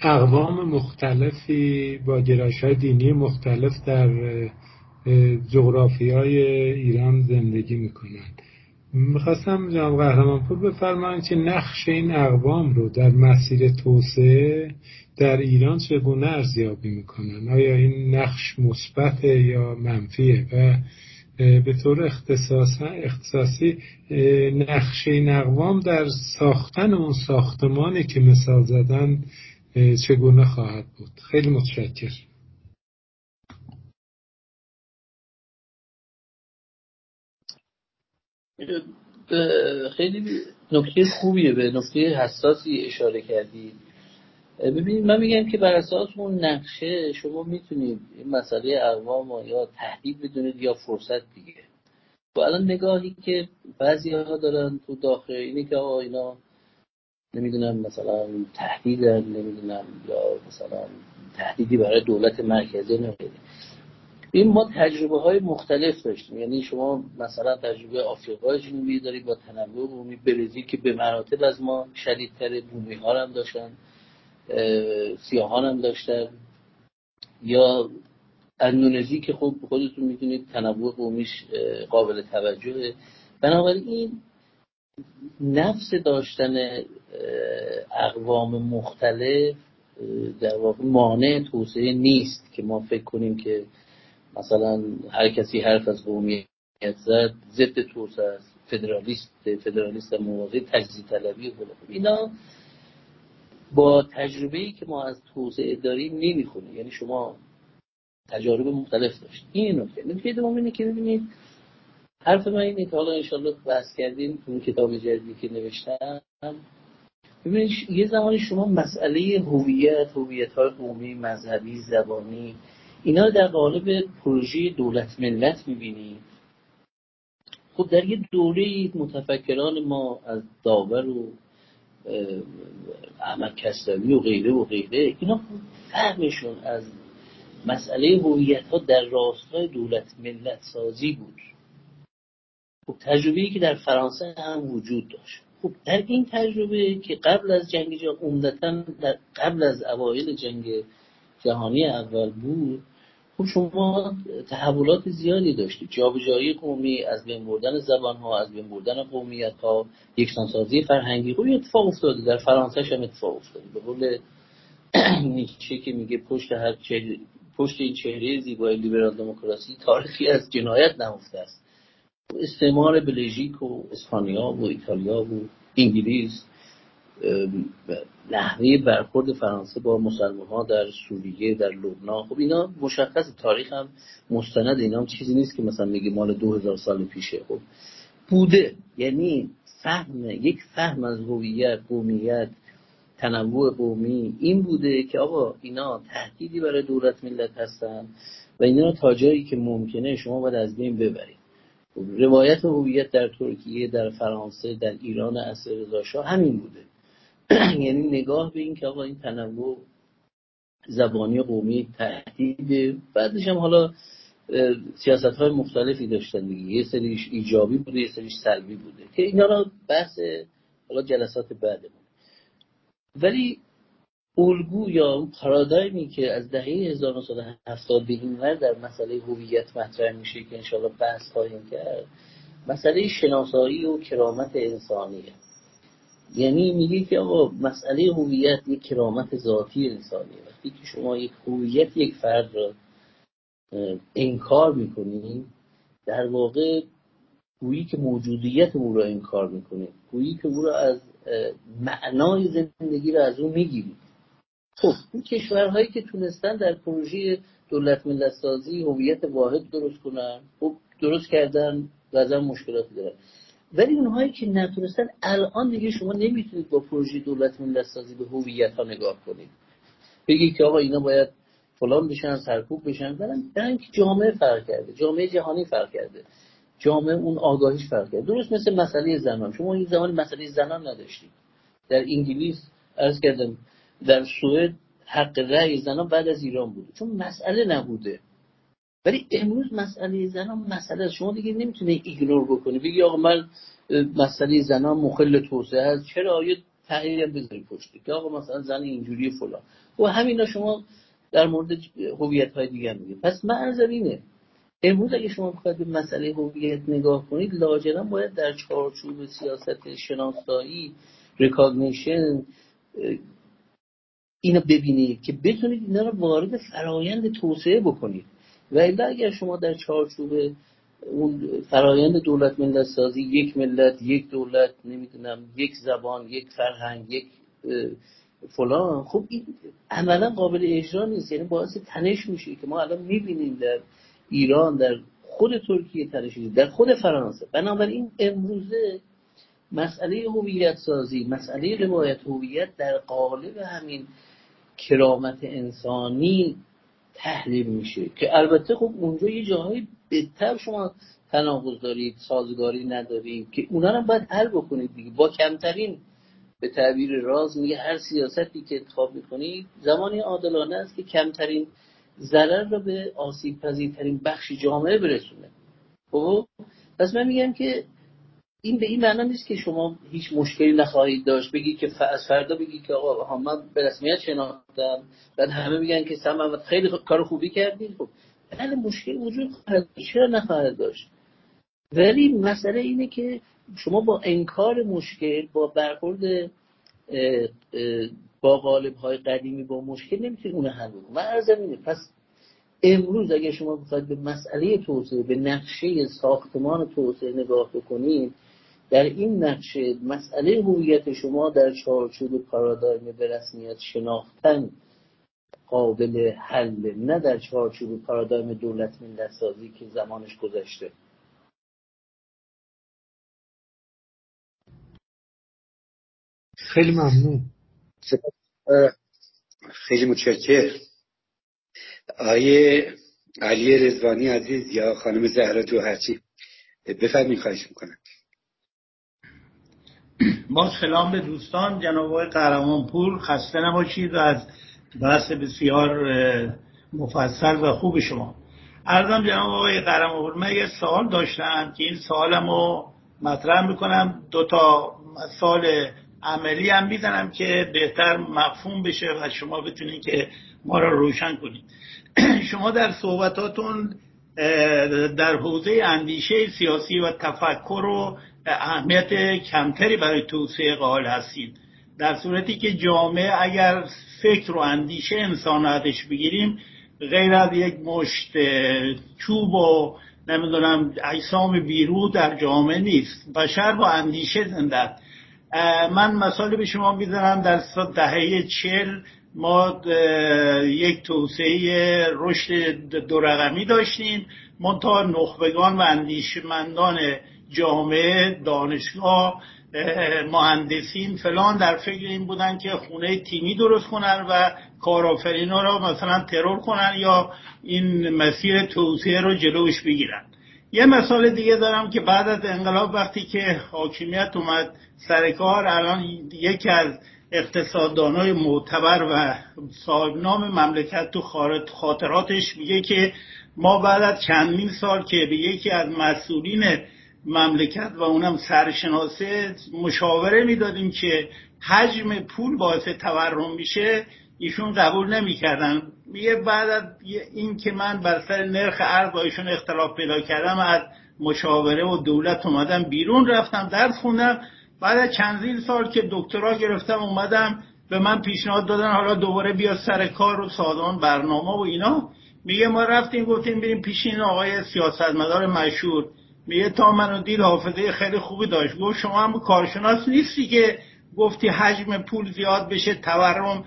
I: اقوام مختلفی با گرایش های دینی مختلف در جغرافی های ایران زندگی می‌کنن. می‌خواستم جناب قهرمانپور بفرمایید که نقش این اقوام رو در مسیر توسعه در ایران چگونه ارزیابی می‌کنن؟ آیا این نقش مثبت یا منفیه؟ و به طور اختصاصی نقش این اقوام در ساختن اون ساختمانی که مثال زدن چگونه خواهد بود؟ خیلی متشکر
C: خیلی نکته خوبیه به نکته حساسی اشاره کردی. ببینید من میگم که بر اساس اون نقشه شما می‌تونید این مسئله اقوام یا تهدید بدونید یا فرصت دیگه. و الان نگاهی که بعضی ها دارن تو داخل اینه که آقا اینا نمی‌دونم مثلا تهدیدن نمی‌دونم یا مثلا تهدیدی برای دولت مرکزی نمی‌دونم. این ما تجربه های مختلف داشتیم. یعنی شما مثلا تجربه آفریقای جنوبی دارید با تنوع بومی برزیل که به مراتب از ما شدیدتر بومی ها هم داشتن سیاهان هم داشتن. یا اندونزی که خب خودتون می‌دونید تنوع قومیش قابل توجهه. بنابراین این نفس داشتن اقوام مختلف در واقع مانع توسعه نیست که ما فکر کنیم که مثلا هر کسی حرف از قومیت زد ضد توسعه است فدرالیست فدرالیست موازی تجزیه طلبی اینا با تجربه ای که ما از توسعه داریم نمی‌خونه. یعنی شما تجارب مختلف داشت این نکته. نکته دوم اینه که ببینید حرف من اینه که حالا انشالله بحث کردیم اون کتاب جدیدی که نوشتم. ببینید یه زمانی شما مسئله هویت هویت های قومی مذهبی زبانی اینا در قالب پروژه دولت ملت می‌بینید خب در یه دوره متفکران ما از داور و احمد کسروی و غیره و غیره اینا فهمشون از مسئله هویت ها در راستای دولت ملت سازی بود. خب تجربه که در فرانسه هم وجود داشت. خب در این تجربه که قبل از جنگ جهانی عمدتا قبل از اوایل جنگ جهانی اول بود خب شما تحولات زیادی داشتید. جابجایی قومی از بین بردن زبان ها از بین بردن قومیت ها یکسانسازی فرهنگی. خب اتفاق افتاده. در فرانسه هم اتفاق افتاده. به قول نیچه که میگه پشت هر چهره پشت این چهره زیبای لیبرال دموکراسی تاریخی از جنایت نهفته است. استعمار بلژیک و اسپانیا و ایتالیا و انگلیس نحوه برخورد فرانسه با مسلمان ها در سوریه در لبنان خب اینا مشخص تاریخ هم مستند اینا هم چیزی نیست که مثلا میگه مال دو هزار سال پیشه خب. بوده یعنی فهم یک فهم از هویت قومیت تنوع قومی این بوده که آقا اینا تهدیدی برای دولت ملت هستن و اینا تا جایی که ممکنه شما باید از بین ببرید. خب، روایت هویت در ترکیه در فرانسه در ایران اصر رضا همین بوده. یعنی نگاه به این که آقا این تنوع زبانی قومی تهدید بعدش هم حالا سیاست های مختلفی داشتن دیگه. یه سریش ایجابی بوده یه سریش سلبی بوده که اینا رو بحث حالا جلسات بعدمون. ولی الگو یا پارادایمی که از دهه 1970 به این در مسئله هویت مطرح میشه که انشاءالله بحث خواهیم کرد مسئله شناسایی و کرامت انسانیه یعنی میگه که آقا مسئله هویت یک کرامت ذاتی انسانیه. وقتی که شما یک هویت یک فرد را انکار می‌کنید در واقع گویی که موجودیت او را انکار می‌کنید گویی که او را از معنای زندگی را از او خب این کشورهایی که تونستن در پروژه دولت ملت سازی هویت واحد درست کنن خب درست کردن و مشکلاتی دارن. ولی اونهایی که نتونستن الان دیگه شما نمی‌تونید با پروژه دولت ملت سازی به هویت ها نگاه کنید. بگید که آقا اینا باید فلان بشن سرکوب بشن. برن که جامعه فرق کرده جامعه جهانی فرق کرده جامعه اون آگاهیش فرق کرده. درست مثل مسئله زنان. شما این زمان مسئله زنان نداشتید. در انگلیس ارز کردم در سوئد حق رأی زنان بعد از ایران بوده چون مسئله نبوده. ولی امروز مسئله زنان مسئله شما دیگه نمی‌تونه ignore بکنی. بگی آقا من مسئله زنان مخل توسعه هست چرا؟ تحلیل هم بذاری پشتی که آقا مثلا زن اینجوری فلان. و همینا شما در مورد هویت های دیگه میگه پس من اینه. امروز اگه شما بخواید به مسئله هویت نگاه کنید لاجرم باید در چارچوب سیاست شناسایی recognition اینو ببینید که بتونید اینا رو وارد فرایند توسعه بکنید. و اگر شما در چارچوب اون فرایند دولت ملت سازی یک ملت یک دولت نمی‌دونم یک زبان یک فرهنگ یک فلان خب این عملا قابل اجرا نیست. یعنی باعث تنش میشه که ما الان می‌بینیم در ایران در خود ترکیه تنش در خود فرانسه. بنابراین امروزه مسئله هویت سازی مسئله روایت هویت در قالب همین کرامت انسانی تحلیل میشه. که البته خب اونجا یه جاهایی بهتر شما تناقض دارید سازگاری ندارید که اونا رو باید حل بکنید دیگه. با کمترین به تعبیر راز میگه هر سیاستی که انتخاب می‌کنید زمانی عادلانه است که کمترین ضرر رو به آسیب پذیرترین بخش جامعه برسونه. خب؟ پس من میگم که این به این معنا نیست که شما هیچ مشکلی نخواهید داشت. بگی که از فردا بگی که آقا من به رسمیت شناختم. بعد همه میگن که سم خیلی کار خوبی کردین. خب بله مشکل وجود خواهد چرا نخواهد داشت؟ ولی مسئله اینه که شما با انکار مشکل با برخورد با قالب های قدیمی با مشکل نمی‌تونید اون حل کنید من ارزم اینه پس امروز اگر شما بخواید به مسئله توسعه به نقشه ساختمان توسعه نگاه بکنید در این نقشه مسئله هویت شما در چارچوب پارادایم به رسمیت شناختن قابل حل نه در چارچوب پارادایم دولت ملت سازی که زمانش گذشته.
I: خیلی ممنون.
A: خیلی متشکر آیه علی رزوانی عزیز یا خانم زهرا جوهرچی بفرمین خواهش می‌کنم.
J: با سلام به دوستان جناب آقای قهرمانپور خسته نباشید و از بحث بسیار مفصل و خوب شما. ارزم جناب آقای قهرمانپور من یه سوال داشتم که این سوالم رو مطرح می‌کنم. دو تا سال عملی هم می‌زنم که بهتر مفهوم بشه و شما بتونید که ما را روشن کنید شما در صحبتاتون در حوزه اندیشه سیاسی و تفکر و اهمیت کمتری برای توسعه قائل هستید. در صورتی که جامعه اگر فکر و اندیشه انسان ازش بگیریم غیر از یک مشت چوب و نمی‌دونم اجسام بیرو در جامعه نیست بشر با اندیشه زنده من مثال به شما می‌زنم در دهه چل ما یک توسعه رشد دو رقمی داشتیم. منتها نخبگان و اندیشمندان جامعه دانشگاه مهندسین فلان در فکر این بودن که خونه تیمی درست کنن و کارآفرینا را مثلا ترور کنن یا این مسیر توسعه رو جلوش بگیرن. یه مثال دیگه دارم که بعد از انقلاب وقتی که حاکمیت اومد سر کار الان یکی از اقتصاددانای معتبر و صاحب نام مملکت تو خاطراتش میگه که ما بعد از چندین سال که به یکی از مسئولین مملکت و اونم سرشناسه مشاوره می‌دادیم که حجم پول باعث تورم میشه ایشون قبول نمی‌کردن. میگه بعد از این که من بر سر نرخ ارز با ایشون اختلاف پیدا کردم از مشاوره و دولت اومدم بیرون رفتم درس خوندم. بعد از چندین سال که دکترا گرفتم اومدم به من پیشنهاد دادن حالا دوباره بیا سر کار و سازمان برنامه و اینا. میگه ما رفتیم گفتیم بریم پیش این آقای سیاستمدار مشهور. میگه تا منو دید حافظه خیلی خوبی داشت. گفت شما هم کارشناس نیستی که گفتی حجم پول زیاد بشه تورم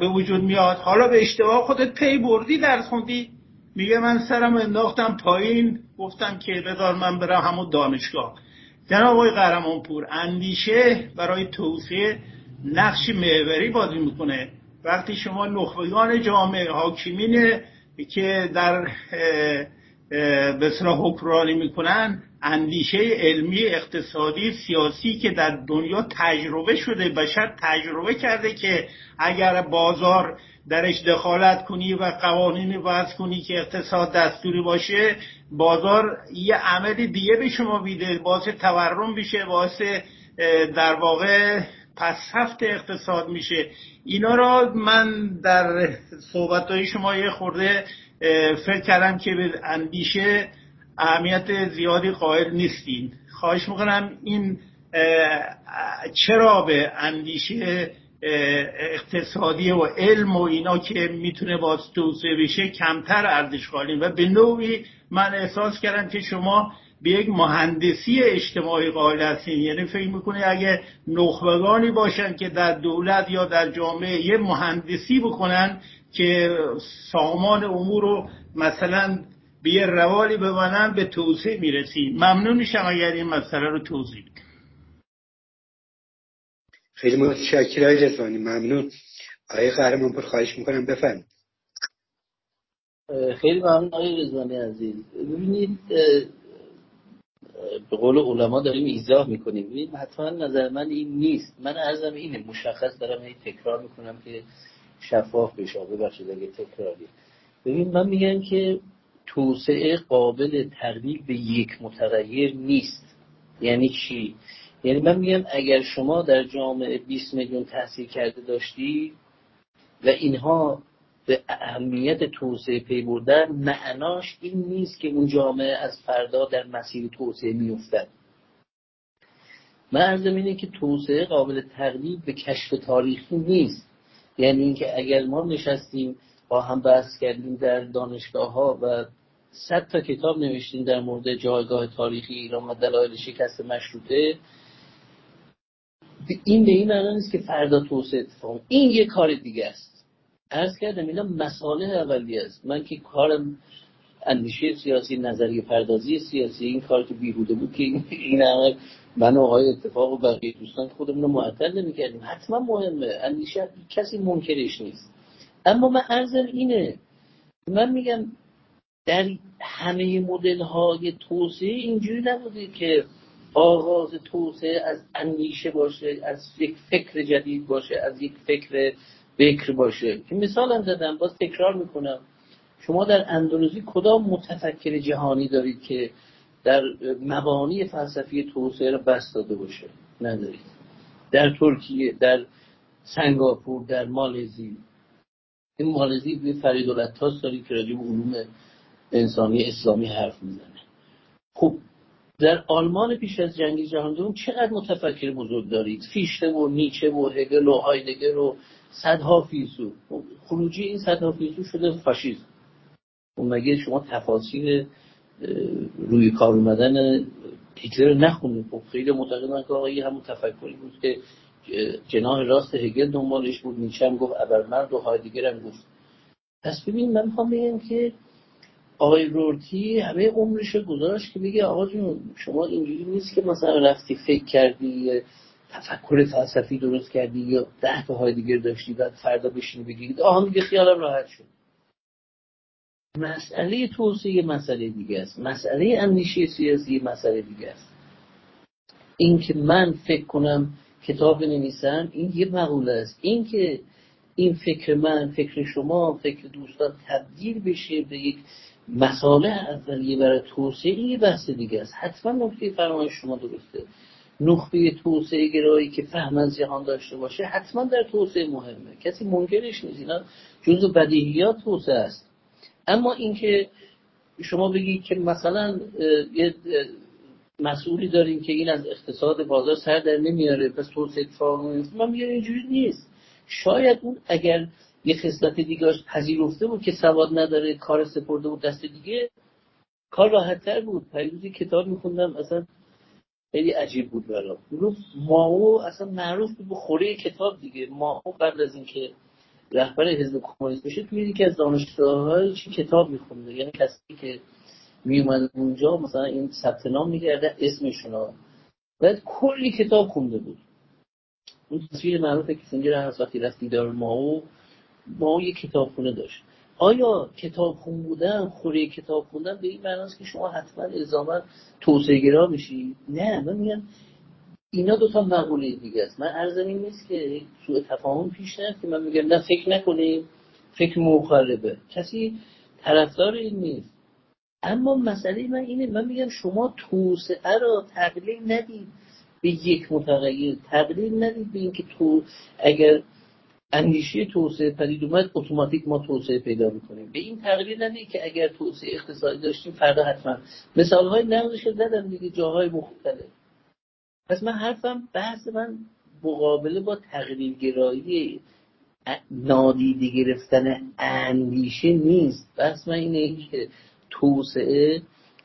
J: به وجود میاد. حالا به اشتباه خودت پی بردی درس خوندی. میگه من سرم انداختم پایین. گفتم که بذار من برم همون دانشگاه. جناب آقای قهرمانپور اندیشه برای توسعه نقش محوری بازی می‌کنه. وقتی شما نخبگان جامعه حاکمین که در بسرا حکرانی می‌کنن اندیشه علمی اقتصادی سیاسی که در دنیا تجربه شده بشر تجربه کرده که اگر بازار درش دخالت کنی و قوانین وضع کنی که اقتصاد دستوری باشه بازار یه عمل دیگه به شما میده باعث تورم میشه باعث در واقع پسفت اقتصاد میشه. اینا را من در صحبت شما یه خورده فکر کردم که به اندیشه اهمیت زیادی قائل نیستین. خواهش می‌کنم این چرا به اندیشه اقتصادی و علم و اینا که می‌تونه باز توسعه بشه کمتر ارزش قائلین. و به نوعی من احساس کردم که شما به یک مهندسی اجتماعی قائل هستین. یعنی فکر می‌کنه اگه نخبگانی باشن که در دولت یا در جامعه یه مهندسی بکنن که سامان امور رو مثلا به یه روالی ببنن به توسعه می‌رسیم ممنون میشم اگر این مسئله رو توضیح
A: خیلی متشکرم های رزوانی ممنون. آقای قهرمان پر خواهش می‌کنم بفرم
C: خیلی ممنون آقای رزوانی عزیز. ببینید به قول علما داریم ایزاه می‌کنیم. ببینید حتما نظر من این نیست. من ارزم اینه مشخص دارم این تکرار می‌کنم که شفاف بشه. ببخشید اگه تکراری. ببین من میگم که توسعه قابل تقلیل به یک متغیر نیست. یعنی چی؟ یعنی من میگم اگر شما در جامعه 20 میلیون تحصیل کرده داشتی و اینها به اهمیت توسعه پی بردن معناش این نیست که اون جامعه از فردا در مسیر توسعه میافتد. من ارزم اینه که توسعه قابل تقلیل به کشف تاریخی نیست. یعنی اینکه اگر ما نشستیم با هم بحث کردیم در دانشگاه ها و صد تا کتاب نوشتیم در مورد جایگاه تاریخی ایران و دلایل شکست مشروطه این به این معنی نیست که فردا توسعه اتفاق این یه کار دیگه است. عرض کردم اینا مساله اولی است. من که کارم اندیشه سیاسی نظریه پردازی سیاسی این کار که بیهوده بود که این همه من و آقای اتفاق و بقیه دوستان خودمون رو معطل نمی‌کردیم. حتما مهمه. اندیشه کسی منکرش نیست. اما من عرضم اینه. من میگم در همه مدل های توسعه اینجوری نبوده که آغاز توسعه از اندیشه باشه از یک فکر جدید باشه از یک فکر بکر باشه. که مثال هم زدم باز تکرار می‌کنم. شما در اندونزی کدام متفکر جهانی دارید که در مبانی فلسفی توسعه را بست داده باشه. ندارید در ترکیه در سنگاپور در مالزی. این مالزی به فرید داری که راجب علوم انسانی اسلامی حرف می‌زنه. خب در آلمان پیش از جنگ جهان دوم چقدر متفکر بزرگ دارید؟ فیشته و نیچه و هگل و هایدگر و صدها فیلسوف. خروجی این صدها فیلسوف شده فاشیسم و مگه شما تفاصیل روی کار اومدن هیتلر نخونید خب خیلی معتقدن که آقا همون تفکری بود که جناح راست هگل دنبالش بود. نیچه هم گفت ابرمرد و هایدگر هم گفت. پس ببین من می‌خوام بگم که آقای رورتی همه عمرش گذاشت که بگه آقا جون شما اینجوری نیست که مثلا رفتی فکر کردی تفکر فلسفی درست کردی یا ده تا های دیگر داشتی بعد فردا بشینی بگی. آها میگه خیالم راحت شد. مسئله توسعه مسئله دیگه است. مسئله اندیشه سیاسی مسئله دیگه است. این که من فکر کنم کتاب بنویسم این یه مقوله است. این که این فکر من فکر شما فکر دوستان تبدیل بشه به یک مساله اولیه برای توسعه یه بحث دیگه است. حتما نکته فرمایش شما درسته. نخبه توسعه گرایی که فهم از جهان داشته باشه حتما در توسعه مهمه. کسی منکرش نیست. اینا جزء بدیهیات توسعه است. اما اینکه شما بگید که مثلا یه مسئولی داریم که این از اقتصاد بازار سر در نمیاره پس توسعه اتفاق من میگم اینجوری نیست. شاید اون اگر یه خصلت دیگه پذیرفته بود که سواد نداره کار سپرده بود دست دیگه کار راحت تر بود پریوزی کتاب میخوندم اصلا خیلی عجیب بود برام. ماو اصلا معروف بود خوره کتاب دیگه. ماو قبل از اینکه رهبر حزب کمونیست بشه توی یکی از دانشگاه‌های چی کتاب میخونده یعنی کسی که میومد اونجا مثلا این ثبت نام می‌کرده اسمشون ها بعد کلی کتاب خونده بود. اون تصویر معروف کسینجر هست وقتی رفت دیدار ماو ماو یه کتابخونه داشت. آیا کتاب خون بودن خوره کتاب خوندن به این معناست که شما حتما الزاما توسعه گرا بشی نه من میگم اینا دو تا مقوله دیگه است. من ارزم این نیست که سوء تفاهم پیش نیست که من میگم نه فکر نکنیم. فکر مخربه کسی طرفدار این نیست. اما مسئله من اینه من میگم شما توسعه را تقلیل ندید به یک متغیر. تقلیل ندید به اینکه تو اگر اندیشه توسعه پدید اومد اتوماتیک ما توسعه پیدا می‌کنیم. به این تقلیل ندید که اگر توسعه اقتصادی داشتیم فردا حتما. مثال های نقضش زدم دیگه جاهای مختلف. پس من حرفم بحث من مقابله با تقلیل گرایی نادیده گرفتن اندیشه نیست. بس من اینه که توسعه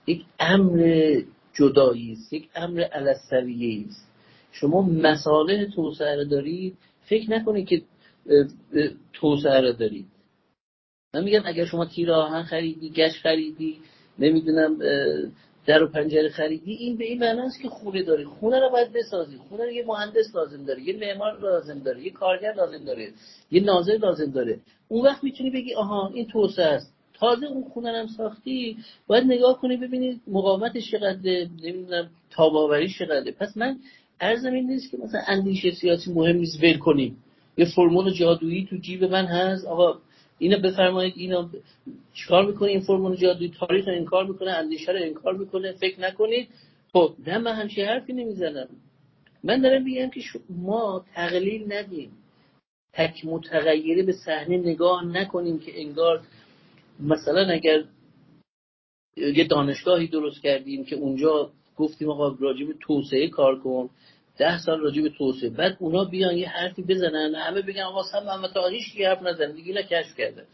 C: یک امر جدایی است یک امر علسویه است. شما مساله توسعه رو دارید فکر نکنید که توسعه رو دارید. من میگم اگر شما تیر آهن خریدی گشت خریدی نمی‌دونم در و پنجره خریدی این به این معناست که خونه داری. خونه رو باید بسازی. خونه رو یه مهندس لازم داره یه معمار لازم داره یه کارگر لازم داره یه ناظر لازم داره. اون وقت می‌تونی بگی آها این توسعه است. تازه اون خونه هم ساختی باید نگاه کنی ببینید مقاومتش چقدره نمی‌دونم تاباوریش چقدره. پس من ارزم این نیست که مثلا اندیشه سیاسی مهم نیست ول کنیم. یه فرمول جادویی تو جیب من هست. آقا اینا بفرمایید اینا چیکار می‌کنه این فرمون جادویی تاریخ انکار می‌کنه اندیشه رو انکار می‌کنه فکر نکنید. خب نه من همچین حرفی نمی‌زنم. من دارم میگم که ما تقلیل ندیم. تک متغیره به صحنه نگاه نکنیم که انگار مثلا اگر یه دانشگاهی درست کردیم که اونجا گفتیم آقا راجب توسعه کار کن ده سال راجع به توسعه. بعد اونا بیان یه حرفی بزنن همه بگن آقا سم محمد هیچ حرف نزن دیگه اینا کشف کرده.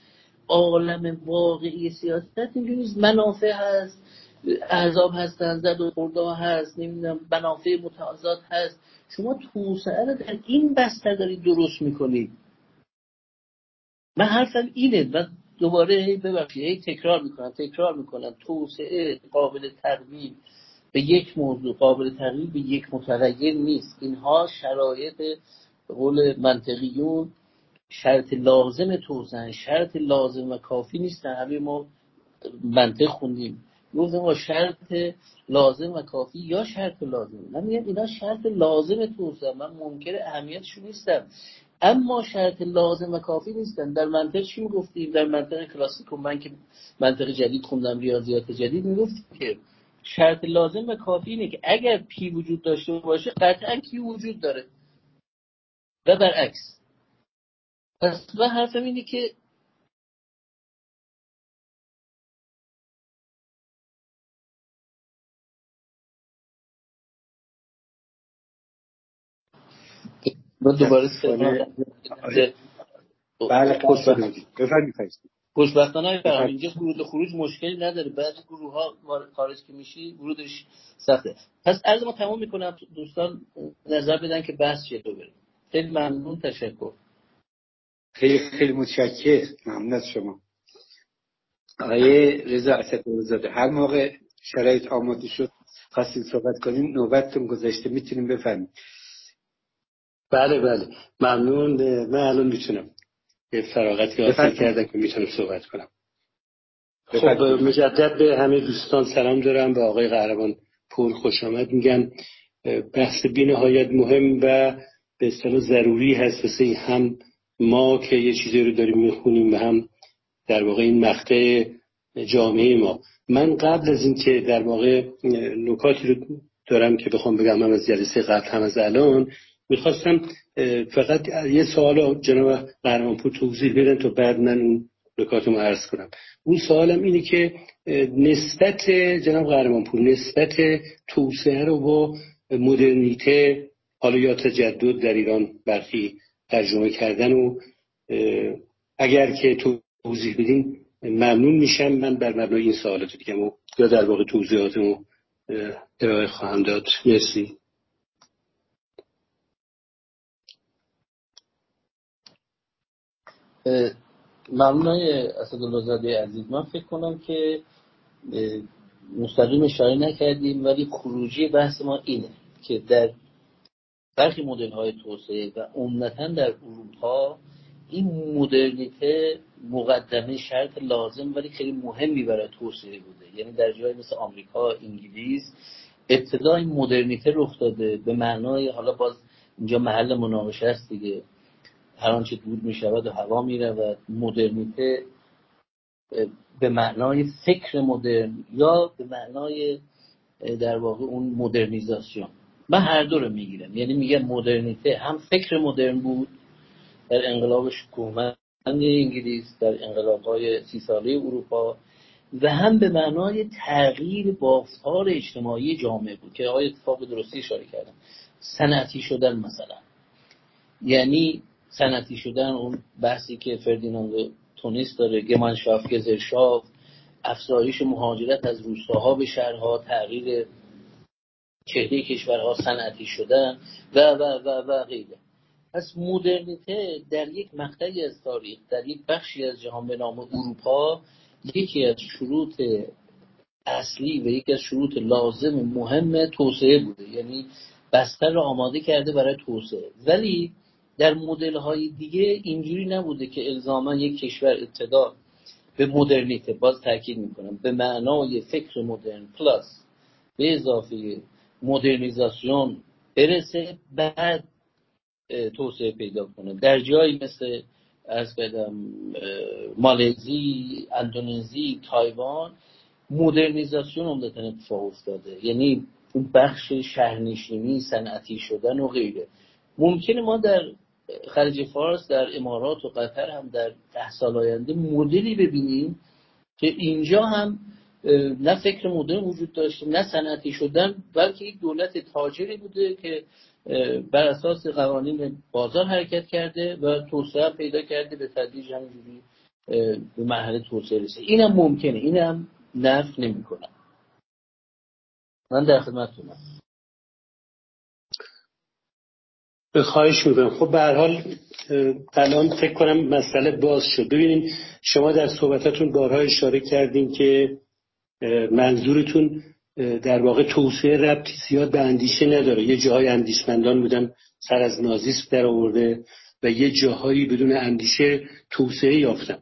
C: عالم واقعی سیاست اینجوری منافع هست احزاب هستن زد و خورده هست نمی‌دونم منافع متعاضد هست. شما توسعه رو در این بستر دارید درست می‌کنید. من حرفم اینه و دوباره ببخشید تکرار می‌کنم تکرار می‌کنم توسعه قابل تقویم به یک موضوع قابل تغییر به یک متغیر نیست. اینها شرایط به قول منطقیون شرط لازم توسعه شرط لازم و کافی نیستن. همه ما منطق خوندیم. گفتم ما شرط لازم و کافی یا شرط لازم؟ من میگم اینا شرط لازم توسعه. من منکر اهمیتشون نیستم. اما شرط لازم و کافی نیستن. در منطق چی می‌گفتیم؟ در منطق کلاسیک من که منطق جدید خوندم ریاضیات جدید می‌گفتیم که شرط لازم و کافی اینه که اگر P وجود داشته باشه قطعا Q وجود داره. و برعکس. پس من حرفم اینه که من دوباره
A: بله بفرمایید.
C: خوشبختانه اینجا ورود خروج مشکلی نداره. بعضی گروه ها خارج که میشی ورودش سخته. پس از ما تمام می‌کنم. دوستان نظر بدن که بحث چیه تو بریم خیلی ممنون. تشکر.
A: خیلی خیلی متشکر ممنون از شما. آقای رضا اسدزاده هر موقع شرایط آماده شد خواستیم صحبت کنیم نوبتتون گذاشته می‌تونیم بفهمیم
G: بله بله. ممنون. من الان می‌تونم. یه فراغتی حاصل کردم که می‌تونم صحبت کنم. خب مجدد به همه دوستان سلام دارم به آقای قهرمان پور خوش آمد. میگن بحث بینهایت مهم و به اصطلاح ضروری هست. واسه هم ما که یه چیزی رو داریم می‌خونیم و هم در واقع این مقطع جامعه ما. من قبل از اینکه در واقع نکاتی رو دارم که بخوام بگم هم از جلسه قبل هم از الان می‌خواستم فقط یه سوال جناب قهرمانپور توضیح بدن تا بعد من اون نکاتمو عرض کنم. اون سوالم اینه که نسبت جناب قهرمانپور نسبت توسعه رو با مدرنیته حالا یا تجدد در ایران برخی ترجمه کردن و اگر که توضیح بدین ممنون میشم. من بر مبنای این سوالات دیگه یا در واقع توضیحاتمو ارائه خواهم داد. مرسی.
C: ممنون های اسدالله عزیز. من فکر کنم که مستقیم اشاره نکردیم ولی خروجی بحث ما اینه که در برخی مدل های توسعه و عمدتا در اروپا این مدرنیته مقدمه شرط لازم ولی خیلی مهمی برای توسعه بوده. یعنی در جای مثل آمریکا انگلیس ابتدا این مدرنیته رخ داده. به معنای حالا باز اینجا محل مناقشه است دیگه. هر آنچه دود می شود و هوا می رود مدرنیته به معنای فکر مدرن یا به معنای در واقع اون مدرنیزاسیون. من هر دو رو می‌گیرم یعنی میگم مدرنیته هم فکر مدرن بود در انقلاب شکوهمند انگلیس در انقلاب های سی ساله اروپا و هم به معنای تغییر بافتار اجتماعی جامعه بود که آقای اتفاق درستی اشاره کردم سنتی شدن مثلا. یعنی سنتی شدن اون بحثی که فردیناند تونیس داره گمانشاف گزرشاف افزایش مهاجرت از روستاها به شهرها تغییر چهره کشورها صنعتی شدن و و و و غیره. پس مدرنیته در یک مقطعی از تاریخ در یک بخشی از جهان به نام اروپا یکی از شروط اصلی و یکی از شروط لازم مهم توسعه بوده. یعنی بستر را آماده کرده برای توسعه. ولی در مدل های دیگه اینجوری نبوده که الزاما یک کشور ابتدا به مدرنیته باز تاکید می‌کنم. به معنای فکر مدرن پلاس به اضافه مدرنیزاسیون برسه بعد توسعه پیدا کنه. در جایی مثل از بدم مالزی اندونزی تایوان مدرنیزاسیون عمدتا اتفاق افتاده. یعنی اون بخش شهرنشینی صنعتی شدن و غیره. ممکنه ما در خلیج فارس در امارات و قطر هم در ده سال آینده مدلی ببینیم که اینجا هم نه فکر مدرن وجود داشته نه صنعتی شدن بلکه یک دولت تاجری بوده که بر اساس قوانین بازار حرکت کرده و توسعه پیدا کرده به تدریج همینجوری به مرحله توسعه رسه اینم ممکنه اینم نفت نمی‌کنم من در خدمتتونم
G: به خواهش می‌کنم. خب به حال الان فکر کنم مسئله باز شد. ببینید شما در صحبتاتون بارها اشاره کردیم که منظورتون در واقع توسعه ربطی زیاد به اندیشه نداره. یه جاهای اندیشمندان بودن سر از نازیسم در آورده و یه جاهایی بدون اندیشه توسعه یافتن.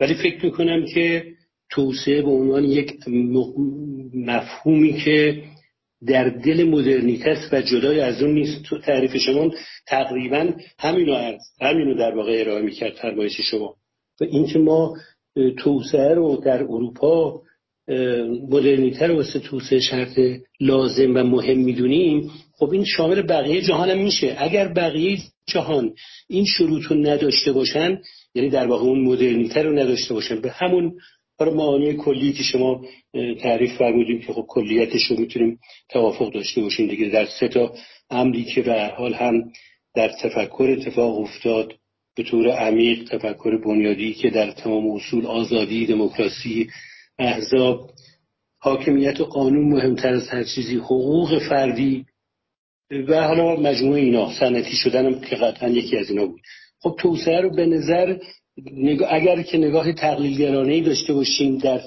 G: ولی فکر می‌کنم که توسعه به عنوان یک مفهومی که در دل مدرنیته و جدای از اون نیست. تو تعریف شما تقریبا همینو عرض همینو در واقع ارائه می‌کرد فرمایش شما. و اینکه ما توسعه رو در اروپا مدرنیته رو واسه توسعه شرط لازم و مهم می‌دونیم خب این شامل بقیه جهان میشه. اگر بقیه جهان این شروط رو نداشته باشن یعنی در واقع اون مدرنیته رو نداشته باشن به همون برای معانی کلی که شما تعریف فرمودیم که خب کلیتش رو می‌تونیم توافق داشته باشیم دیگه در سه تا عملی که به حال هم در تفکر اتفاق افتاد. به طور عمیق تفکر بنیادی که در تمام اصول آزادی دموکراسی احزاب حاکمیت و قانون مهمتر از هر چیزی حقوق فردی و حالا مجموعه اینا سنتی شدنم که قطعا یکی از اینا بود. خب توسعه رو به نظر اگر که نگاه تقلیل داشته باشیم در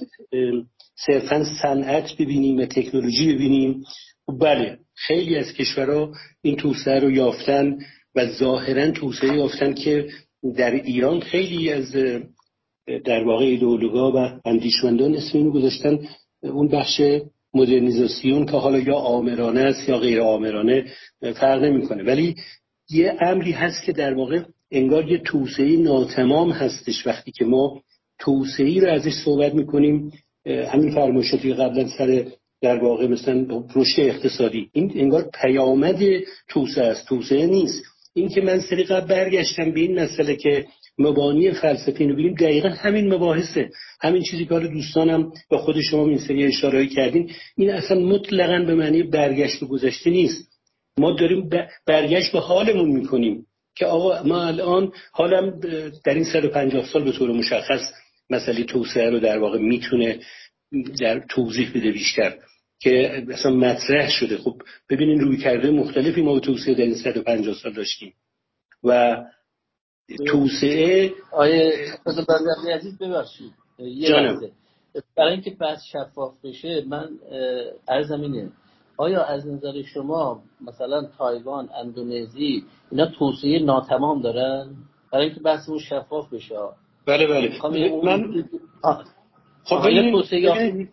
G: صرفا صنعت ببینیم و تکنولوژی ببینیم بله خیلی از کشورها این توسعه رو یافتن و ظاهرا توسعه یافتن که در ایران خیلی از در واقع ایدئولوگا و اندیشمندان اسم اینو گذاشتن اون بخش مدرنیزاسیون که حالا یا آمرانه است یا غیر آمرانه فرق نمی‌کنه. ولی یه امری هست که در واقع انگار یه توسعه ناتمام هستش وقتی که ما توسعه رو ازش صحبت می‌کنیم. همین فرمایشاتی قبلا سر در واقع مثلا رشد اقتصادی. این انگار پیامد توسعه است. توسعه نیست. این که من سری قبل برگشتم به این مسئله که مبانی فلسفی رو ببینیم دقیقا همین مباحثه. همین چیزی که دوستانم با خود شما این سری اشاره کردین این اصلا مطلقا به معنی برگشت گذشته نیست. ما داریم برگشت به حالمون می‌کنیم. که آقا ما الان حالم در این 150 سال به طور مشخص مسئله توسعه رو در واقع می‌تونه در توضیح بده بیشتر که اصلا مطرح شده. خب ببینین روی کرده مختلفی ما توسعه در این 150 سال داشتیم و توسعه
C: آیه عزیز ببخشید. برای اینکه بحث شفاف بشه من عرضم اینه. آیا از نظر شما مثلا تایوان اندونزی اینا توسعه ناتمام دارن؟ برای اینکه بحثمون شفاف بشه.
G: بله بله. من
C: خب ببینید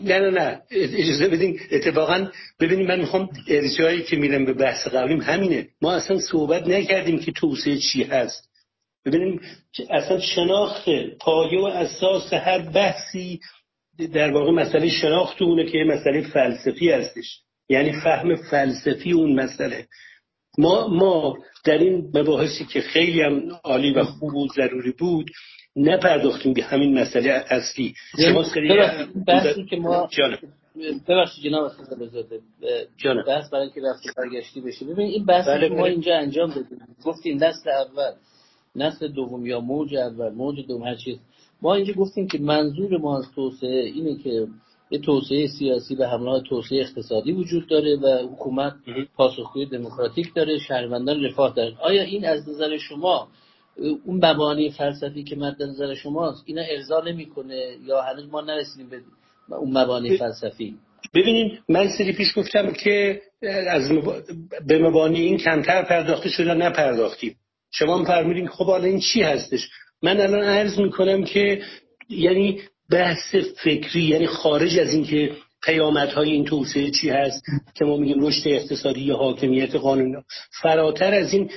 G: نه نه نه. اجازه بدین. اتفاقا ببینید من می‌خوام ارجایی که میرم به بحث قبلیم همینه. ما اصلا صحبت نکردیم که توسعه چی هست. ببینیم اصلا شناخت پایه و اساس هر بحثی در واقع مسئله شناخت اونه که مسئله فلسفی هستش. یعنی فهم فلسفی اون مسئله. ما ما در این مباحثی که خیلی هم عالی و خوب و ضروری بود نپرداختیم به همین مسئله اصلی.
C: شما بحثی که ما ببخشید جناب جانب بحث برای اینکه رفت برگشتی بشه. ببین این بحثی بله ما بله. اینجا انجام دادیم. گفتیم نسل اول. نسل دوم یا موج اول. موج دوم هر چیز. ما اینجا گفتیم که منظور ما از توسعه اینه که یه توسعه سیاسی به همراه توسعه اقتصادی وجود داره و حکومت پاسخگوی دموکراتیک داره شهروندان رفاه دارن. آیا این از نظر شما اون مبانی فلسفی که مد نظر شماست اینا ارضا نمی‌کنه یا هنوز ما نرسیدیم به اون مبانی فلسفی؟
G: ببینید من سری پیش گفتم که از به مبانی این کمتر پرداخته شده نپرداختیم شما فرمودین خب حالا این چی هستش؟ من الان عرض می‌کنم که یعنی بحث فکری یعنی خارج از اینکه پیامدهای این توسعه چی هست که ما میگیم رشد اقتصادی یا حاکمیت قانونی فراتر از این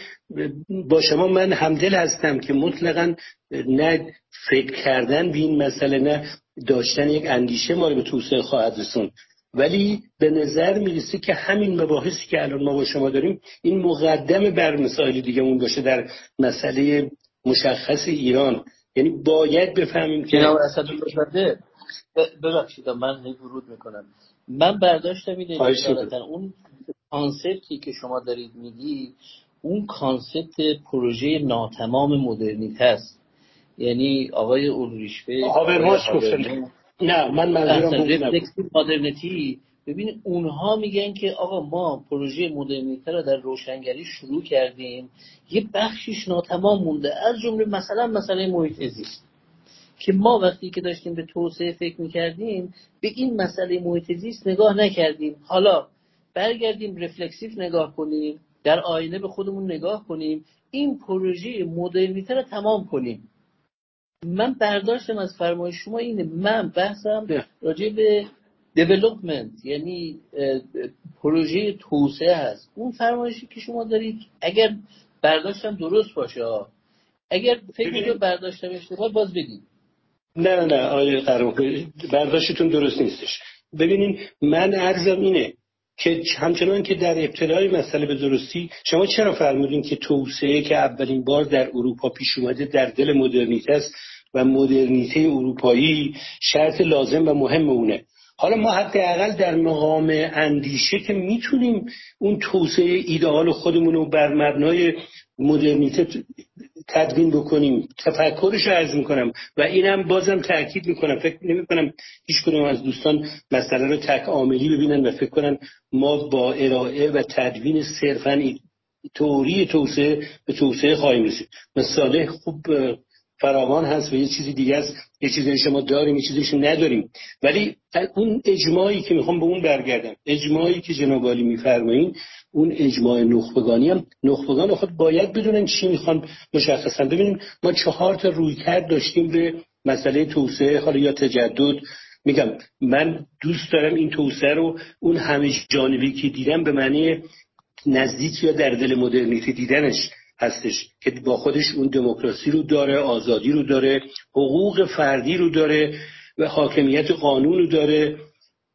G: با شما من همدل هستم که مطلقا نه فکر کردن به این مسئله نه داشتن یک اندیشه ما رو به توسعه خواهد رسون. ولی به نظر می‌رسه که همین مباحثی که الان ما با شما داریم این مقدم بر مسائل دیگه اون باشه در مسئله مشخص ایران. یعنی باید بفهمیم که
C: جناب ببخشید من ورود می‌کنم. من برداشتم اینه اون concept ی که شما دارید میگی اون concept پروژه ناتمام مدرنیته است یعنی آقای اولریشفه
G: نه من منظورم
C: مدرنیتی ببین اونها میگن که آقا ما پروژه مدرنیته رو در روشنگری شروع کردیم. یه بخشیش ناتمام مونده. از جمله مثلا مسئله محیط زیست. که ما وقتی که داشتیم به توسعه فکر می‌کردیم به این مسئله محیط زیست نگاه نکردیم. حالا برگردیم رفلکسیو نگاه کنیم در آینه به خودمون نگاه کنیم این پروژه مدرنیته رو تمام کنیم. من برداشتم از فرمایش شما اینه. من بحثم راجع به دیولوپمنت یعنی پروژه توسعه هست. اون فرمایشی که شما دارید اگر برداشتم درست باشه اگر فکر برداشتم اشتباه باز بگید
G: نه نه آقای برداشتتون درست نیستش. ببینین من عرضم اینه که همچنان که در ابتدای مسئله به درستی شما چرا فرمودین که توسعه که اولین بار در اروپا پیش اومده در دل مدرنیته است و مدرنیته اروپایی شرط لازم و مهم اونه؟ حالا ما حداقل در مقام اندیشه که می‌تونیم اون توسعه ایدئال خودمون رو بر مبنای مدرنیته تدوین بکنیم. تفکرش رو عرض می‌کنم و اینم بازم تاکید می‌کنم. فکر نمی کنم هیچ از دوستان مسئله رو تک عاملی ببینن و فکر کنن ما با ارائه و تدوین صرفا توری توسعه به توسعه خواهیم رسید. مثاله خوب فراوان هست و یه چیزی دیگه است. یه چیزی شما داریم یه چیزی نداریم. ولی اون اجماعی که می‌خوام به اون برگردم. اجماعی که جناب علی میفرمایین اون اجماع نخبگانی هم. نخبگان خود باید بدونن چی می‌خوان مشخصا. ببینیم ما چهار تا رویکرد داشتیم به مسئله توسعه حالا یا تجدد. میگم من دوست دارم این توسعه رو اون همه جانبی که دیدم به معنی نزدیک یا در دل مدرنیته دیدنش هستش که با خودش اون دموکراسی رو داره آزادی رو داره حقوق فردی رو داره و حاکمیت قانون رو داره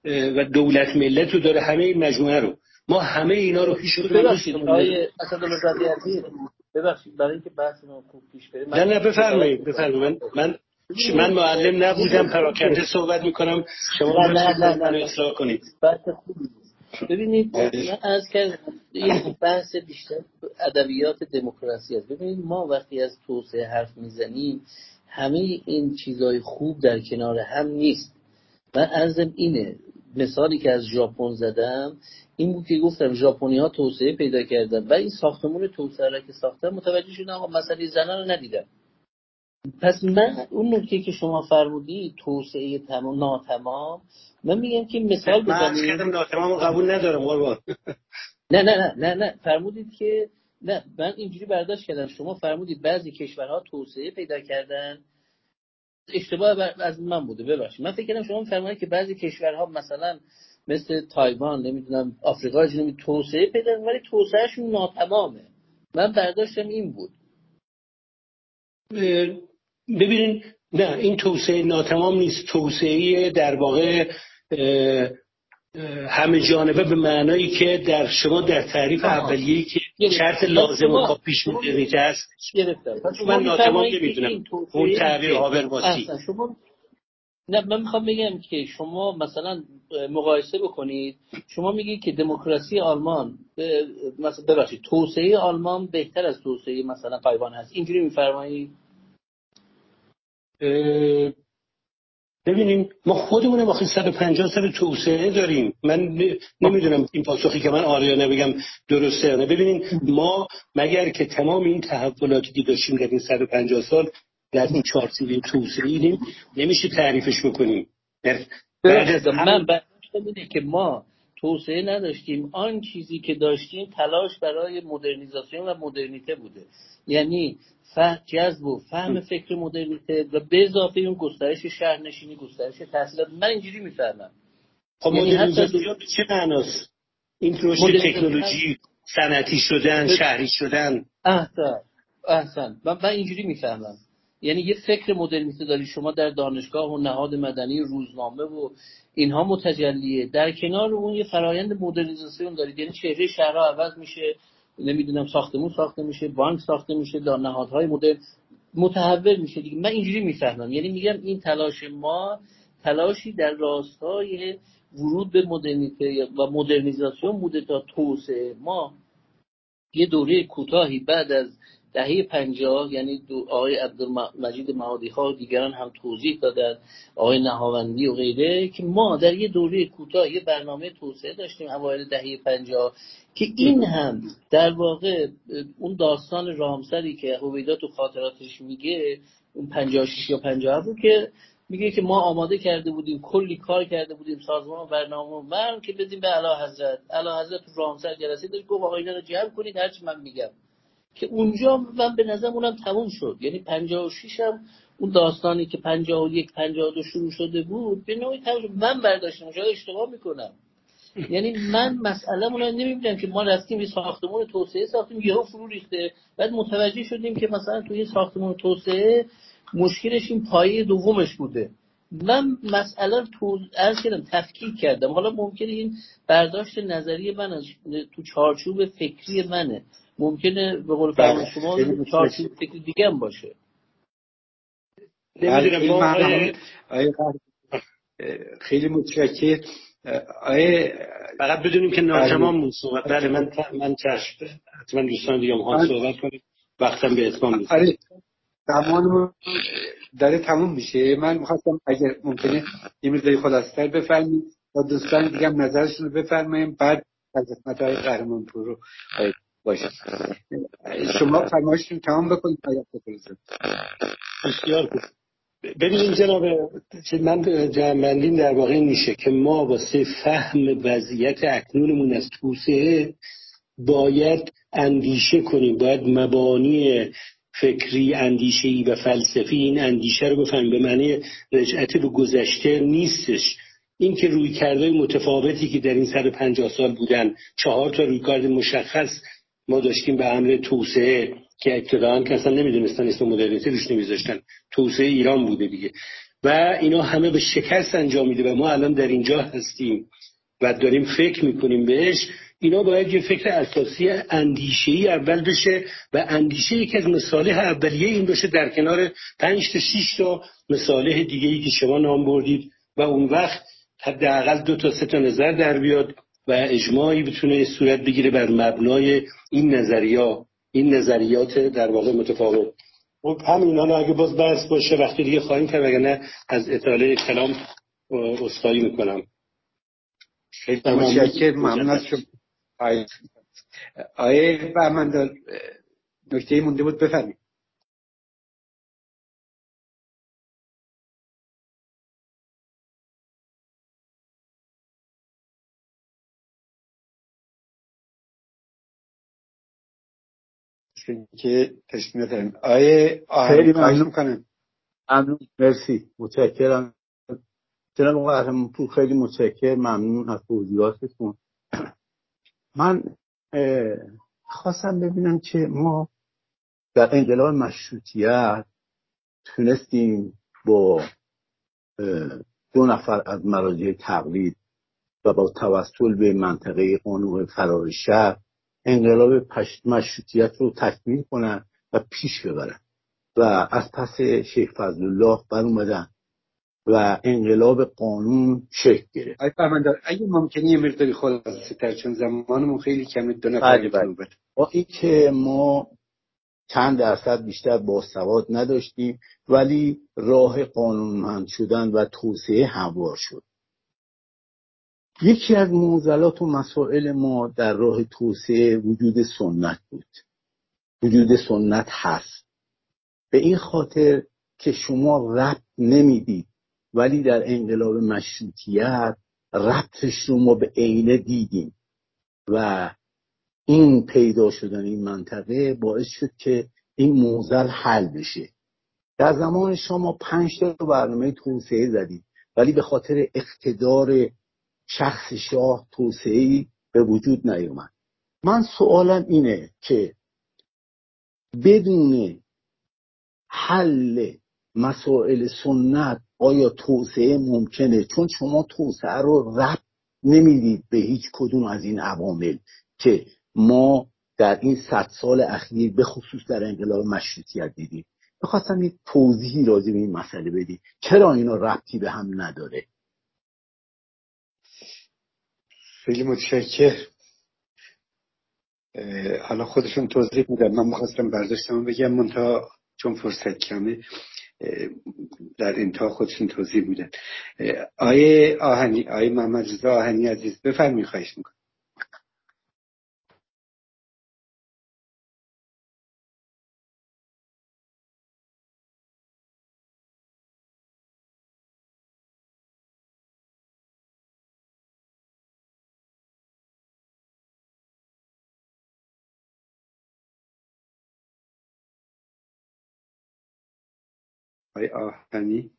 G: و دولت ملت رو داره همه این مجموعه رو. ما همه اینا رو پیش
C: ببخشید برای اینکه بحث ما خوب پیش بره
G: نه نه بفرمایید بفرمایید. من من من معلم نبودم پراکنده صحبت می‌کنم. شما
C: نه نه نه اصلاح کنید. بحث خوبی ببینید از که این بحث بیشتر ادبیات دموکراسی است. ببینید ما وقتی از توسعه حرف می‌زنیم همه این چیزهای خوب در کنار هم نیست. من ارزم اینه مثالی که از ژاپن زدم این بود که گفتم ژاپنی ها توسعه پیدا کردن و این ساختمون توسعه را که ساختن متوجه شدن آقا مسئله زنان رو ندیدم پس من اون نکته که شما فرمودی توسعه تمام ناتمام من میگم که مثال
G: بزنید من ناتمام قبول ندارم قربان.
C: نه نه نه نه نه. فرمودید که نه من اینجوری برداشت کردم. شما فرمودید بعضی کشورها توسعه پیدا کردن. اشتباه از من بوده ببخشید. من فکر کردم شما فرمودید که بعضی کشورها مثلا مثل تایوان نمی‌دونم آفریقا جنوبی توسعه پیدا ولی توسعهشون ناتمامه. من برداشتم این بود.
G: ببینین نه این توسعه ناتمام نیست. توسعه در واقع همه جانبه به معنایی که در شما در تعریف اولیه‌ای که شرط لازم و پیش مدرنیته است من ناتمام نمی‌دونم. اون تعبیر هابرماسی
C: شما نه من می‌خوام بگم که شما مثلا مقایسه بکنید. شما میگید که دموکراسی آلمان مثلا ببخشید توسعه آلمان بهتر از توسعه مثلا قایبان هست. اینجوری میفرمایید؟
G: ببینیم ما خودمون واقعا 150 سال توسعه داریم. من نمی‌دونم این پاسخی که من آره یا نبگم درسته یا نه. ببینیم ما مگر که تمام این تحولاتی که داشتیم در این 150 سال در این چهار سیل توسعه نمیشه تعریفش بکنیم.
C: بعد من اینه که ما توسعه نداشتیم. آن چیزی که داشتیم تلاش برای مدرنیزاسیون و مدرنیته بوده. یعنی فهم جذب و فهم فکر مدرنیته و به اضافه اون گسترش شهرنشینی گسترش تحصیلات. من اینجوری می‌فهمم.
G: خب
C: یعنی
G: مدرنیزاسیون چه معناست؟ این رشد تکنولوژی صنعتی شدن شهری شدن.
C: احسن. احسن. من, من اینجوری می‌فهمم. یعنی یه فکر مدرنیسته داری. شما در دانشگاه و نهاد مدنی روزنامه و اینها متجلیه. در کنار اون یه فرایند مدرنیزاسیون دارید. یعنی چهره شهرها عوض میشه نمی‌دونم ساختمون ساخته میشه بانک ساخته میشه در نهادهای مدرن متحول میشه دیگه. من اینجوری می‌فهمم. یعنی میگم این تلاش ما تلاشی در راستای ورود به مدرنیته و مدرنیزاسیون بوده تا توسعه ما یه دوره کوتاهی بعد از دهه پنجاه یعنی آقای عبدالمجید مهادی ها دیگران هم توضیح دادن آقای نهاوندی و غیره که ما در یه دوره کوتاه یه برنامه توسعه داشتیم اوایل دهه پنجاه که این هم در واقع اون داستان رامسری که هویدا تو خاطراتش میگه اون 56 یا 50 بود که میگه که ما آماده کرده بودیم کلی کار کرده بودیم سازمان برنامه و که بدیم به اعلی حضرت اعلی حضرت رامسر جلسه داشت گفت آقا اینا رو جمع کنید هرچی من میگم. که اونجا من به نظر اونم تموم شد. یعنی 56 هم اون داستانی که 51 52 شروع شده بود به نوعی تموم من برداشتم شاید اشتباه می‌کنم. یعنی من مسئله رو نمی‌بینم که ما رفتیم یه ساختمون توسعه ساختیم یهو فرو ریخته. بعد متوجه شدیم که مثلا توی ساختمون توسعه مشکلش این پایه دومش بوده. من مسئله تو ارز کردم تفکیک کردم. حالا ممکنه این برداشت نظری من از تو چارچوب فکری منه. ممکنه به قول فرمان
A: بله.
C: شما
A: خیلی
C: چارچوب فکری دیگه هم باشه.
A: خیلی. آقای قهر- خیلی متشکر. آقای
G: فقط بدونیم که ناتمام بود صحبت بله من من چشم حتما دوستان دیگه هم صحبت کنیم. وقتم به اتمام می‌رسه
A: آره. زمانمون داره تموم میشه. من می‌خواستم اگر ممکنه یه مقداری خلاصتر بفرمایید. و دوستان دیگه هم نظرشون رو بفرماییم. بعد از خدمت های قهرمان پور رو. باشه شما فرمایشتون تمام بکنید
G: بسیار خوب. ببینید جناب چه من جمعندیم در واقع این میشه که ما واسه فهم وضعیت اکنونمون از توسعه باید اندیشه کنیم. باید مبانی فکری اندیشه‌ای و فلسفی این اندیشه رو بفهمیم. به معنی رجعت به گذشته نیستش. این که روی کرده متفاوتی که در این سر پنجاه سال بودن چهار تا رویکرد مشخص ما داشتیم به امر توسعه که ابتداعا که اصلا نمی‌دونستن اسم مدرنیته روش نمیذاشتن. توسعه ایران بوده دیگه. و اینا همه به شکست انجام میده و ما الان در اینجا هستیم و داریم فکر می‌کنیم بهش. اینا باید یه فکر اساسی اندیشه ای اول بشه و اندیشه یکی از مصالح اولیه این باشه در کنار پنج تا شیش تا مصالح دیگه ای که شما نام بردید و اون وقت حداقل دو تا سه تا نظر در بیاد. و اجماعی بتونه صورت بگیره بر مبنای این نظریا این نظریات در واقع متفاوت. خب همین حالا اگه باز بحث باشه وقتی دیگه خواهیم کرد وگرنه از اطاله کلام عذرخواهی می‌کنم.
A: خیلی ممنون از شما. آیه بهمندار نکته مونده بود؟ بفرمایید. که تشمیه داریم آیه
E: خیلی ممنون.
A: می‌کنم
E: ممنون. مرسی. متشکرم. جناب قهرمان پور خیلی متشکر ممنون از توضیحاتتون. من خواستم ببینم که ما در انقلاب مشروطیت تونستیم با دو نفر از مراجع تقلید و با توسل به منطقه قانون فرار شهر انقلاب پش- مشروطیت رو تکمیل کنن و پیش ببرن. و از پس شیخ فضلالله بر اومدن و انقلاب قانون شکل گرفت.
A: آیه بهمندار اگه ممکنه یه مقداری خلاصه تر چون زمانمون خیلی کمه دو نفر
E: بله، بله. با اینکه ما چند درصد بیشتر باسواد نداشتیم ولی راه قانونمند شدن و توسعه هموار شد. یکی از معضلات و مسائل ما در راه توسعه وجود سنت بود. وجود سنت هست. به این خاطر که شما ربط نمی‌دید ولی در انقلاب مشروطیت ربطش رو ما به عینه دیدیم. و این پیدا شدن این منطقه باعث شد که این موزل حل بشه. در زمان شما پنج تا برنامه توسعه زدید ولی به خاطر اقتدار شخص شاه توسعه به وجود نیومد. من سوالم اینه که بدون حل مسائل سنت آیا توسعه ممکنه؟ چون شما توسعه رو رب نمی‌دید به هیچ کدوم از این عوامل که ما در این صد سال اخیر به خصوص در انقلاب مشروطیت دیدیم. می‌خواستم یک توضیحی راجع به این مسئله بدی. چرا اینا ربطی به هم نداره؟
A: خیلی متشکر. حالا خودشون توضیح میدن. من می‌خواستم برداشتم بگم منتها چون فرصت کمه در انتها خودشون توضیح میدن. آیه آهنی آیه محمد رضا آهنی عزیز بفرمی خواهش می‌کنم. آقای آهنی.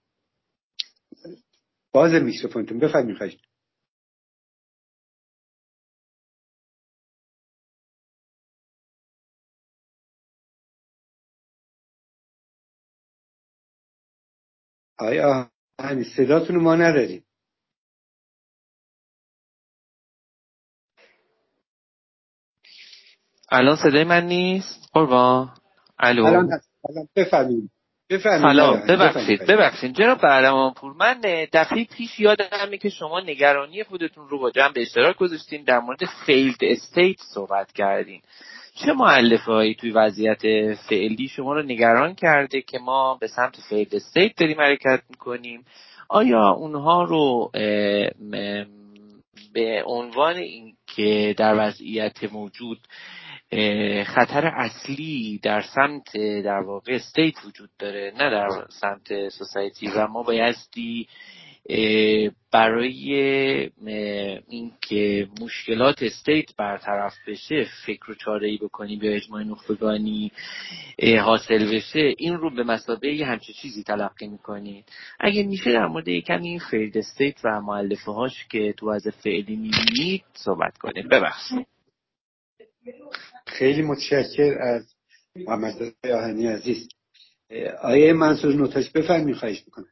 A: باز میکروفونتون. بفرمایید خواهش. آقای آهنی صداتون ما نداریم.
K: الان صدای من نیست؟ قربان. الو.
A: الان بفرمایید.
K: سلام. ببخشید ببخشید. جناب پور من دفعه پیش یادمه که شما نگرانی خودتون رو با جمع به اشتراک گذاشتین در مورد failed state صحبت کردین. چه مؤلفه هایی توی وضعیت فعلی شما رو نگران کرده که ما به سمت failed state داریم حرکت می‌کنیم؟ آیا اونها رو به عنوان اینکه در وضعیت موجود خطر اصلی در سمت در واقع state وجود داره نه در سمت society و ما بایستی برای اینکه مشکلات state برطرف بشه فکر و چاره ای بکنیم یا اجماع نخبگانی حاصل بشه این رو به مثابه یه همچه چیزی تلقی می‌کنید. اگه میشه در مورد یکم این failed state و مؤلفه هاش که تو وضع فعلی می‌بینید صحبت کنید ببخشید.
A: خیلی متشکر از محمد آهنی عزیز. آیه منصور نوتاش بفرمی خواهش می‌کنم.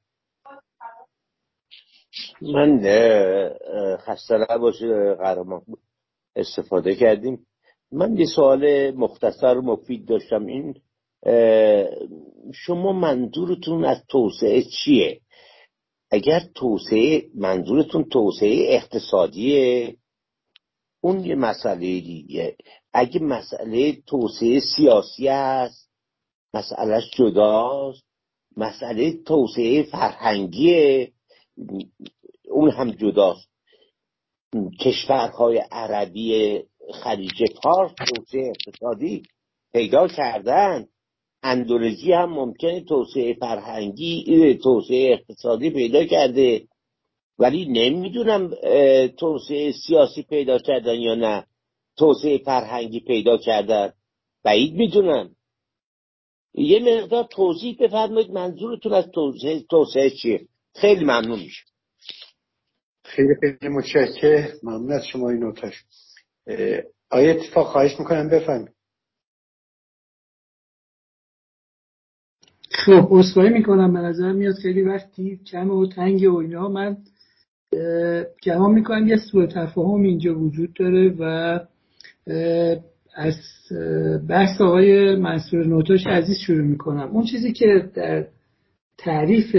L: من خسته نباشه قهرمان استفاده کردیم. من یه سوال مختصر و مفید داشتم. این شما منظورتون از توسعه چیه؟ اگر توسعه منظورتون توسعه اقتصادیه اون یه مسئله دیگه. اگه مسئله توسعه سیاسی است مسئلهش جداست مسئله توسعه فرهنگی اون هم جداست. کشورهای عربی خلیج فارس توسعه اقتصادی پیدا کردن. اندونزی هم ممکنه توسعه فرهنگی توسعه اقتصادی پیدا کرده. ولی نمی‌دونم توسعه سیاسی پیدا کردن یا نه. توسعه فرهنگی پیدا کردن. بعید می‌دونم. یه مقدار توضیح بفرمایید منظورتون از توسعه, توسعه چیه؟ خیلی ممنون میشه
A: خیلی خیلی متشکر ممنون از شما این نوتاش آیا اتفاق خواهش می‌کنم بفرمایید؟
B: خب اصفایی می‌کنم. به نظر میاد خیلی وقتی کم و تنگ و اینا. من گمان می‌کنم یه سوء تفاهم اینجا وجود داره و از بحث آقای منصور نوتاش عزیز شروع می‌کنم. اون چیزی که در تعریف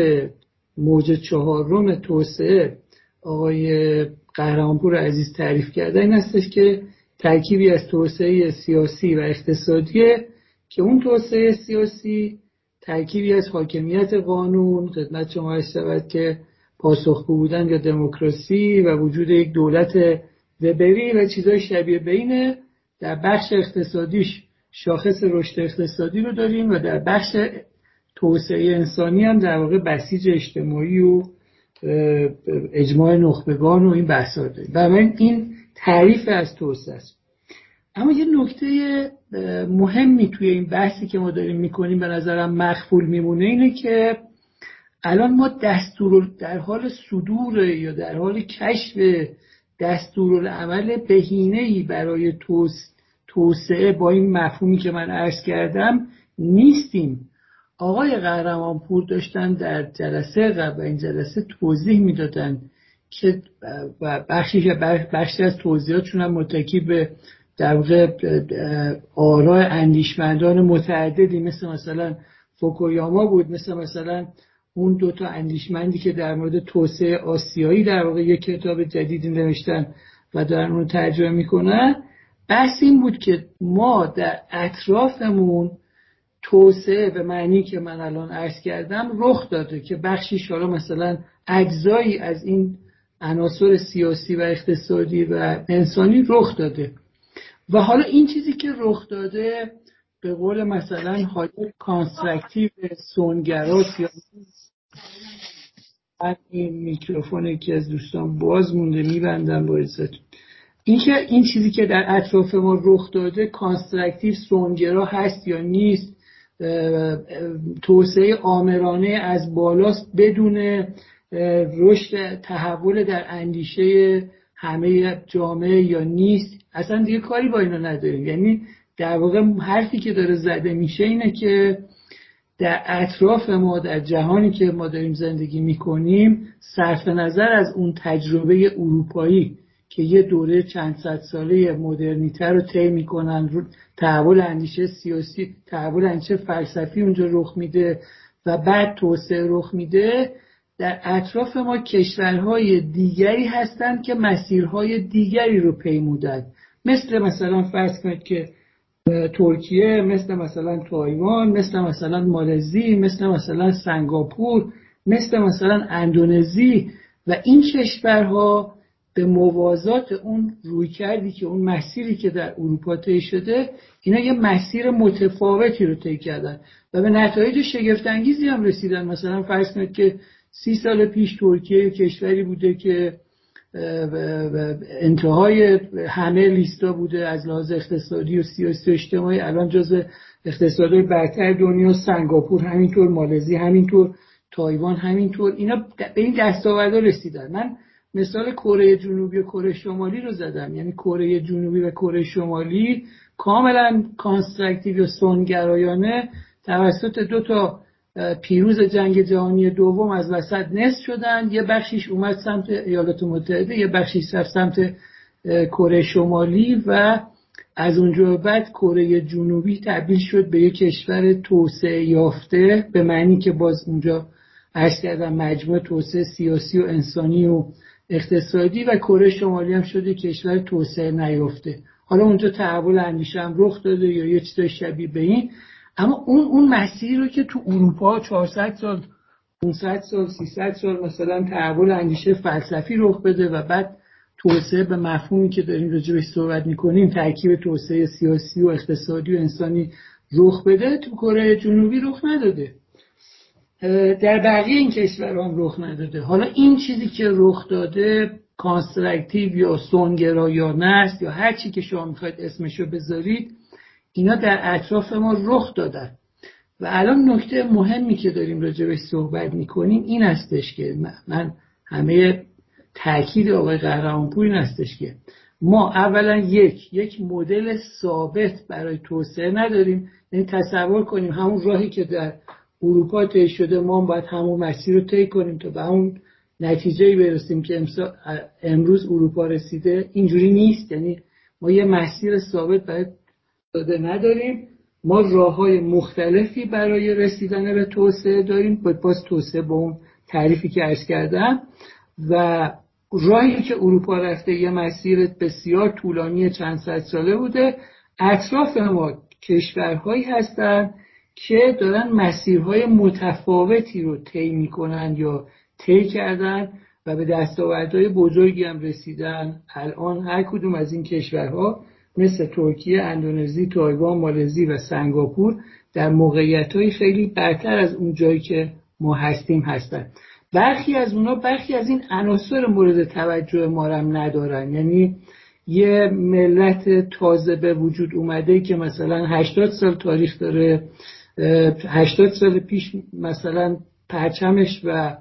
B: موج چهارم توسعه آقای قهرمانپور عزیز تعریف کرده این هستش که ترکیبی از توسعه سیاسی و اقتصادیه که اون توسعه سیاسی ترکیبی از حاکمیت قانون خدمت شما شود که پاسخگو بودن یا دموکراسی و وجود یک دولت وبری و چیزای شبیه بینه در بخش اقتصادیش شاخص رشد اقتصادی رو داریم و در بخش توسعه انسانی هم در واقع بسیج اجتماعی و اجماع نخبگان و این بحثا داریم. و این تعریف از توسعه است. اما یه نکته مهمی توی این بحثی که ما داریم می‌کنیم به نظرم مخفول میمونه اینه که الان ما دستور در حال صدور یا در حال کشف دستورالعمل بهینه ای برای توسعه با این مفهومی که من عرض کردم نیستیم. آقای قهرمانپور داشتن در جلسه قبل این جلسه توضیح می‌دادن که بخشی بخشی از توضیحاتشون هم متکی به در واقع آراء اندیشمندان متعددی مثل مثلا فوکویاما بود مثل مثلا اون دو تا اندیشمندی که در مورد توسعه آسیایی در واقع یک کتاب جدیدی نوشتن و دارن اون ترجمه می‌کنن بحث این بود که ما در اطرافمون توسعه به معنی که من الان عرض کردم رخ داده که بخشی حالا مثلا اجزایی از این عناصر سیاسی و اقتصادی و انسانی رخ داده. و حالا این چیزی که رخ داده به قول مثلا حالا constructive صنع‌گرا این میکروفون که از دوستان باز مونده میبندم با این که این چیزی که در اطراف ما رخ داده constructive صنع‌گرا هست یا نیست توسعه آمرانه از بالاست بدون رشد تحول در اندیشه همه جامعه یا نیست. اصلا دیگه کاری با اینا نداریم. یعنی در واقع حرفی که داره زده میشه اینه که در اطراف ما در جهانی که ما داریم زندگی می‌کنیم صرف نظر از اون تجربه اروپایی که یه دوره چند صد ساله مدرنیته رو طی می‌کنن تحول اندیشه سیاسی تحول اندیشه فلسفی اونجا رخ میده و بعد توسعه رخ میده. در اطراف ما کشورهای دیگری هستند که مسیرهای دیگری رو پیمودند مثل مثلا فرض کنید که ترکیه مثل مثلا تایوان مثل مثلا مالزی مثل مثلا سنگاپور مثل مثلا اندونزی و این کشورها به موازات اون روی کردی که اون مسیری که در اروپا طی شده اینا یه مسیر متفاوتی رو طی کردن و به نتایج شگفتانگیزی هم رسیدن. مثلا فرض کنید که سی سال پیش ترکیه کشوری بوده که انتهای همه لیستا بوده از لحاظ اقتصادی و سیاسی اجتماعی الان جز اقتصادهای برتر دنیا سنگاپور همینطور مالزی همینطور تایوان همینطور اینا به این دستاوردا رسیدن. من مثال کره جنوبی و کره شمالی رو زدم. یعنی کره جنوبی و کره شمالی کاملا constructive و صنع‌گرایانه توسط دو تا پیروز جنگ جهانی دوم از وسط نصف شدن. یه بخشیش اومد سمت ایالات متحده یه بخشیش رفت سمت کره شمالی و از اونجا بعد کره جنوبی تبدیل شد به یک کشور توسعه یافته به معنی که باز اونجا عرض کردم مجموعه توسعه سیاسی و انسانی و اقتصادی و کره شمالی هم شده کشور توسعه نیافته. حالا اونجا تحول اندیشه هم رخ داده یا یه چیز شبیه به این. اما اون اون مسیری رو که تو اروپا 400 سال 500 سال 300 سال مثلا تحول اندیشه فلسفی رخ بده و بعد توسعه به مفهومی که داریم راجبش صحبت می‌کنیم ترکیب توسعه سیاسی و اقتصادی و انسانی رخ بده تو کره جنوبی رخ نداده. در بقیه این کشور هم رخ نداده. حالا این چیزی که رخ داده constructive یا سنت‌گرایانه‌ست یا هر چی که شما می‌خواید اسمشو بذارید اینا در اطراف ما رخ دادن. و الان نکته مهمی که داریم راجبش صحبت می‌کنیم این هستش که من همه تاکید آقای قهرمانپور این هستش که ما اولا یک یک مدل ثابت برای توسعه نداریم. یعنی تصور کنیم همون راهی که در اروپا طی شده ما باید همون مسیر رو طی کنیم تا به اون نتیجه برسیم که امروز اروپا رسیده. اینجوری نیست. یعنی ما یه مسیر ثابت برای داده نداریم. ما راه های مختلفی برای رسیدن به توسعه داریم. باز توسعه با اون تعریفی که ارز کردم. و راهی که اروپا رفته یه مسیر بسیار طولانی چند صد ساله بوده. اطراف ما کشورهایی هستند که دارن مسیرهای متفاوتی رو طی می‌کنن یا طی کردن و به دستاوردهای بزرگی هم رسیدن. الان هر کدوم از این کشورها مثل ترکیه، اندونزی، تایوان، مالزی و سنگاپور در موقعیت های خیلی برتر از اون جایی که ما هستیم هستن. برخی از اونا برخی از این عناصر مورد توجه ما هم ندارن. یعنی یه ملت تازه به وجود اومده که مثلا 80 سال تاریخ داره 80 سال پیش مثلا پرچمش و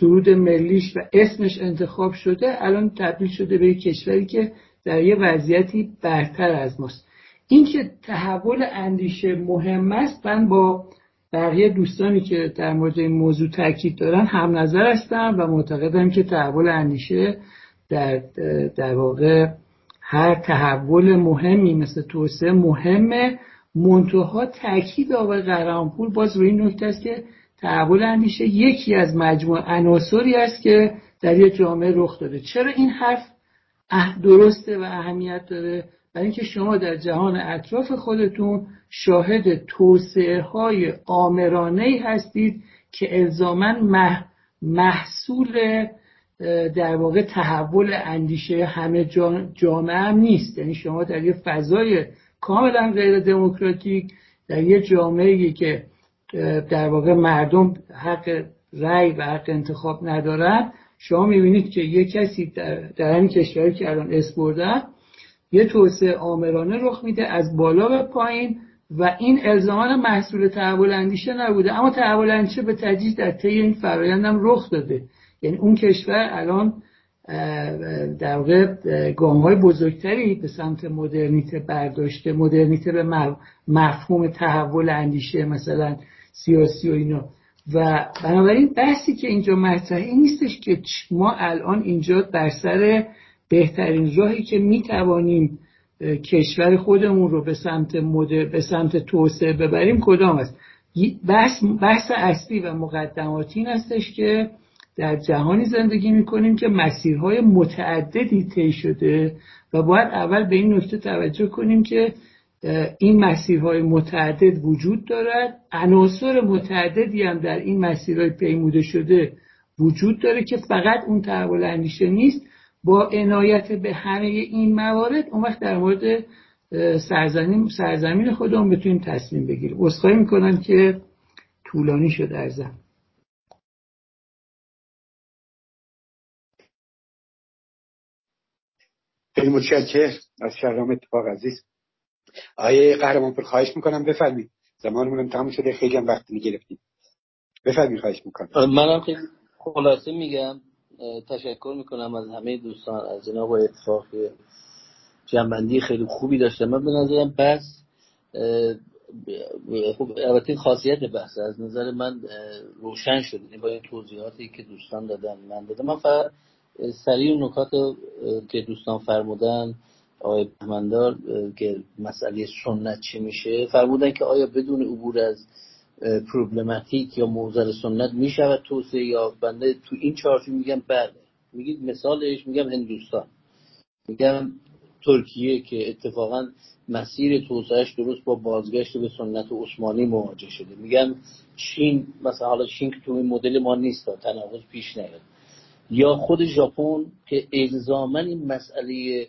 B: سرود ملیش و اسمش انتخاب شده الان تبدیل شده به کشوری که در یه وضعیتی برتر از ماست. این که تحول اندیشه مهم است من با بقیه دوستانی که در مورد این موضوع تاکید دارن هم نظر هستم و معتقدم که تحول اندیشه در, در واقع هر تحول مهمی مثل توسعه مهمه. منتها تاکید آقای قهرمانپور باز روی این نکته است که تحول اندیشه یکی از مجموع عناصری است که در یک جامعه رخ داده. چرا این حرف درسته و اهمیت داره. برای اینکه شما در جهان اطراف خودتون شاهد توسعه های آمرانه هستید که الزاما محصول در واقع تحول اندیشه همه جامعه هم نیست. یعنی شما در یه فضای کاملا غیر دموکراتیک در یه جامعه که در واقع مردم حق رأی و حق انتخاب ندارن شما می‌بینید که یه کسی در, در همین کشوری که الان اس بردن یه توسعه آمرانه رخ میده از بالا به پایین و این الزاما محصول تحول اندیشه نبوده. اما تحول اندیشه به تدریج در طی این فرایندم رخ داده. یعنی اون کشور الان در واقع گام های بزرگتری به سمت مدرنیته برداشته مدرنیته به مفهوم تحول اندیشه مثلا سیاسی و اینا. و بنابراین بحثی که اینجا مطرحه این نیستش که ما الان اینجا در سر بهترین راهی که می‌توانیم کشور خودمون رو به سمت مدر به سمت توسعه ببریم کدام است؟ بحث, بحث اصلی و مقدماتی این هستش که در جهانی زندگی می‌کنیم که مسیرهای متعددی طی شده و باید اول به این نکته توجه کنیم که این مسیرهای متعدد وجود دارد. عناصر متعددی هم در این مسیرهای پیموده شده وجود داره که فقط اون تحول اندیشه نیست. با عنایت به همه این موارد اون وقت در مورد سرزمین سرزمین خودمون بتونیم تصمیم بگیریم. عذرخواهی می‌کنم که طولانی شد ارزم.
A: خیلی متشکر از شهرام اتفاق عزیز. آیه قهرمان پر خواهش می‌کنم بفرمید زمانمونم تموم شده. خیلی هم وقت می‌گرفتیم. بفرمید خواهش می‌کنم.
C: منم خیلی خلاصه میگم. تشکر می‌کنم از همه دوستان از جناب اتفاق جنبندی خیلی خوبی داشته. من به نظرم بس خب البته خاصیت بحث از نظر من روشن شد. این با این توضیحاتی که دوستان دادن من دادم. من فقط سریع نکات که دوستان فرمودن آقای بهمندار که مسئله سنت چی میشه؟ فرمودن که آیا بدون عبور از پروبلماتیک یا موزل سنت می‌شود توسعه یا بنده تو این چارچوب میگم بله. میگید مثالش میگم هندوستان. میگم ترکیه که اتفاقا مسیر توسعهش درست با بازگشت به سنت عثمانی مواجه شده. میگم چین مثلا حالا چین که تو این مدل ما نیست تناقض پیش نیاد. یا خود ژاپن که الزاما این مسئله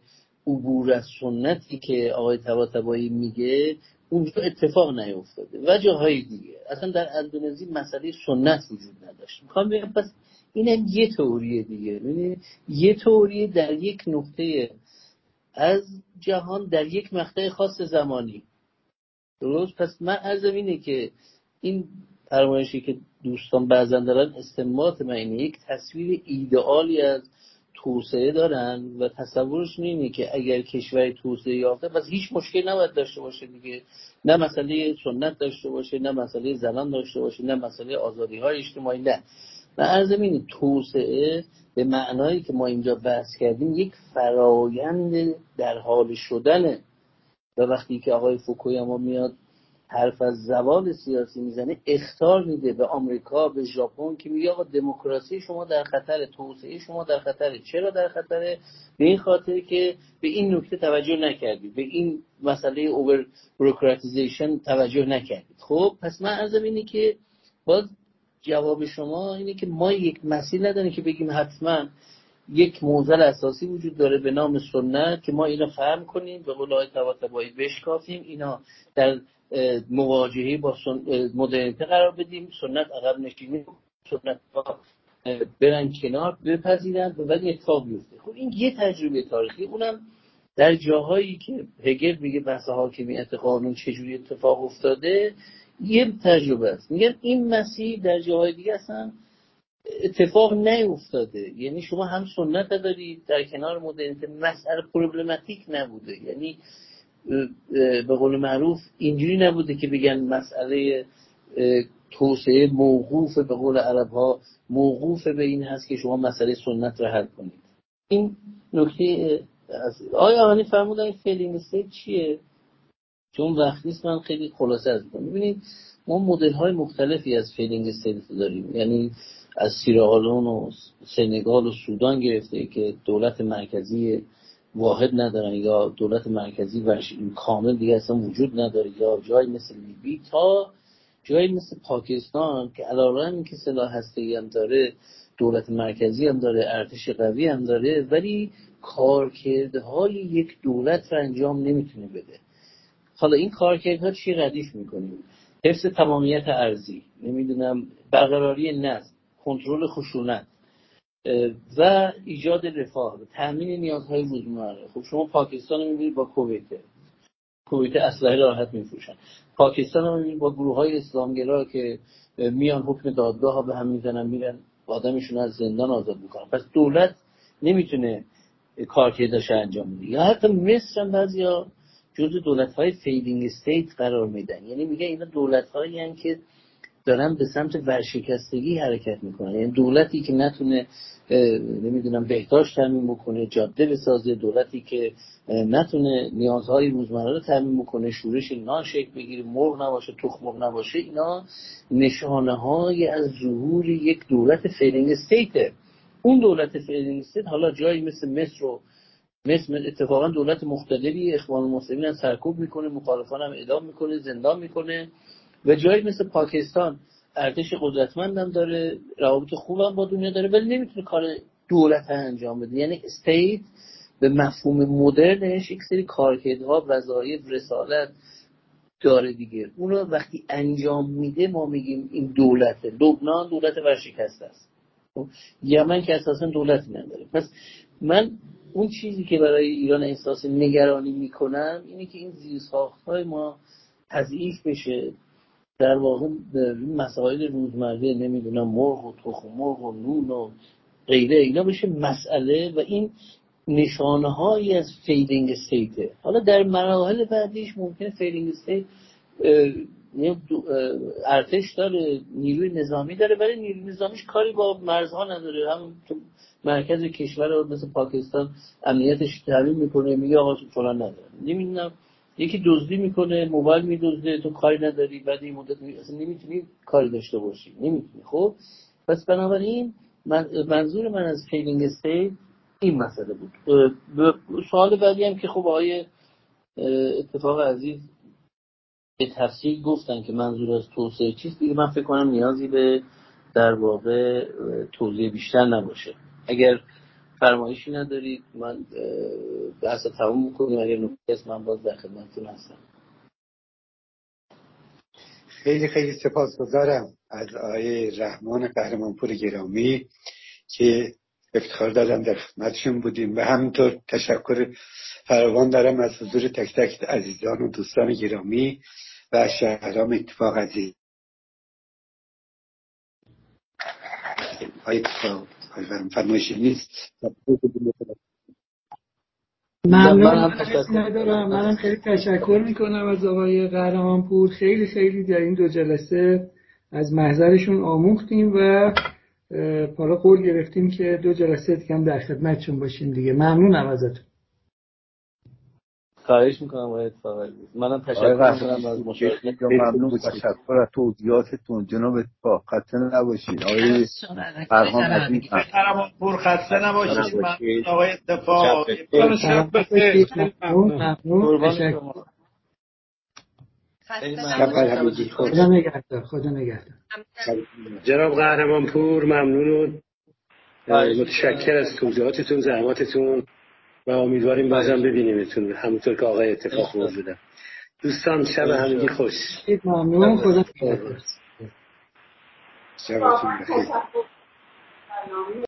C: عبور از سنتی که آقای طباطبایی میگه اونجا اتفاق نیفتاده. و جاهای دیگه. اصلا در اندونزی مسئله سنت وجود نداشت. می‌خوام بگم پس اینم یه تئوری دیگه. یعنی یه تئوری در یک نقطه از جهان در یک مقطع خاص زمانی. درست؟ پس من ارزم اینه که این فرمایشی که دوستان بعضا دارن استنباط من یک تصویر ایدئالی از توسعه دارن و تصورشون اینه که اگر کشور توسعه یافته پس هیچ مشکل نباید داشته باشه دیگه. نه مسئله سنت داشته باشه نه مسئله زنان داشته باشه نه مسئله آزادی های اجتماعی نه. و ارزم اینه توسعه به معنایی که ما اینجا بحث کردیم یک فرایند در حال شدنه. و وقتی که آقای فوکویاما میاد حرف از زوال سیاسی می‌زنه اختار میده به آمریکا به ژاپن که میگه آقا دموکراسی شما در خطر توسعه شما در خطره. چرا در خطره؟ به این خاطر که به این نکته توجه نکردید. به این مسئله اوور بروکراتیزیشن توجه نکردید. خب پس من ارزم اینه که باز جواب شما اینه که ما یک مسیر نداریم که بگیم حتما یک موزل اساسی وجود داره به نام سنت که ما اینو فهم کنیم به قول آقای بشکافیم. اینا در مواجهه با مدرنیته قرار بدیم. سنت عقب نشینی سنت برن کنار بپذیرن و بعد اتفاق بیفته. خب این یه تجربه تاریخی. اونم در جاهایی که هگل میگه بحث حاکمیت قانون چجوری اتفاق افتاده یه تجربه است. میگن این مسیر در جاهای دیگه اصلا اتفاق نیفتاده. یعنی شما هم سنت دارید در کنار مدرنیته مسئله پروبلماتیک نبوده. یعنی به قول معروف اینجوری نبوده که بگن مسئله توسعه موقوف به قول عرب ها موقوف به این هست که شما مسئله سنت رو حل کنید. این نکته آیا آنی فرمودن این failing چیه؟ چون وقت نیست من خیلی خلاصه عرض کنم ببینید ما مدل های مختلفی از failing state داریم. یعنی از سیرالون و سنگال و سودان گرفته که دولت مرکزی واحد ندارن یا دولت مرکزی کامل دیگه اصلا وجود نداره یا جای مثل لیبی تا جایی مثل پاکستان که علاوه که سلاح هسته هم داره دولت مرکزی هم داره ارتش قوی هم داره ولی کارکردهای یک دولت رو انجام نمی‌تونه بده. حالا این کارکردها چی ردیف می‌کنیم؟ حفظ تمامیت ارزی نمی‌دونم برقراری نظم کنترل خشونت. و ایجاد رفاه تامین نیازهای روزمره خب شما پاکستان رو می‌بینید با کویت. کویت اسلحه راحت میفروشن. پاکستان رو با گروه های اسلامگرا که میان حکم دادگاه ها به هم می‌زنن میرن آدمشون از زندان آزاد می‌کنن. پس دولت نمی‌تونه کارکردش انجام بده. یا حتی مصر هم بعضیا جزء دولت های failing state قرار میدن. یعنی میگه اینا دولت هایی که دارن به سمت ورشکستگی حرکت می‌کنن. یعنی دولتی که نتونه نمی‌دونم بهداشت تامین بکنه جاده بسازه دولتی که نتونه نیازهای روزمره رو تامین بکنه شورش نان شکل بگیره مرغ نباشه تخم مرغ نباشه اینا نشانه های از ظهور یک دولت failing state ه. اون دولت failing state حالا جایی مثل مصر و مثل اتفاقا دولت مختلفی اخوان المسلمین سرکوب می‌کنه مخالفان هم اعدام می‌کنه زندان می‌کنه. و جایی مثل پاکستان ارتش قدرتمندم داره روابط خوبم با دنیا داره ولی نمی‌تونه کار دولت انجام بده. یعنی استیت به مفهوم مدرنش یک سری کارکردها وظایف رسالت داره دیگه. اونو وقتی انجام میده ما میگیم این دولته. لبنان دولت ورشکسته است. خب، یمن که اساسا دولتی نداره. پس من اون چیزی که برای ایران احساس نگرانی می‌کنم اینه که این زیرساخت های ما تضعیف بشه. در واقع مسائل روزمره نمی‌دونم مرغ و تخم مرغ و نون و غیره اینا بشه مسئله و این نشانه هایی از failing state ه حالا در مراحل بعدیش ممکنه failing state ارتش داره نیروی نظامی داره ولی نیروی نظامیش کاری با مرزها نداره. هم تو مرکز کشور مثل پاکستان امنیتش تأمین می‌کنه میگه آقا فلان نداره. نمی‌دونم. یکی دزدی می‌کنه موبایل میدزده تو کاری نداری بعد این مدت می... اصلا نمی‌تونی کاری داشته باشی نمی‌تونی خب؟ پس بنابراین من... منظور من از failing state این مسئله بود. سوال بعدی هم که خب آقای اتفاق عزیز به تفصیل گفتن که منظور از توسعه چیست دیگه من فکر کنم نیازی به در واقع توضیح بیشتر نباشه. اگر فرمایشی ندارید. من بحث تموم می‌کنیم. اگر نکته من باز در خدمتتون هستم.
A: خیلی خیلی سپاسگزارم از آقای رحمان قهرمانپور گرامی که افتخار دادم در خدمتشون بودیم. و همینطور تشکر فراوان دارم از حضور تک تک عزیزان و دوستان گرامی و شهرام اتفاق عزیز. فرمایشی نیست.
B: ممنون. ندارم منم خیلی تشکر می‌کنم از آقای قهرمانپور. خیلی خیلی در این دو جلسه از محضرشون آموختیم و حالا قول گرفتیم که دو جلسه دیگه هم در خدمتشون باشیم دیگه. ممنونم ازتون.
C: خواهش می‌کنم آقای اتفاق منم تشکر می‌کنم از مشارکت.
E: ممنون. تشکر از توضیحاتتون. جناب اتفاق خسته نباشید. آقای فرهان عزیز.
J: پر خسته نباشید. آقای اتفاق شب بخیر.
B: ممنون. خدا نگهدار. خدا نگهدار.
G: جناب قهرمان پور ممنون و متشکر از توضیحاتتون زحماتتون. و امیدواریم بازم ببینیمتون. همونطور که آقای اتفاق موجودن دوستان شب همگی خوش.
B: ممنون. خدا
A: شبتون بخیر.